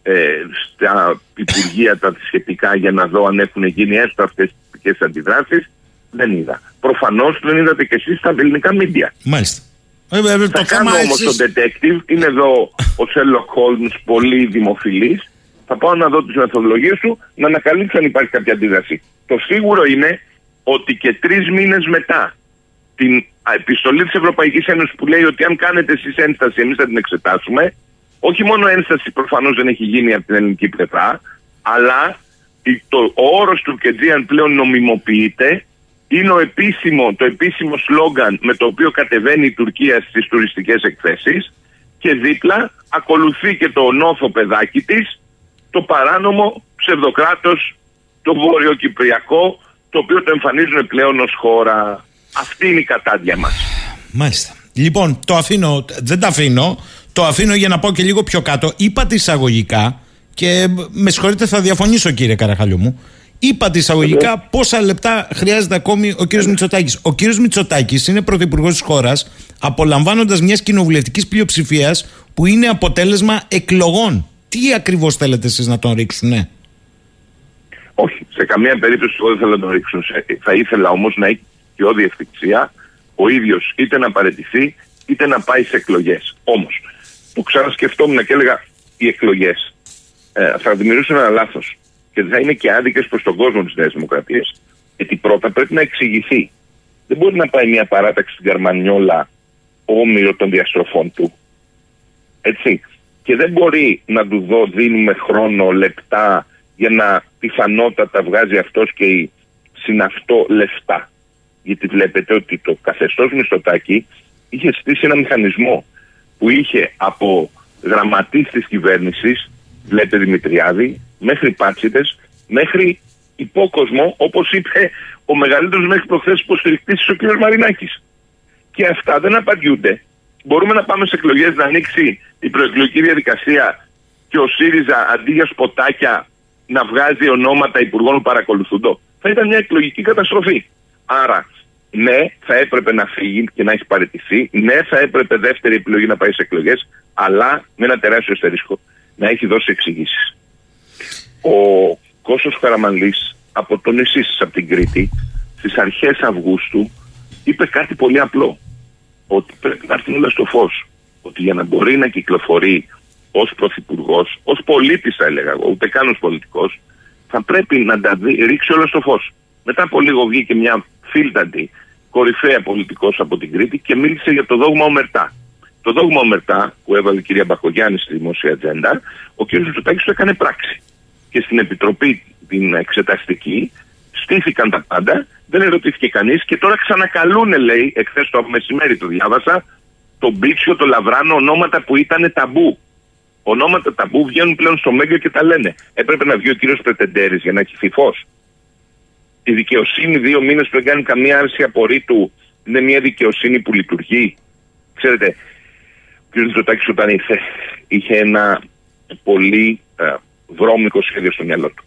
ε, στα υπουργεία τα σχετικά για να δω αν έχουν γίνει έστω αυτές τις τυπικές αντιδράσεις, δεν είδα. Προφανώς δεν είδατε κι εσείς στα ελληνικά μίντια. Μάλιστα. Ε, ε, Θα το κάνω θέμα όμως εσείς- τον detective, είναι εδώ ο Sherlock Holmes, πολύ δημοφιλής. Θα πάω να δω τις μεθοδολογίες του, να ανακαλύψω αν υπάρχει κάποια αντίδραση. Το σίγουρο είναι ότι και τρεις μήνες μετά την α, επιστολή της Ευρωπαϊκής Ένωσης που λέει ότι αν κάνετε εσείς ένσταση εμείς θα την εξετάσουμε, όχι μόνο ένσταση προφανώς δεν έχει γίνει από την ελληνική πλευρά, αλλά η- το, ο όρος του Κετζίαν πλέον νομιμοποιείται, είναι ο επίσημο, το επίσημο σλόγκαν με το οποίο κατεβαίνει η Τουρκία στις τουριστικές εκθέσεις και δίπλα ακολουθεί και το νόθο παιδάκι της, το παράνομο ψευδοκράτος, το βόρειο Κυπριακό, το οποίο το εμφανίζουν πλέον ως χώρα. Αυτή είναι η κατάντια μας. Μάλιστα. Λοιπόν, το αφήνω, δεν το αφήνω, το αφήνω για να πάω και λίγο πιο κάτω. Είπατε εισαγωγικά, και με συγχωρείτε θα διαφωνήσω κύριε Καραχαλιού μου, είπατε εισαγωγικά πόσα λεπτά χρειάζεται ακόμη ο κύριος Μητσοτάκης. Ο κύριος Μητσοτάκης είναι πρωθυπουργός της χώρας, απολαμβάνοντας μιας κοινοβουλευτικής πλειοψηφίας που είναι αποτέλεσμα εκλογών. Τι ακριβώς θέλετε εσείς να τον ρίξουνε; Όχι, σε καμία περίπτωση εγώ δεν θέλω να τον ρίξω. Σε- Θα ήθελα όμως να έχει και όδη ευθυξία ο ίδιος είτε να παραιτηθεί είτε να πάει σε εκλογές. Όμως, το ξανασκεφτόμουν και έλεγα οι εκλογές ε, θα δημιουργήσουν ένα λάθος και θα είναι και άδικες προς τον κόσμο της Νέας Δημοκρατίας. Γιατί πρώτα πρέπει να εξηγηθεί. Δεν μπορεί να πάει μια παράταξη στην Καρμανιόλα όμοιρο των διαστροφών του. Έτσι. Και δεν μπορεί να του δω, δίνουμε χρόνο, λεπτά, για να πιθανότατα βγάζει αυτός και η συναυτό λεφτά. Γιατί βλέπετε ότι το καθεστώς Μητσοτάκη είχε στήσει ένα μηχανισμό που είχε από γραμματείς της κυβέρνησης, βλέπετε Δημητριάδη, μέχρι πάτσιτες, μέχρι υπόκοσμο, όπως είπε ο μεγαλύτερος μέχρι προχθές υποστηρικτής ο κ. Μαρινάκης. Και αυτά δεν απαντιούνται. Μπορούμε να πάμε σε εκλογές να ανοίξει η προεκλογική διαδικασία και ο ΣΥΡΙΖΑ αντί για σποτάκια να βγάζει ονόματα υπουργών που παρακολουθούν το. Θα ήταν μια εκλογική καταστροφή. Άρα, ναι, θα έπρεπε να φύγει και να έχει παραιτηθεί. Ναι, θα έπρεπε δεύτερη επιλογή να πάει σε εκλογές. Αλλά με ένα τεράστιο αστερίσκο να έχει δώσει εξηγήσεις. Ο Κώσος Καραμανλής από το νησί σας, από την Κρήτη, στις αρχές Αυγούστου, είπε κάτι πολύ απλό. Ότι πρέπει να έρθουν όλα στο φως. Ότι για να μπορεί να κυκλοφορεί ως πρωθυπουργός, ως πολίτης θα έλεγα εγώ, ούτε καν ως πολιτικός, θα πρέπει να τα δει, ρίξει όλα στο φως. Μετά από λίγο βγήκε μια φίλταντη κορυφαία πολιτικός από την Κρήτη και μίλησε για το δόγμα Ομερτά. Το δόγμα Ομερτά που έβαλε η κυρία Μπακογιάννη στη δημόσια ατζέντα, ο κ. Μητσοτάκης το έκανε πράξη. Και στην επιτροπή την εξεταστική στήθηκαν τα πάντα, δεν ερωτήθηκε κανείς και τώρα ξανακαλούν, λέει, εχθές το μεσημέρι το διάβασα, το Μπίτσιο, το Λαβράνο, ονόματα που ήταν ταμπού. Ονόματα ταμπού βγαίνουν πλέον στο Μέγκα και τα λένε. Έπρεπε να βγει ο κύριος Πρετεντέρης για να έχει φως. Η δικαιοσύνη δύο μήνες που δεν κάνει καμία άρση απορρίτου είναι μια δικαιοσύνη που λειτουργεί. Ξέρετε, κ. Μητσοτάκης όταν ήρθε είχε ένα πολύ ε, βρώμικο σχέδιο στο μυαλό του.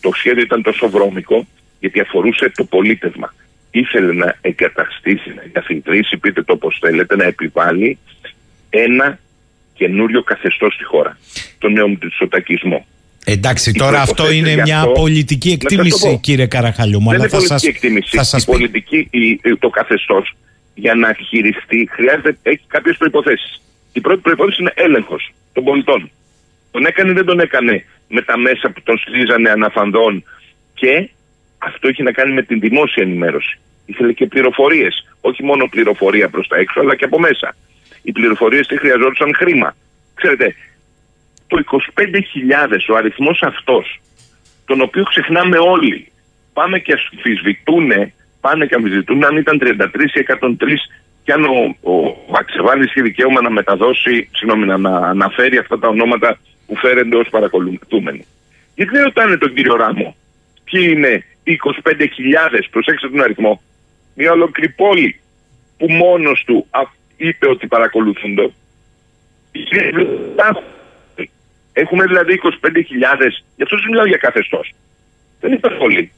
Το σχέδιο ήταν τόσο βρώμικο γιατί αφορούσε το πολίτευμα. Ήθελε να εγκαταστήσει, να εγκαθιδρύσει, πείτε το όπως θέλετε, να επιβάλλει ένα καινούριο καθεστώς στη χώρα. Τον νέο μητσοτακισμό. Εντάξει, Οι τώρα αυτό προϋποθέσεις είναι γι' μια αυτό- πολιτική Να σας το εκτίμηση, πω. κύριε Καραχαλιού. μου, Δεν αλλά είναι θα πολιτική σας, εκτίμηση. θα σας η πει. πολιτική, η- το καθεστώς για να χειριστεί χρειάζεται, έχει κάποιες προποθέσει. Η πρώτη προπόθεση είναι έλεγχος των πολιτών. Τον έκανε ή δεν τον έκανε με τα μέσα που τον στηρίζανε αναφανδόν και αυτό έχει να κάνει με την δημόσια ενημέρωση. Ήθελε και πληροφορίες. Όχι μόνο πληροφορία προς τα έξω, αλλά και από μέσα. Οι πληροφορίες τι χρειαζόντουσαν χρήμα. Ξέρετε, το 25.000 ο αριθμός αυτός τον οποίο ξεχνάμε όλοι. Πάμε και αμφισβητούν, πάνε και αμφισβητούν αν ήταν 33 ή 103 και αν ο, ο Βαξεβάνης είχε δικαίωμα να μεταδώσει, συγγνώμη, να, να αναφέρει αυτά τα ονόματα που φέρονται ως παρακολουθούμενοι. Γιατί δεν ρωτάνε τον κύριο Ράμο ποιοι είναι οι 25.000, προσέξτε τον αριθμό, μια ολόκληρη πόλη που μόνος του α- είπε ότι παρακολουθούνται. Έχουμε δηλαδή 25.000, γι' αυτό σου μιλάω για καθεστώς. Δεν είναι πολύ.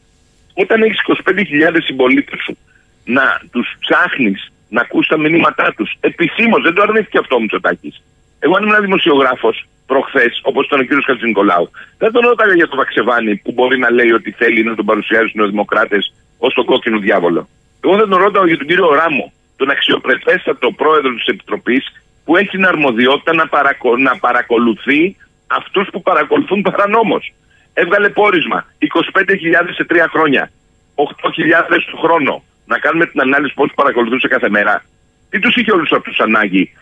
Όταν έχεις 25.000 συμπολίτες σου να τους ψάχνεις, να ακούς τα μηνύματά τους, επισήμως, δεν το αρνήθηκε αυτό ο Μητσοτάκης. Εγώ αν ήμουν δημοσιογράφος προχθές, όπως ήταν ο κ. Χατζηνικολάου, δεν τον ρώταγα για το Βαξεβάνη που μπορεί να λέει ότι θέλει να τον παρουσιάζει στου Νεοδημοκράτες ως τον κόκκινο διάβολο. Εγώ δεν τον ρώταγα για τον κύριο Ράμο, τον αξιοπρεπέστατο πρόεδρο της Επιτροπής που έχει την αρμοδιότητα να, παρακο- να παρακολουθεί αυτούς που παρακολουθούν παρανόμως. Έβγαλε πόρισμα 25.000 σε τρία χρόνια. 8.000 το χρόνο. Να κάνουμε την ανάλυση πώς παρακολουθούσε κάθε μέρα. Τι τους είχε όλους αυτούς ανάγκη,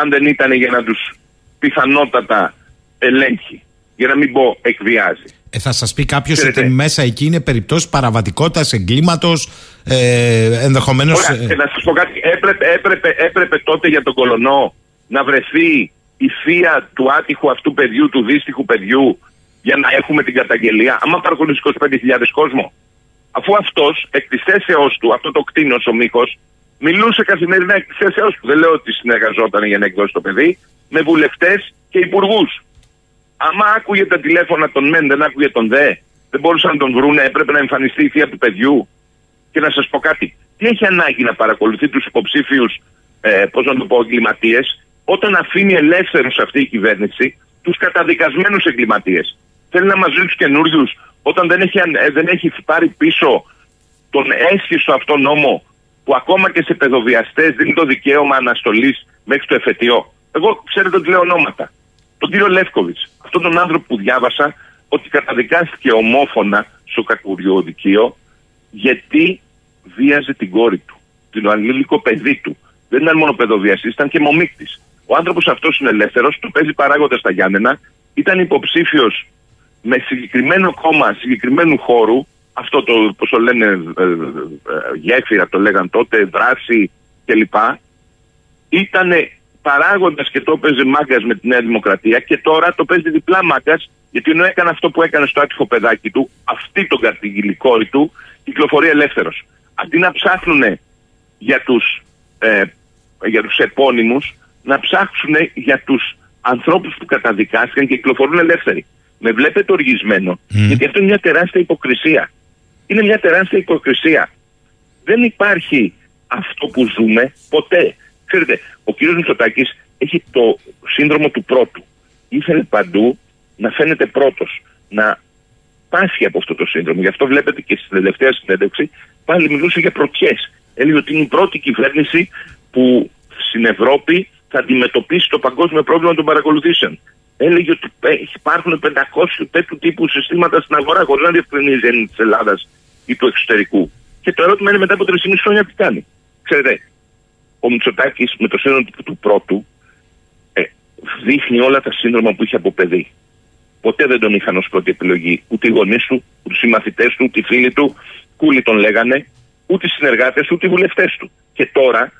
αν δεν ήταν για να τους πιθανότατα ελέγχει. Για να μην πω εκβιάζει. Ε, θα σας πει κάποιος Ξέρετε. ότι μέσα εκεί είναι περιπτώσεις παραβατικότητας, εγκλήματος, ε, ενδεχομένως. Ωραία, και να σας πω κάτι. Έπρεπε, έπρεπε, έπρεπε τότε για τον κολονό να βρεθεί η θεία του άτυχου αυτού παιδιού, του δύστιχου παιδιού, για να έχουμε την καταγγελία. Άμα παρακολουθεί 25.000 κόσμο. Αφού αυτός εκ της θέσεώς του, αυτό το κτίνος ο μήκος, μιλούσε καθημερινά εκ της θέσεώ του. Δεν λέω ότι συνεργαζόταν για να εκδώσει το παιδί, με βουλευτές και υπουργούς. Άμα άκουγε τα τηλέφωνα των μεν, δεν άκουγε τον δε, δεν μπορούσαν να τον βρούνε, έπρεπε να εμφανιστεί η θεία του παιδιού. Και να σας πω κάτι. Τι έχει ανάγκη να παρακολουθεί τους υποψήφιους, ε, πώς να το πω, εγκληματίες, όταν αφήνει ελεύθερους αυτή η κυβέρνηση τους καταδικασμένους εγκληματίες. Θέλει να μαζί τους καινούριους, όταν δεν έχει, αν- ε, δεν έχει πάρει πίσω τον έσχιστο αυτό νόμο που ακόμα και σε παιδοβιαστές δίνει το δικαίωμα αναστολής μέχρι το εφετείο. Εγώ ξέρετε ότι λέω ονόματα. Τον κύριο Λεύκοβιτς, αυτόν τον άνθρωπο που διάβασα ότι καταδικάστηκε ομόφωνα στο κακουριοδικείο γιατί βίαζε την κόρη του, την ανήλικο παιδί του. Δεν ήταν μόνο παιδοβιαστής, ήταν και μομίκτη. Ο άνθρωπος αυτός είναι ελεύθερος, το παίζει παράγοντα στα Γιάννενα, ήταν υποψήφιος με συγκεκριμένο κόμμα, συγκεκριμένου χώρου, αυτό το, πώς το λένε, ε, ε, ε, γέφυρα το λέγαν τότε, δράση κλπ. Ήταν παράγοντας και το έπαιζε μάγκας με τη Νέα Δημοκρατία και τώρα το παίζει διπλά μάγκας, γιατί ενώ έκανε αυτό που έκανε στο άτυχο παιδάκι του, αυτή τον κατηγγείλει κόρη του, κυκλοφορεί ελεύθερος. Αντί να ψάχνουν για τους ε, για τους επώνυμους, να ψάξουν για τους ανθρώπους που καταδικάστηκαν και κυκλοφορούν ελεύθεροι. Με βλέπετε οργισμένο, γιατί αυτό είναι μια τεράστια υποκρισία. Είναι μια τεράστια υποκρισία. Δεν υπάρχει αυτό που ζούμε ποτέ. Ξέρετε, ο κύριος Μητσοτάκης έχει το σύνδρομο του πρώτου. Ήθελε παντού να φαίνεται πρώτος, να πάσχει από αυτό το σύνδρομο. Γι' αυτό βλέπετε και στην τελευταία συνέντευξη πάλι μιλούσε για πρωτιές. Έλεγε ότι είναι η πρώτη κυβέρνηση που στην Ευρώπη θα αντιμετωπίσει το παγκόσμιο πρόβλημα των παρακολουθήσεων. Έλεγε ότι πέ- υπάρχουν 500 τέτοιου τύπου συστήματα στην αγορά χωρίς να διευκρινίζει αν είναι της Ελλάδας ή του εξωτερικού. Και το ερώτημα είναι μετά από 3,5 χρόνια τι κάνει. Ξέρετε, ο Μητσοτάκης με το σύνδρομο του- του πρώτου ε, δείχνει όλα τα σύνδρομα που είχε από παιδί. Ποτέ δεν τον είχαν ως πρώτη επιλογή ούτε οι γονείς του, ούτε οι συμμαθητές του, ούτε οι φίλοι του, κούλοι τον λέγανε, ούτε οι συνεργάτες του, ούτε οι βουλευτές του. Και τώρα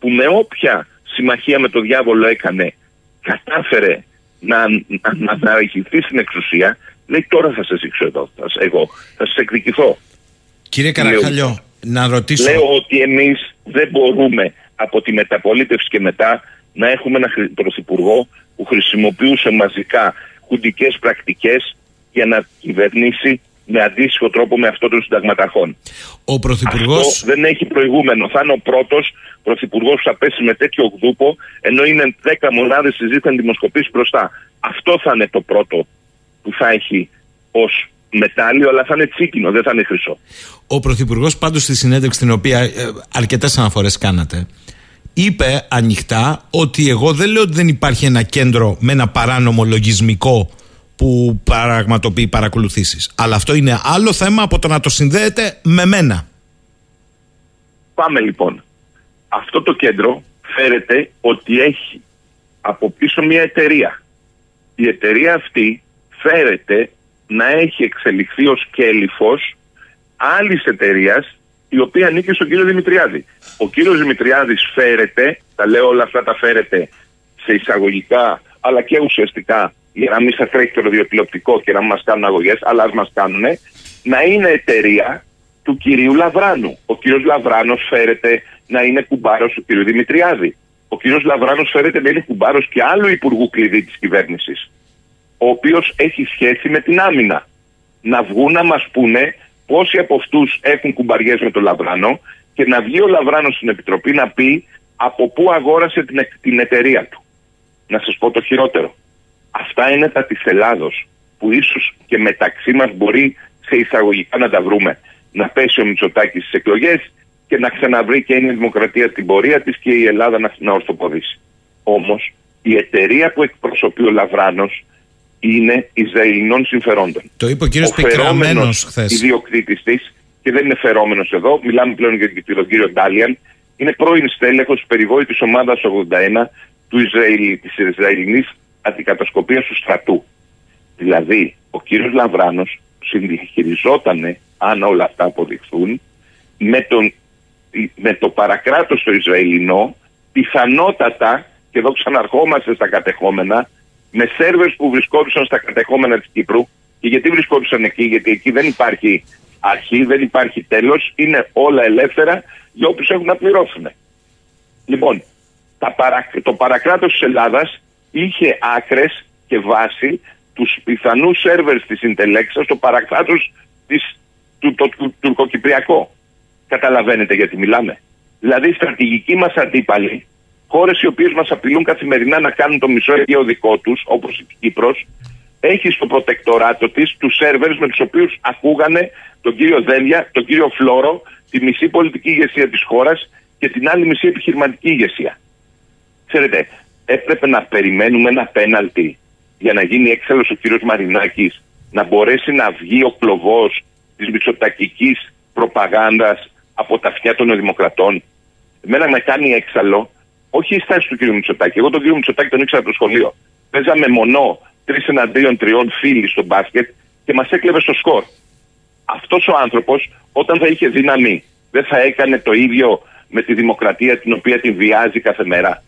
που με όποια συμμαχία με το διάβολο έκανε, κατάφερε να, να, να, να ρηγηθεί στην εξουσία, λέει τώρα θα σας δείξω εδώ, θα, σ- εγώ θα σας εκδικηθώ. Κύριε Καραχαλιό, Λέω- να ρωτήσω. Λέω ότι εμείς δεν μπορούμε από τη μεταπολίτευση και μετά να έχουμε ένα χρη- πρωθυπουργό που χρησιμοποιούσε μαζικά χουντικέ πρακτικές για να κυβερνήσει με αντίστοιχο τρόπο με αυτό των συνταγματαρχών. Ο Πρωθυπουργό. Αυτό δεν έχει προηγούμενο. Θα είναι ο πρώτος πρωθυπουργός που θα πέσει με τέτοιο γδούπο, ενώ είναι 10 μονάδες συζήτησαν δημοσκοπήσει μπροστά. Αυτό θα είναι το πρώτο που θα έχει ως μετάλλιο, αλλά θα είναι τσίκινο, δεν θα είναι χρυσό. Ο Πρωθυπουργός, πάντως στη συνέντευξη την οποία ε, αρκετές αναφορές κάνατε, είπε ανοιχτά ότι εγώ δεν λέω ότι δεν υπάρχει ένα κέντρο με ένα παράνομο λογισμικό που πραγματοποιεί παρακολουθήσεις. Αλλά αυτό είναι άλλο θέμα από το να το συνδέεται με μένα. Πάμε λοιπόν. Αυτό το κέντρο φέρεται ότι έχει από πίσω μια εταιρεία. Η εταιρεία αυτή φέρεται να έχει εξελιχθεί ως κέλυφος άλλης εταιρείας η οποία ανήκει στον κύριο Δημητριάδη. Ο κύριος Δημητριάδης φέρεται, τα λέω όλα αυτά τα φέρεται σε εισαγωγικά αλλά και ουσιαστικά για να μην σας τρέχει το ραδιοτηλεοπτικό και να μην μας κάνουν αγωγές, αλλά ας μας κάνουν, να είναι εταιρεία του κυρίου Λαβράνου. Ο κύριος Λαβράνος φέρεται να είναι κουμπάρος του κύριου Δημητριάδη. Ο κύριος Λαβράνος φέρεται να είναι κουμπάρος και άλλου υπουργού κλειδί της κυβέρνησης, ο οποίος έχει σχέση με την άμυνα. Να βγουν να μας πούνε πόσοι από αυτούς έχουν κουμπαριές με τον Λαβράνο και να βγει ο Λαβράνος στην Επιτροπή να πει από πού αγόρασε την, εκ- την εταιρεία του. Να σας πω το χειρότερο. Αυτά είναι τα της Ελλάδος που ίσως και μεταξύ μας μπορεί σε εισαγωγικά να τα βρούμε. Να πέσει ο Μητσοτάκης στις εκλογές και να ξαναβρει και είναι η δημοκρατία την πορεία της και η Ελλάδα να, να ορθοποδήσει. Όμως η εταιρεία που εκπροσωπεί ο Λαβράνος είναι Ισραηλινών συμφερόντων. Το είπε ο κύριος Ο φερόμενος Πικραμένος χθες. ιδιοκτήτης της και δεν είναι φερόμενος εδώ, μιλάμε πλέον για τον κύριο Ντάλιαν, είναι πρώην στέλεχος της περιβόητης ομάδας 81 του Ισραήλ, της Ισραηλινής αντικατασκοπίας του στρατού. Δηλαδή, ο κύριος Λαβράνος συνδιχειριζόταν, αν όλα αυτά αποδειχθούν, με, τον, με το παρακράτος το Ισραηλινό, πιθανότατα, και εδώ ξαναρχόμαστε στα κατεχόμενα, με σερβερς που βρισκόντουσαν στα κατεχόμενα της Κύπρου. Και γιατί βρισκόντουσαν εκεί, γιατί εκεί δεν υπάρχει αρχή, δεν υπάρχει τέλος, είναι όλα ελεύθερα για όποιους έχουν να πληρώσουν. Λοιπόν, τα παρα, το παρακράτος της Ελλάδας είχε άκρες και βάση τους πιθανούς σερβερς της Ιντελέξας στο παρακράτος της, του, το, του, τουρκοκυπριακό. Καταλαβαίνετε γιατί μιλάμε. Δηλαδή οι στρατηγικοί μας αντίπαλοι, χώρες οι οποίες μας απειλούν καθημερινά να κάνουν το μισό Αιγαίο δικό τους, όπως η Κύπρος, έχει στο προτεκτοράτο της τους σερβερς με τους οποίους ακούγανε τον κύριο Δέλια, τον κύριο Φλόρο, τη μισή πολιτική ηγεσία της χώρας και την άλλη μισή επιχειρηματική ηγεσία. Ξέρετε, έπρεπε να περιμένουμε ένα πέναλτι για να γίνει έξαλλος ο κύριος Μαρινάκης, να μπορέσει να βγει ο κλοβός της μητσοτακικής προπαγάνδας από τα αυτιά των δημοκρατών. Εμένα με κάνει έξαλλο, όχι η στάση του κύριου Μητσοτάκη. Εγώ τον κύριο Μητσοτάκη τον ήξερα από το σχολείο. Παίζαμε μονό τρεις εναντίον τριών φίλοι στο μπάσκετ και μας έκλεβε στο σκορ. Αυτός ο άνθρωπος, όταν θα είχε δύναμη, δεν θα έκανε το ίδιο με τη δημοκρατία την οποία την βιάζει κάθε μέρα.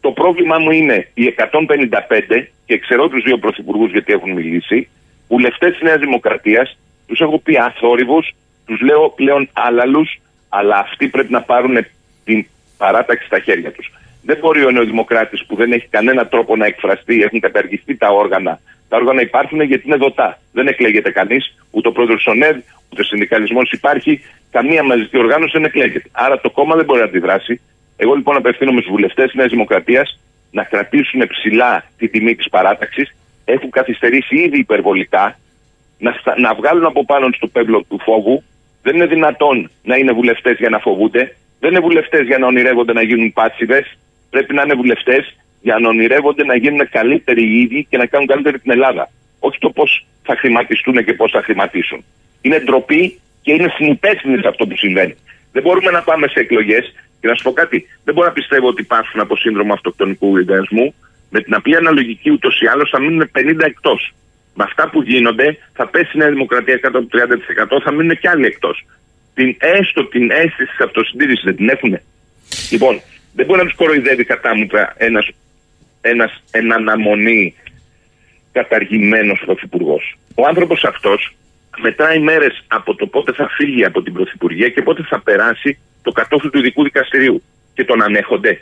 Το πρόβλημά μου είναι οι 155, και ξέρω τους δύο πρωθυπουργούς γιατί έχουν μιλήσει, βουλευτές της Νέας Δημοκρατίας, τους έχω πει αθόρυβους, τους λέω πλέον άλαλου, αλλά αυτοί πρέπει να πάρουν την παράταξη στα χέρια τους. Δεν μπορεί ο νεοδημοκράτης που δεν έχει κανένα τρόπο να εκφραστεί, έχουν καταργηθεί τα όργανα. Τα όργανα υπάρχουν γιατί είναι δοτά. Δεν εκλέγεται κανείς, ούτε ο πρόεδρος ΣΟΝΕΔ, ούτε ο συνδικαλισμός υπάρχει. Καμία μαζική οργάνωση δεν εκλέγεται. Άρα το κόμμα δεν μπορεί να αντιδράσει. Εγώ λοιπόν απευθύνομαι στους βουλευτές της Νέας Δημοκρατίας να κρατήσουν ψηλά την τιμή της παράταξης. Έχουν καθυστερήσει ήδη υπερβολικά. Να, στα, να βγάλουν από πάνω στο πέμπλο του φόβου. Δεν είναι δυνατόν να είναι βουλευτές για να φοβούνται. Δεν είναι βουλευτές για να ονειρεύονται να γίνουν πάτσιδε. Πρέπει να είναι βουλευτές για να ονειρεύονται να γίνουν καλύτεροι οι ίδιοι και να κάνουν καλύτερη την Ελλάδα. Όχι το πώς θα χρηματιστούν και πώς θα χρηματίσουν. Είναι ντροπή και είναι συνυπεύθυνοι σε αυτό που συμβαίνει. Δεν μπορούμε να πάμε σε εκλογές και να σου πω κάτι. Δεν μπορώ να πιστεύω ότι υπάρχουν από σύνδρομο αυτοκτονικού οργανισμού. Με την απλή αναλογική ούτως ή άλλως θα μείνουν 50 εκτός. Με αυτά που γίνονται θα πέσει η Νέα Δημοκρατία κάτω από 30%, θα μείνουν και άλλοι εκτός. Την έστω την αίσθηση της αυτοσυντήρησης δεν την έχουν. Λοιπόν, δεν μπορεί να τους κοροϊδεύει κατάμουτρα ένας ένας, εν αναμονή καταργημένος πρωθυπουργός. Ο άνθρωπος αυτός μετράει μέρες από το πότε θα φύγει από την πρωθυπουργία και πότε θα περάσει το κατόφλι του ειδικού δικαστηρίου και τον ανέχονται.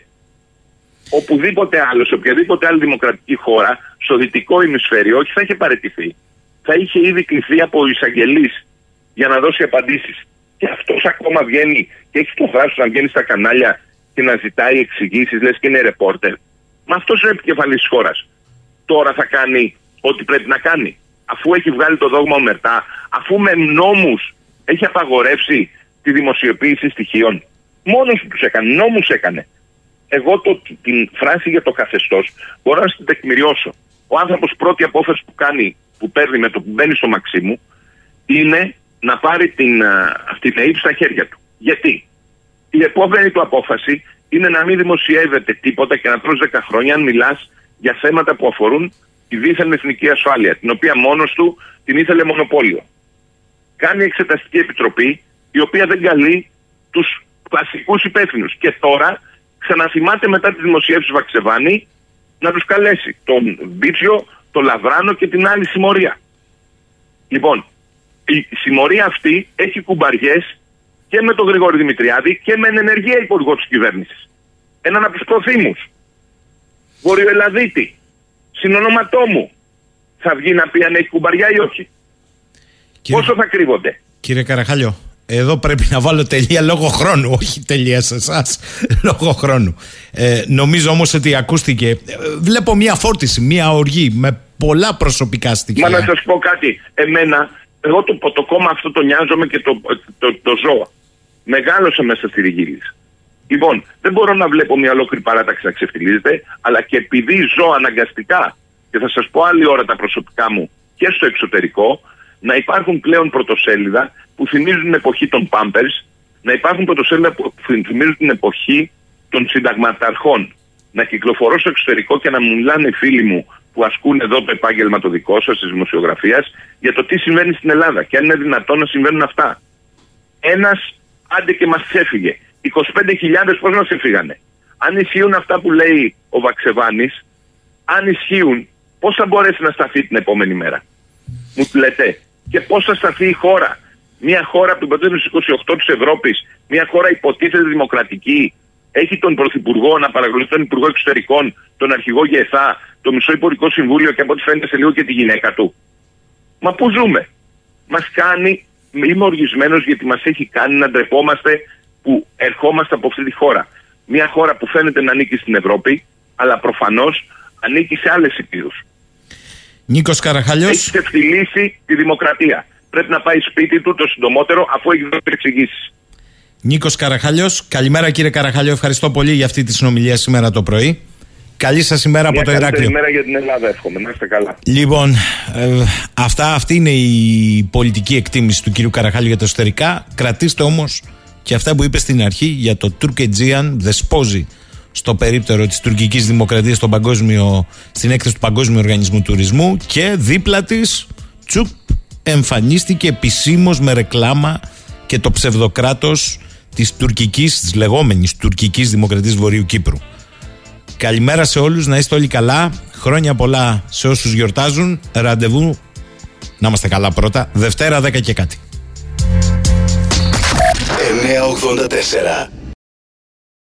Οπουδήποτε άλλο, σε οποιαδήποτε άλλη δημοκρατική χώρα, στο δυτικό ημισφαίριο, όχι θα είχε παραιτηθεί. Θα είχε ήδη κληθεί από εισαγγελείς για να δώσει απαντήσεις. Και αυτός ακόμα βγαίνει και έχει το θράσο να βγαίνει στα κανάλια και να ζητάει εξηγήσεις, λες και είναι ρεπόρτερ. Μα αυτός είναι επικεφαλής της χώρας. Τώρα θα κάνει ό,τι πρέπει να κάνει. Αφού έχει βγάλει το δόγμα ομερτά, αφού με νόμους έχει απαγορεύσει τη δημοσιοποίηση στοιχείων. Μόνο του τους έκανε, νόμους έκανε. Εγώ το, την φράση για το καθεστώς μπορώ να την τεκμηριώσω. Ο άνθρωπος πρώτη απόφαση που κάνει, που παίρνει με το που μπαίνει στο μαξί μου, είναι να πάρει την, αυτή την στα χέρια του. Γιατί; Η επόμενη του απόφαση είναι να μην δημοσιεύεται τίποτα και να τρως 10 χρόνια αν μιλάς για θέματα που αφορούν τη δίθεν εθνική ασφάλεια, την οποία μόνος του την ήθελε μονοπόλιο. Κάνει εξεταστική επιτροπή, η οποία δεν καλεί τους βασικούς υπεύθυνους. Και τώρα ξαναθυμάται μετά τη δημοσίευση του Βαξεβάνη να τους καλέσει τον Μπίτσιο, τον Λαβράνο και την άλλη συμμορία. Λοιπόν, η συμμορία αυτή έχει κουμπαριές και με τον Γρηγόρη Δημητριάδη και με ενεργεία υπουργό της κυβέρνησης. Έναν από τους προθήμου. Βορειοελαδίτη. Συνονόματό μου. Θα βγει να πει αν έχει κουμπαριά ή όχι. Κύριε... Πόσο θα κρύβονται; Κύριε Καραχάλιο, εδώ πρέπει να βάλω τελεία λόγω χρόνου, όχι τελεία σε εσάς, λόγω χρόνου. Ε, νομίζω όμως ότι ακούστηκε. ε, Βλέπω μια φόρτιση, μια οργή με πολλά προσωπικά στοιχεία. Μα να σας πω κάτι. Εμένα, εγώ το, το κόμμα αυτό το νοιάζομαι και το, το, το, ζω. Μεγάλωσα μέσα στη Ριγίλη. Λοιπόν, δεν μπορώ να βλέπω μια ολόκληρη παράταξη να ξεφτυλίζεται, αλλά και επειδή ζω αναγκαστικά, και θα σας πω άλλη ώρα τα προσωπικά μου και στο εξωτερικό, να υπάρχουν πλέον πρωτοσέλιδα που θυμίζουν την εποχή των Pampers, να υπάρχουν πρωτοσέλιδα που θυμίζουν την εποχή των συνταγματαρχών. Να κυκλοφορώ στο εξωτερικό και να μου μιλάνε φίλοι μου που ασκούν εδώ το επάγγελμα το δικό σας της δημοσιογραφίας για το τι συμβαίνει στην Ελλάδα και αν είναι δυνατόν να συμβαίνουν αυτά. Ένας άντε και μας έφυγε. 25.000 πώς μας έφυγανε. Αν ισχύουν αυτά που λέει ο Βαξεβάνης, αν ισχύουν, πώς θα μπορέσει να σταθεί την επόμενη μέρα; Μου λέτε. Και πώς θα σταθεί η χώρα; Μια χώρα που υποτίθεται στους 28 της Ευρώπης, μια χώρα υποτίθεται δημοκρατική, έχει τον Πρωθυπουργό να παρακολουθεί τον Υπουργό Εξωτερικών, τον Αρχηγό ΓΕΘΑ, το Μισό Υπουργικό Συμβούλιο και από ό,τι φαίνεται σε λίγο και τη γυναίκα του. Μα πού ζούμε; Μας κάνει, είμαι οργισμένος γιατί μας έχει κάνει να ντρεπόμαστε που ερχόμαστε από αυτή τη χώρα. Μια χώρα που φαίνεται να ανήκει στην Ευρώπη, αλλά προφανώς ανήκει σε άλλες υπήρου. Νίκος Καραχαλιός. Έχει ξεφτυλίσει τη δημοκρατία. Πρέπει να πάει σπίτι του το συντομότερο αφού έχει δώσει εξηγήσεις. Νίκος Καραχαλιός. Καλημέρα κύριε Καραχαλιό. Ευχαριστώ πολύ για αυτή τη συνομιλία σήμερα το πρωί. Καλή σας ημέρα από το Ηράκλειο. Καλή ημέρα για την Ελλάδα, εύχομαι. Να είστε καλά. Λοιπόν, ε, αυτά, αυτή είναι η πολιτική εκτίμηση του κύριου Καραχάλιου για τα εσωτερικά. Κρατήστε όμως και αυτά που είπε στην αρχή για το Τουρκετζίαν δεσπόζει στο περίπτερο της τουρκικής δημοκρατίας στον παγκόσμιο, στην έκθεση του Παγκόσμιου Οργανισμού Τουρισμού και δίπλα της τσουπ εμφανίστηκε επισήμως με ρεκλάμα και το ψευδοκράτος της τουρκικής, της λεγόμενης τουρκικής δημοκρατίας Βορείου Κύπρου. Καλημέρα σε όλους, να είστε όλοι καλά. Χρόνια πολλά σε όσους γιορτάζουν. Ραντεβού, να είμαστε καλά πρώτα. Δευτέρα 10 και κάτι. 984